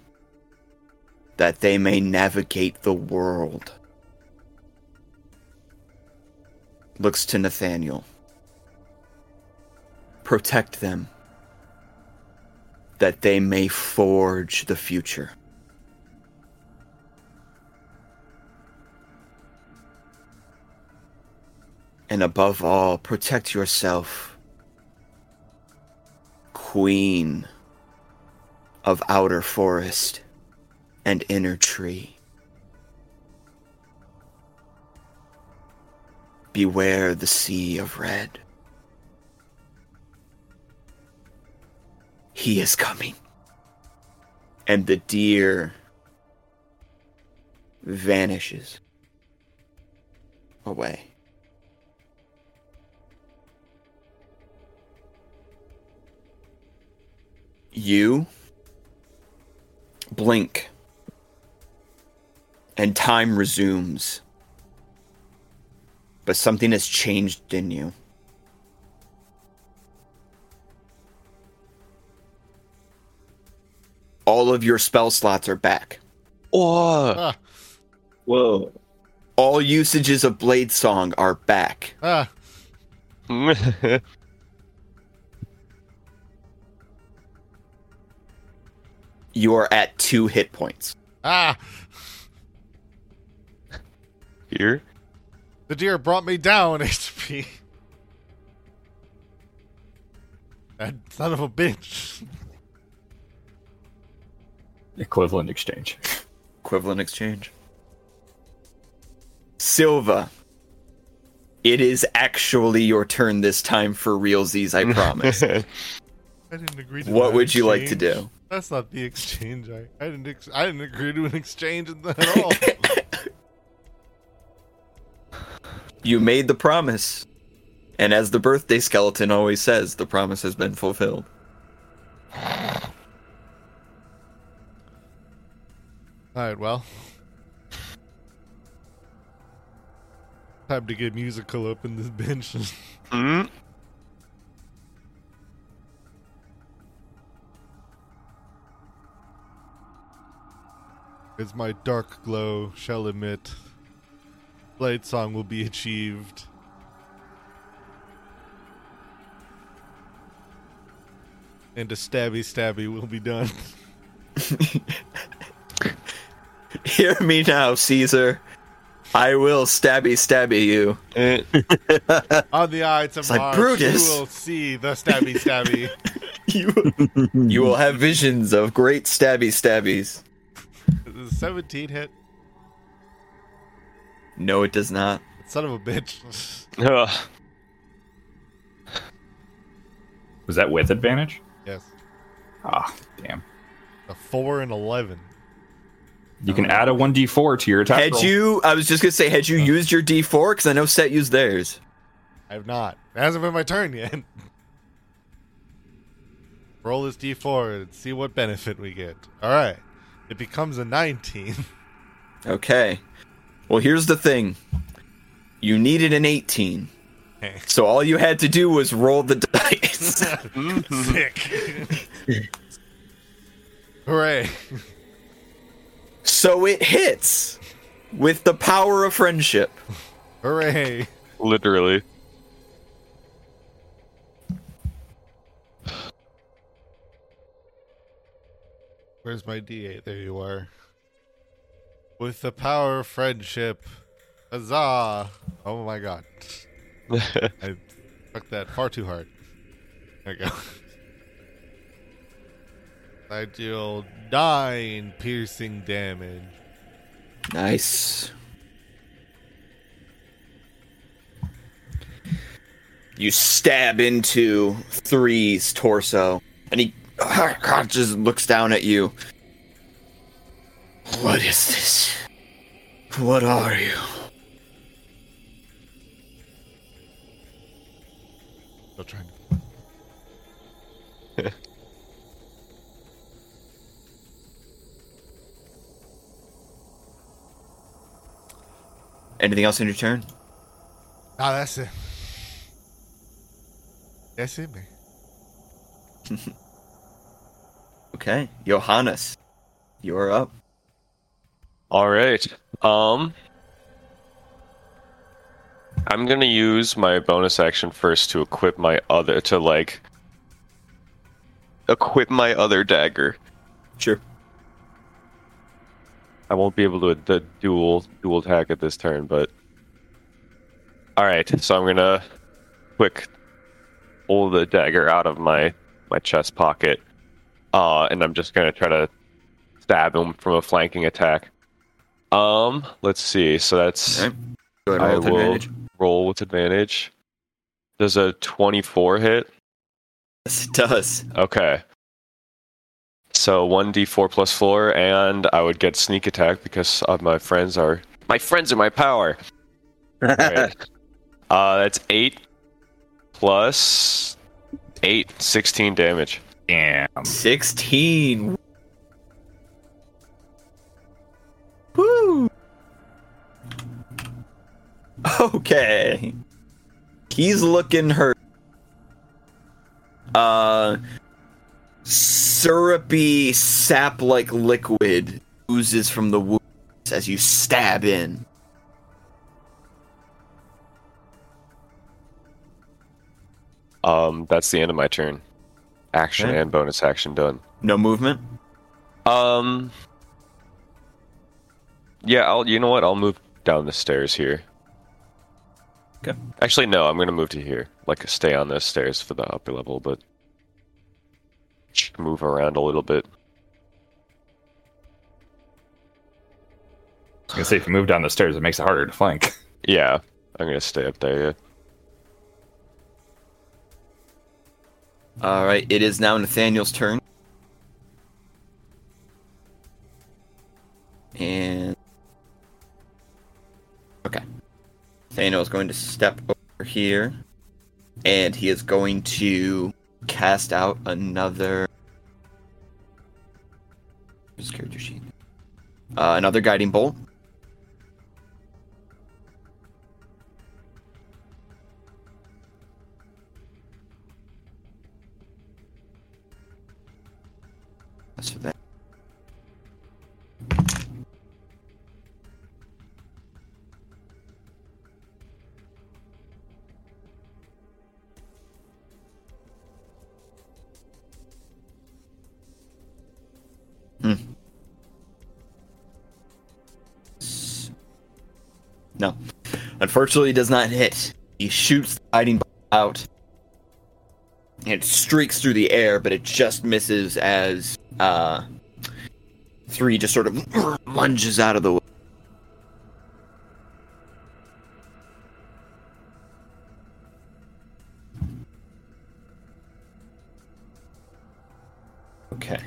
that they may navigate the world. Looks to Nathaniel. Protect them, that they may forge the future. And above all, protect yourself, Queen of Outer Forest and Inner Tree. Beware the Sea of Red. He is coming. And the deer vanishes away. You blink, and time resumes. But something has changed in you. All of your spell slots are back. Oh, Ah, Whoa. All usages of Bladesong are back. ah. You are at two hit points. Ah, here. the deer brought me down HP. That son of a bitch. Equivalent exchange. Equivalent exchange. Silva. It is actually your turn this time for realsies, I promise. I didn't agree to what that would you like to do? That's not the exchange. I, I didn't ex- I didn't agree to an exchange at all. You made the promise. And as the birthday skeleton always says, the promise has been fulfilled. all right, well. Time to get musical up in this bench. Mm. As my dark glow shall emit, Bladesong will be achieved. And a stabby stabby will be done. Hear me now, Caesar. I will stabby stabby you. On the Ides of like March, Brutus. you will see the stabby stabby. You, you will have visions of great stabby stabbies. Is it 17 hit? No, it does not. Son of a bitch. ugh. Was that with advantage? yes. Ah, damn. A four and eleven. You can add a 1d4 to your attack. Had roll. you? I was just gonna say, had you used your D4? Because I know Seth used theirs. I have not. It hasn't been my turn yet. Roll this d4 and see what benefit we get. All right. It becomes a 19. Okay. Well, here's the thing. You needed an 18. Okay. So all you had to do was roll the dice. Sick. Hooray. so it hits with the power of friendship. Hooray. Literally. Where's my d8? There you are. With the power of friendship. Huzzah. Oh my god. I fucked that far too hard. There we go. I deal nine piercing damage. Nice. You stab into Three's torso, and he just looks down at you. What is this? What are you? Still trying Anything else in your turn? Ah, that's it. That's it, man. Okay, Johannes, you're up. All right. Um, I'm gonna use my bonus action first to equip my other to like equip my other dagger. Sure. I won't be able to the dual dual attack at this turn, but all right. So I'm gonna quick pull the dagger out of my my chest pocket, uh, and I'm just gonna try to stab him from a flanking attack. Um, let's see. So that's Okay. Go ahead and I roll with will advantage. roll with advantage. Does a 24 hit? Yes, it does. Okay. So 1d4 plus 4, and I would get sneak attack because uh, my friends are my friends are my power. Right. uh, that's 8 plus 8, 16 damage. Damn. 16. Woo! Okay. He's looking hurt. Uh syrupy sap like liquid oozes from the wounds as you stab in. Um, that's the end of my turn. Action Okay. and bonus action done. No movement? Um. Yeah, I'll. You know what? I'll move down the stairs here. Okay. Actually, no. I'm gonna move to here. Like, stay on the stairs for the upper level, but move around a little bit. I was gonna say if you move down the stairs, it makes it harder to flank. Yeah, I'm gonna stay up there. Yeah. All right, it is now Nathaniel's turn. And okay, Nathaniel is going to step over here, and he is going to cast out another. Character sheet? Uh, another guiding bolt. That's for that. Hmm. No. Unfortunately, does not hit. He shoots the hiding out. And it streaks through the air, but it just misses as uh, three just sort of lunges out of the way. Okay.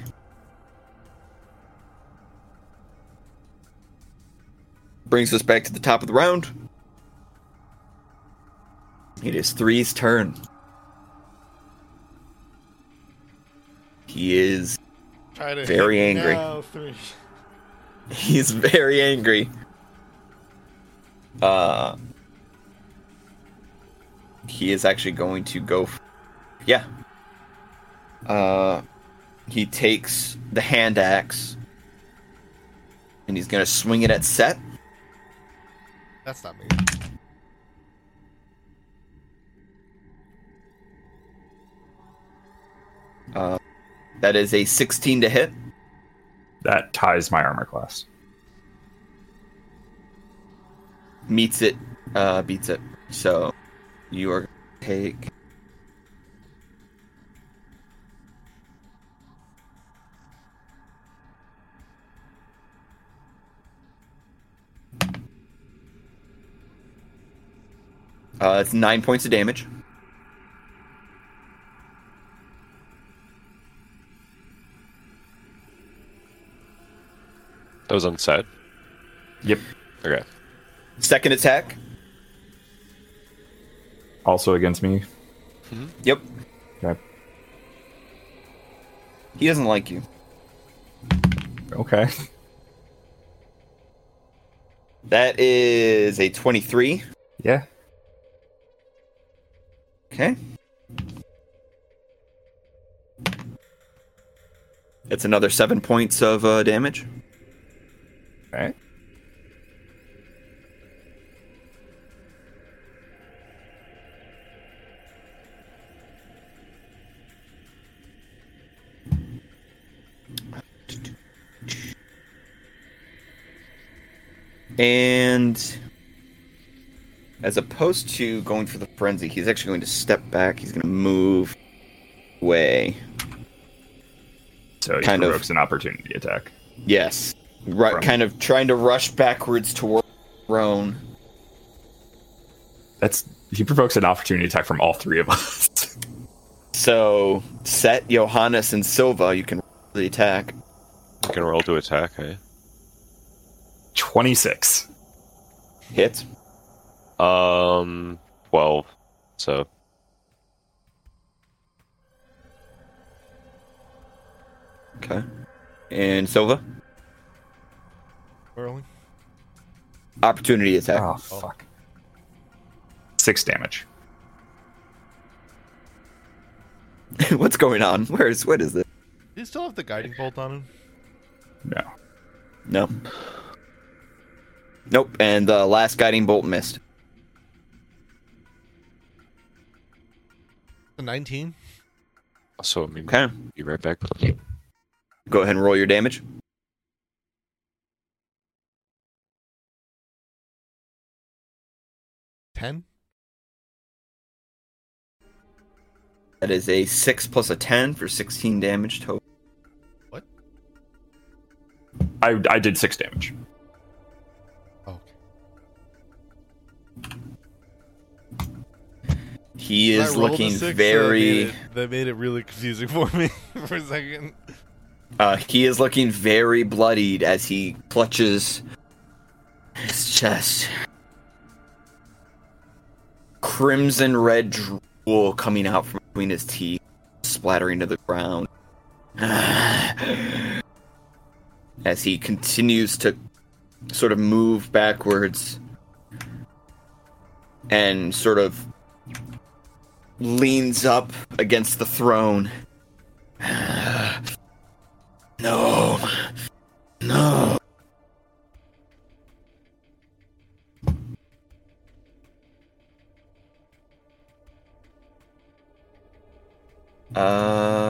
Brings us back to the top of the round. It is three's turn. He is Try to Very angry. now, three. he's very angry. Uh he is actually going to go f- yeah. Uh he takes the hand axe and he's going to swing it at Seth. That's not me. Uh that is a 16 to hit. That ties my armor class. meets it, uh, beats it. So you are take. Uh, it's nine points of damage. That was on Seth. Yep. Okay. Second attack. Also against me. Yep. Okay. He doesn't like you. Okay. That is a 23. Yeah. Okay. It's another seven points of uh, damage. Okay. And as opposed to going for the frenzy, he's actually going to step back. He's going to move away. So he Kind of. provokes an opportunity attack. Yes. Right, kind of trying to rush backwards toward Roan. That's he provokes an opportunity attack from all three of us. So, Seth, Johannes, and Silva, you can roll the attack. You can roll to attack, Hey, Twenty six. Hit. Um, 12. So, Okay. And Silva, Whirling. opportunity attack. Oh fuck. Six damage. What's going on? Where's what is this? Do you still have the guiding bolt on him? No. No. Nope. And the last guiding bolt missed. The 19? so I mean, Okay. be right back. Go ahead and roll your damage. Ten? That is a six plus a ten for sixteen damage total. What? I I did six damage. Oh, okay. He is rolled a looking six, That very. made, it, that made it really confusing for me for a second. Uh, he is looking very bloodied as he clutches his chest. Crimson red drool coming out from between his teeth, splattering to the ground. As he continues to sort of move backwards and sort of leans up against the throne. No. No. Uh,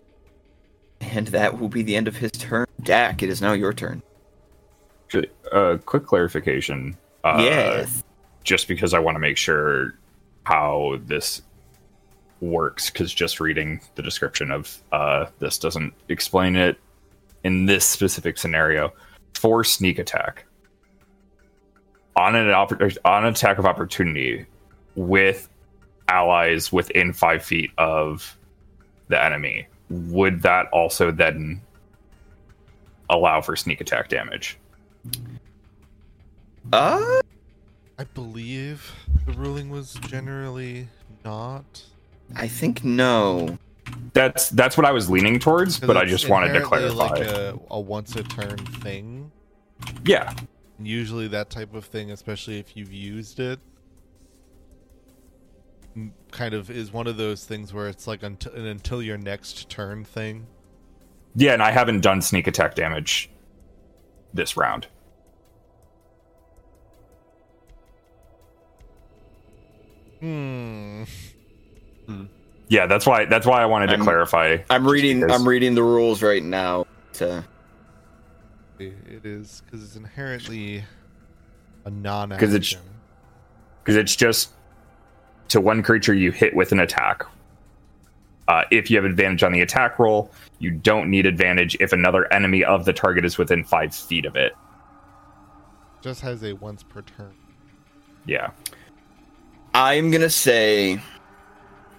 and that will be the end of his turn. Dak, it is now your turn. Actually, uh, quick clarification. Uh, yes. Just because I want to make sure how this works, because just reading the description of uh, this doesn't explain it in this specific scenario. For sneak attack, on an oppor- on an attack of opportunity with allies within five feet of the enemy, would that also then allow for sneak attack damage? Uh, I believe the ruling was generally not. I think no. That's that's what I was leaning towards, but I just wanted to inherently clarify. Like a, a once a turn thing. yeah, usually, that type of thing, especially if you've used it, m- kind of is one of those things where it's like until an until your next turn thing. yeah, and I haven't done sneak attack damage this round. Hmm. Yeah, that's why that's why I wanted to I'm- clarify. I'm reading. because- I'm reading the rules right now. To It is because it's inherently a non 'Cause it's- because it's just to one creature you hit with an attack. Uh, if you have advantage on the attack roll, you don't need advantage if another enemy of the target is within five feet of it. just has a once per turn. Yeah. I'm gonna say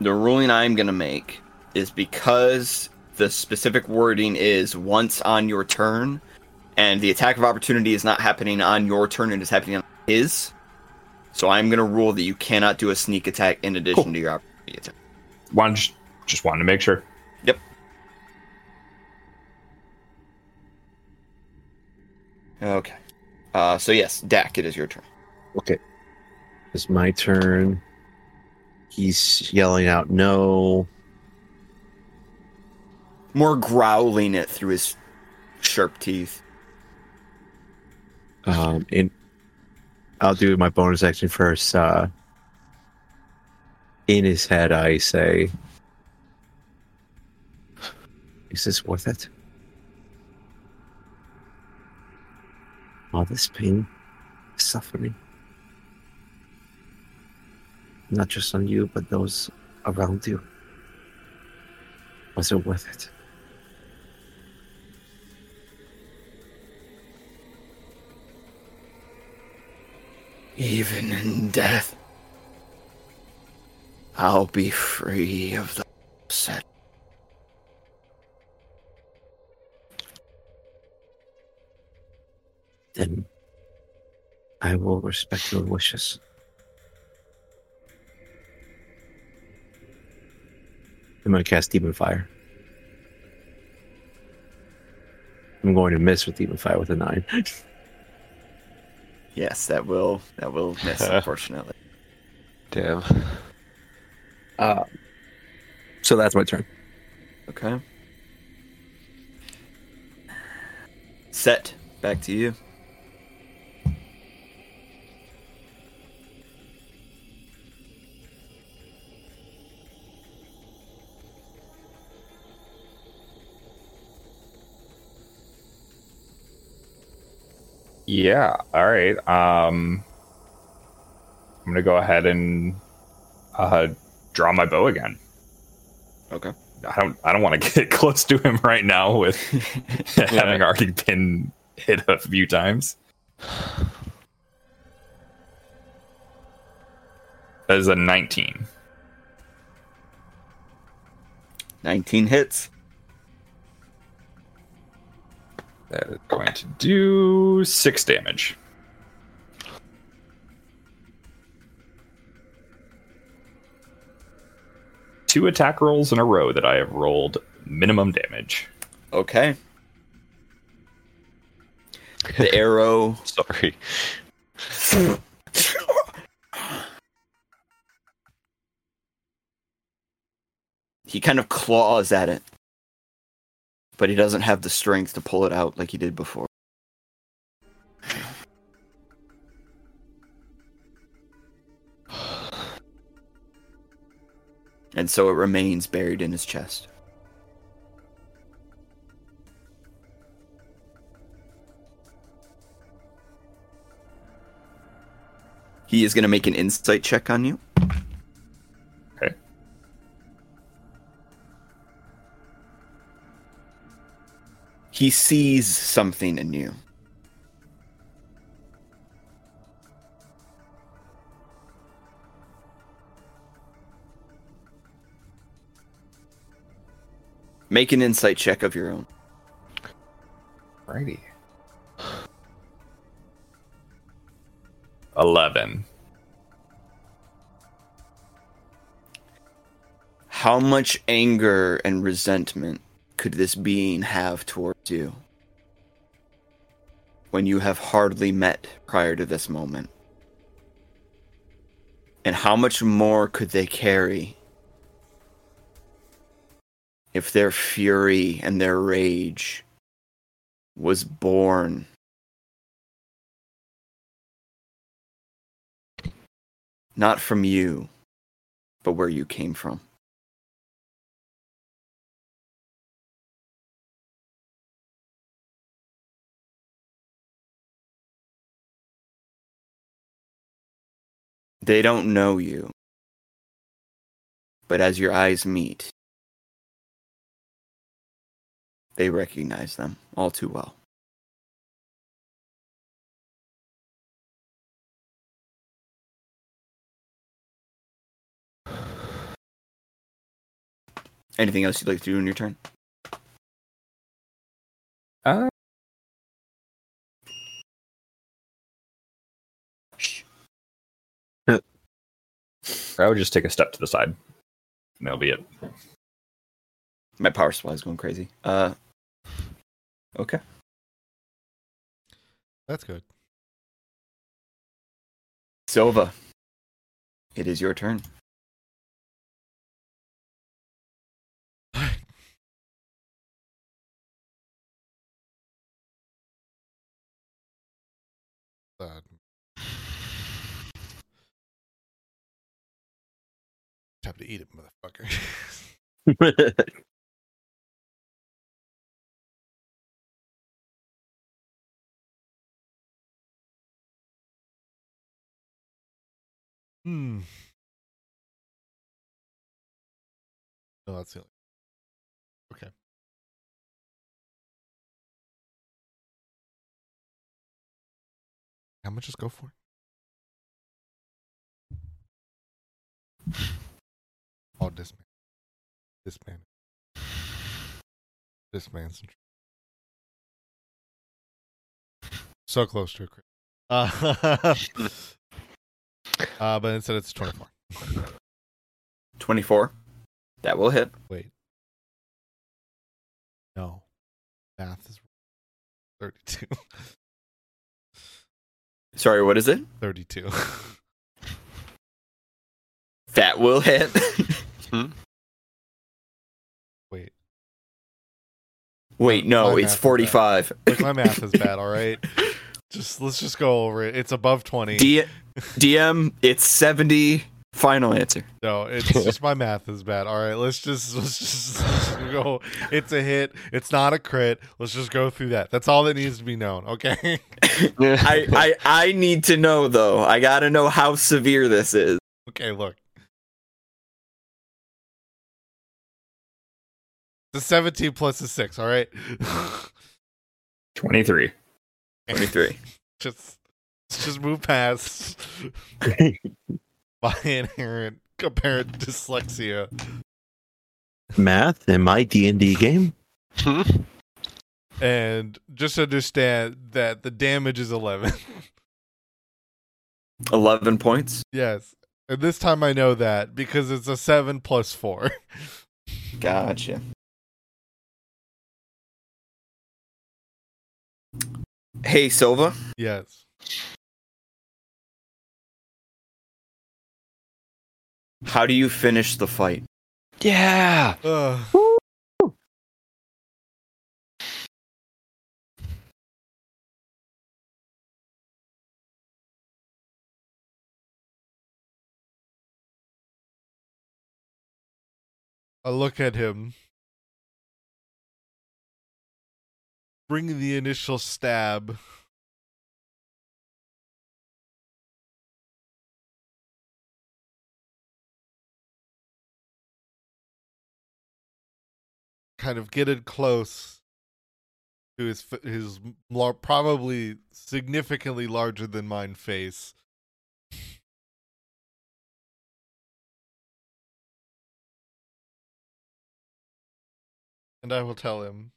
the ruling I'm gonna make is because the specific wording is once on your turn, and the attack of opportunity is not happening on your turn; and it is happening on his. So I'm gonna rule that you cannot do a sneak attack in addition Cool. to your opportunity attack. One just, just wanted to make sure. Yep. Okay. Uh, so yes, Dak, it is your turn. Okay. It's my turn. He's yelling out no. More growling it through his sharp teeth. Um, and I'll do my bonus action first. Uh, in his head, I say, "Is this worth it? All this pain, suffering, not just on you, but those around you. Was it worth it?" Even in death, I'll be free of the set. then I will respect your wishes. I'm going to cast Demon Fire. I'm going to miss with Demon Fire with a nine. Yes, that will that will miss, unfortunately. Damn. Uh, so that's my turn. Okay. Seth. Back to you. Yeah. All right. Um, I'm gonna go ahead and uh, draw my bow again. Okay. I don't. I don't want to get close to him right now with having already been hit a few times. That is a 19. 19 hits. That is going to do six damage. Two attack rolls in a row that I have rolled minimum damage. Okay. The arrow Sorry. he kind of claws at it. But he doesn't have the strength to pull it out like he did before. And so it remains buried in his chest. He is going to make an insight check on you. He sees something in you. Make an insight check of your own. Righty. 11. How much anger and resentment could this being have towards you? When you have hardly met prior to this moment? And how much more could they carry if their fury and their rage was born not from you, but where you came from? They don't know you. But as your eyes meet, they recognize them all too well. Anything else you'd like to do in your turn? I would just take a step to the side. And that'll be it. My power supply is going crazy. Uh, okay. That's good. Silva, it is your turn. Time to eat it, motherfucker. hmm. No, that's the only. Okay. How much just go for? Oh, this man. This man. This man's so close to a crit. Uh, uh, but instead it's 24. 24. That will hit. Wait. No. Math is 32. Sorry, what is it? 32. That will hit. Hmm? Wait. Wait, no, My it's math is bad. 45. Look, my math is bad, all right? Just let's just go over it. It's above 20. D- DM, it's 70. Final answer. No, it's just my math is bad. All right, let's just let's just, let's just go. It's a hit. It's not a crit. Let's just go through that. That's all that needs to be known. Okay. I, I I need to know though. I gotta know how severe this is. okay. Look. The 17 plus a six. All right. 23. 23. just just move past my inherent apparent dyslexia. Math in my D and D game. Hmm? and just understand that the damage is 11 11 points. yes and this time i know that because it's a 7 plus 4 Gotcha. Hey, Silva. yes How do you finish the fight? yeah. Ugh. I look at him, bring the initial stab. Kind of get it close to his his lar- probably significantly larger than mine face. And I will tell him.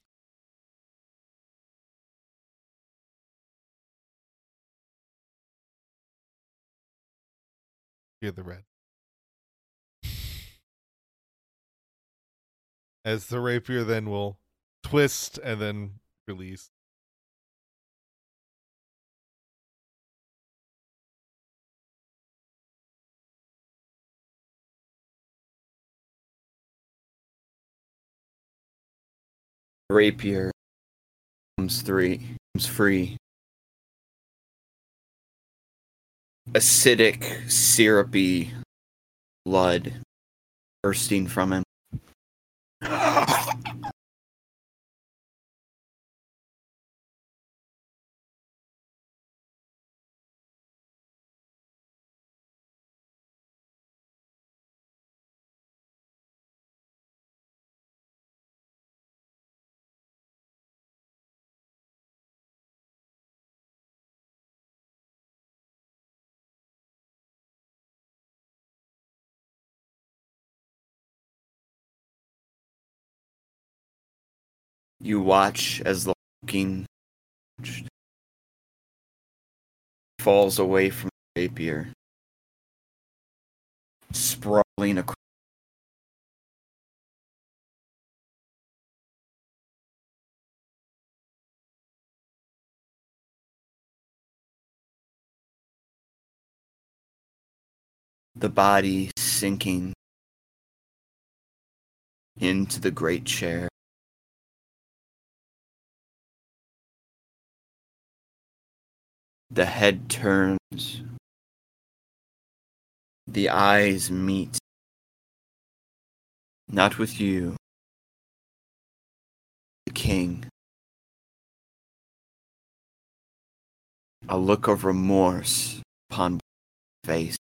Hear the red. As the rapier then will twist and then release. Rapier comes three comes free. Acidic, syrupy blood bursting from him. You watch as the king falls away from the rapier, sprawling across. The body sinking into the great chair. The head turns. The eyes meet. Not with you, the king. A look of remorse upon face.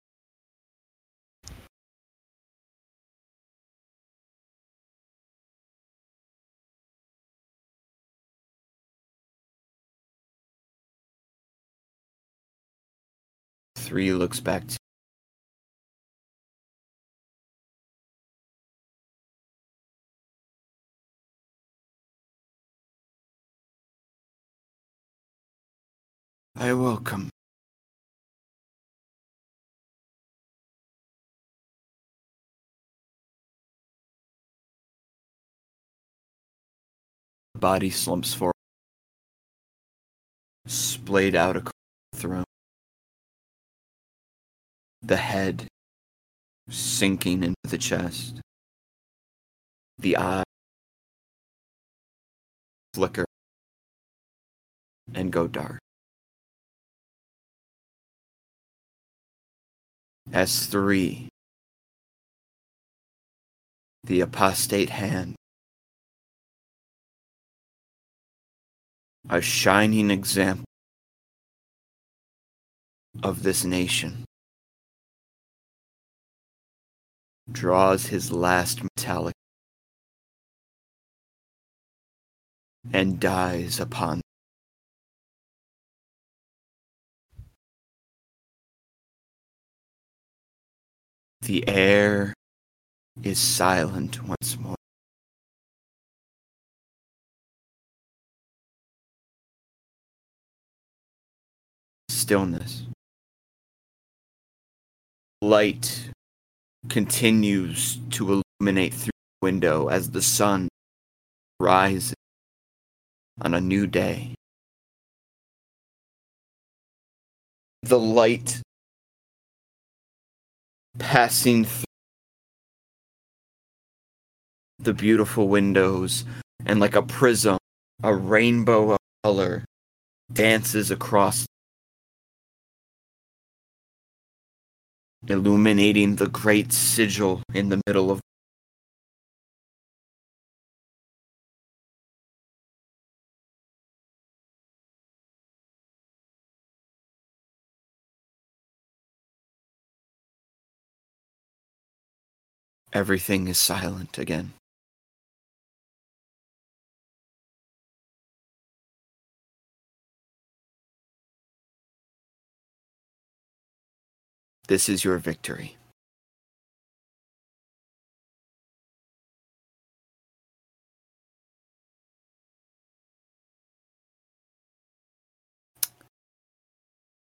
Three looks back to I welcome. Body slumps forward, splayed out across The head sinking into the chest. The eye flicker and go dark. S3. The apostate hand. A shining example of this nation. Draws his last metallic and dies upon The air is silent once more. Stillness. Light continues to illuminate through the window as the sun rises on a new day. The light passing through the beautiful windows and like a prism, a rainbow of color dances across, illuminating the great sigil in the middle of. Everything is silent again. This is your victory.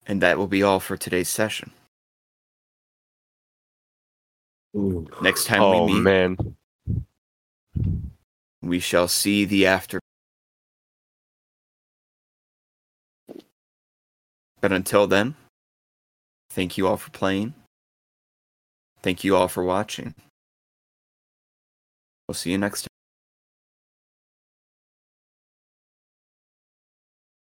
And that will be all for today's session. Next time Oh we meet, man. we shall see the after. But until then, thank you all for playing. Thank you all for watching. We'll see you next time.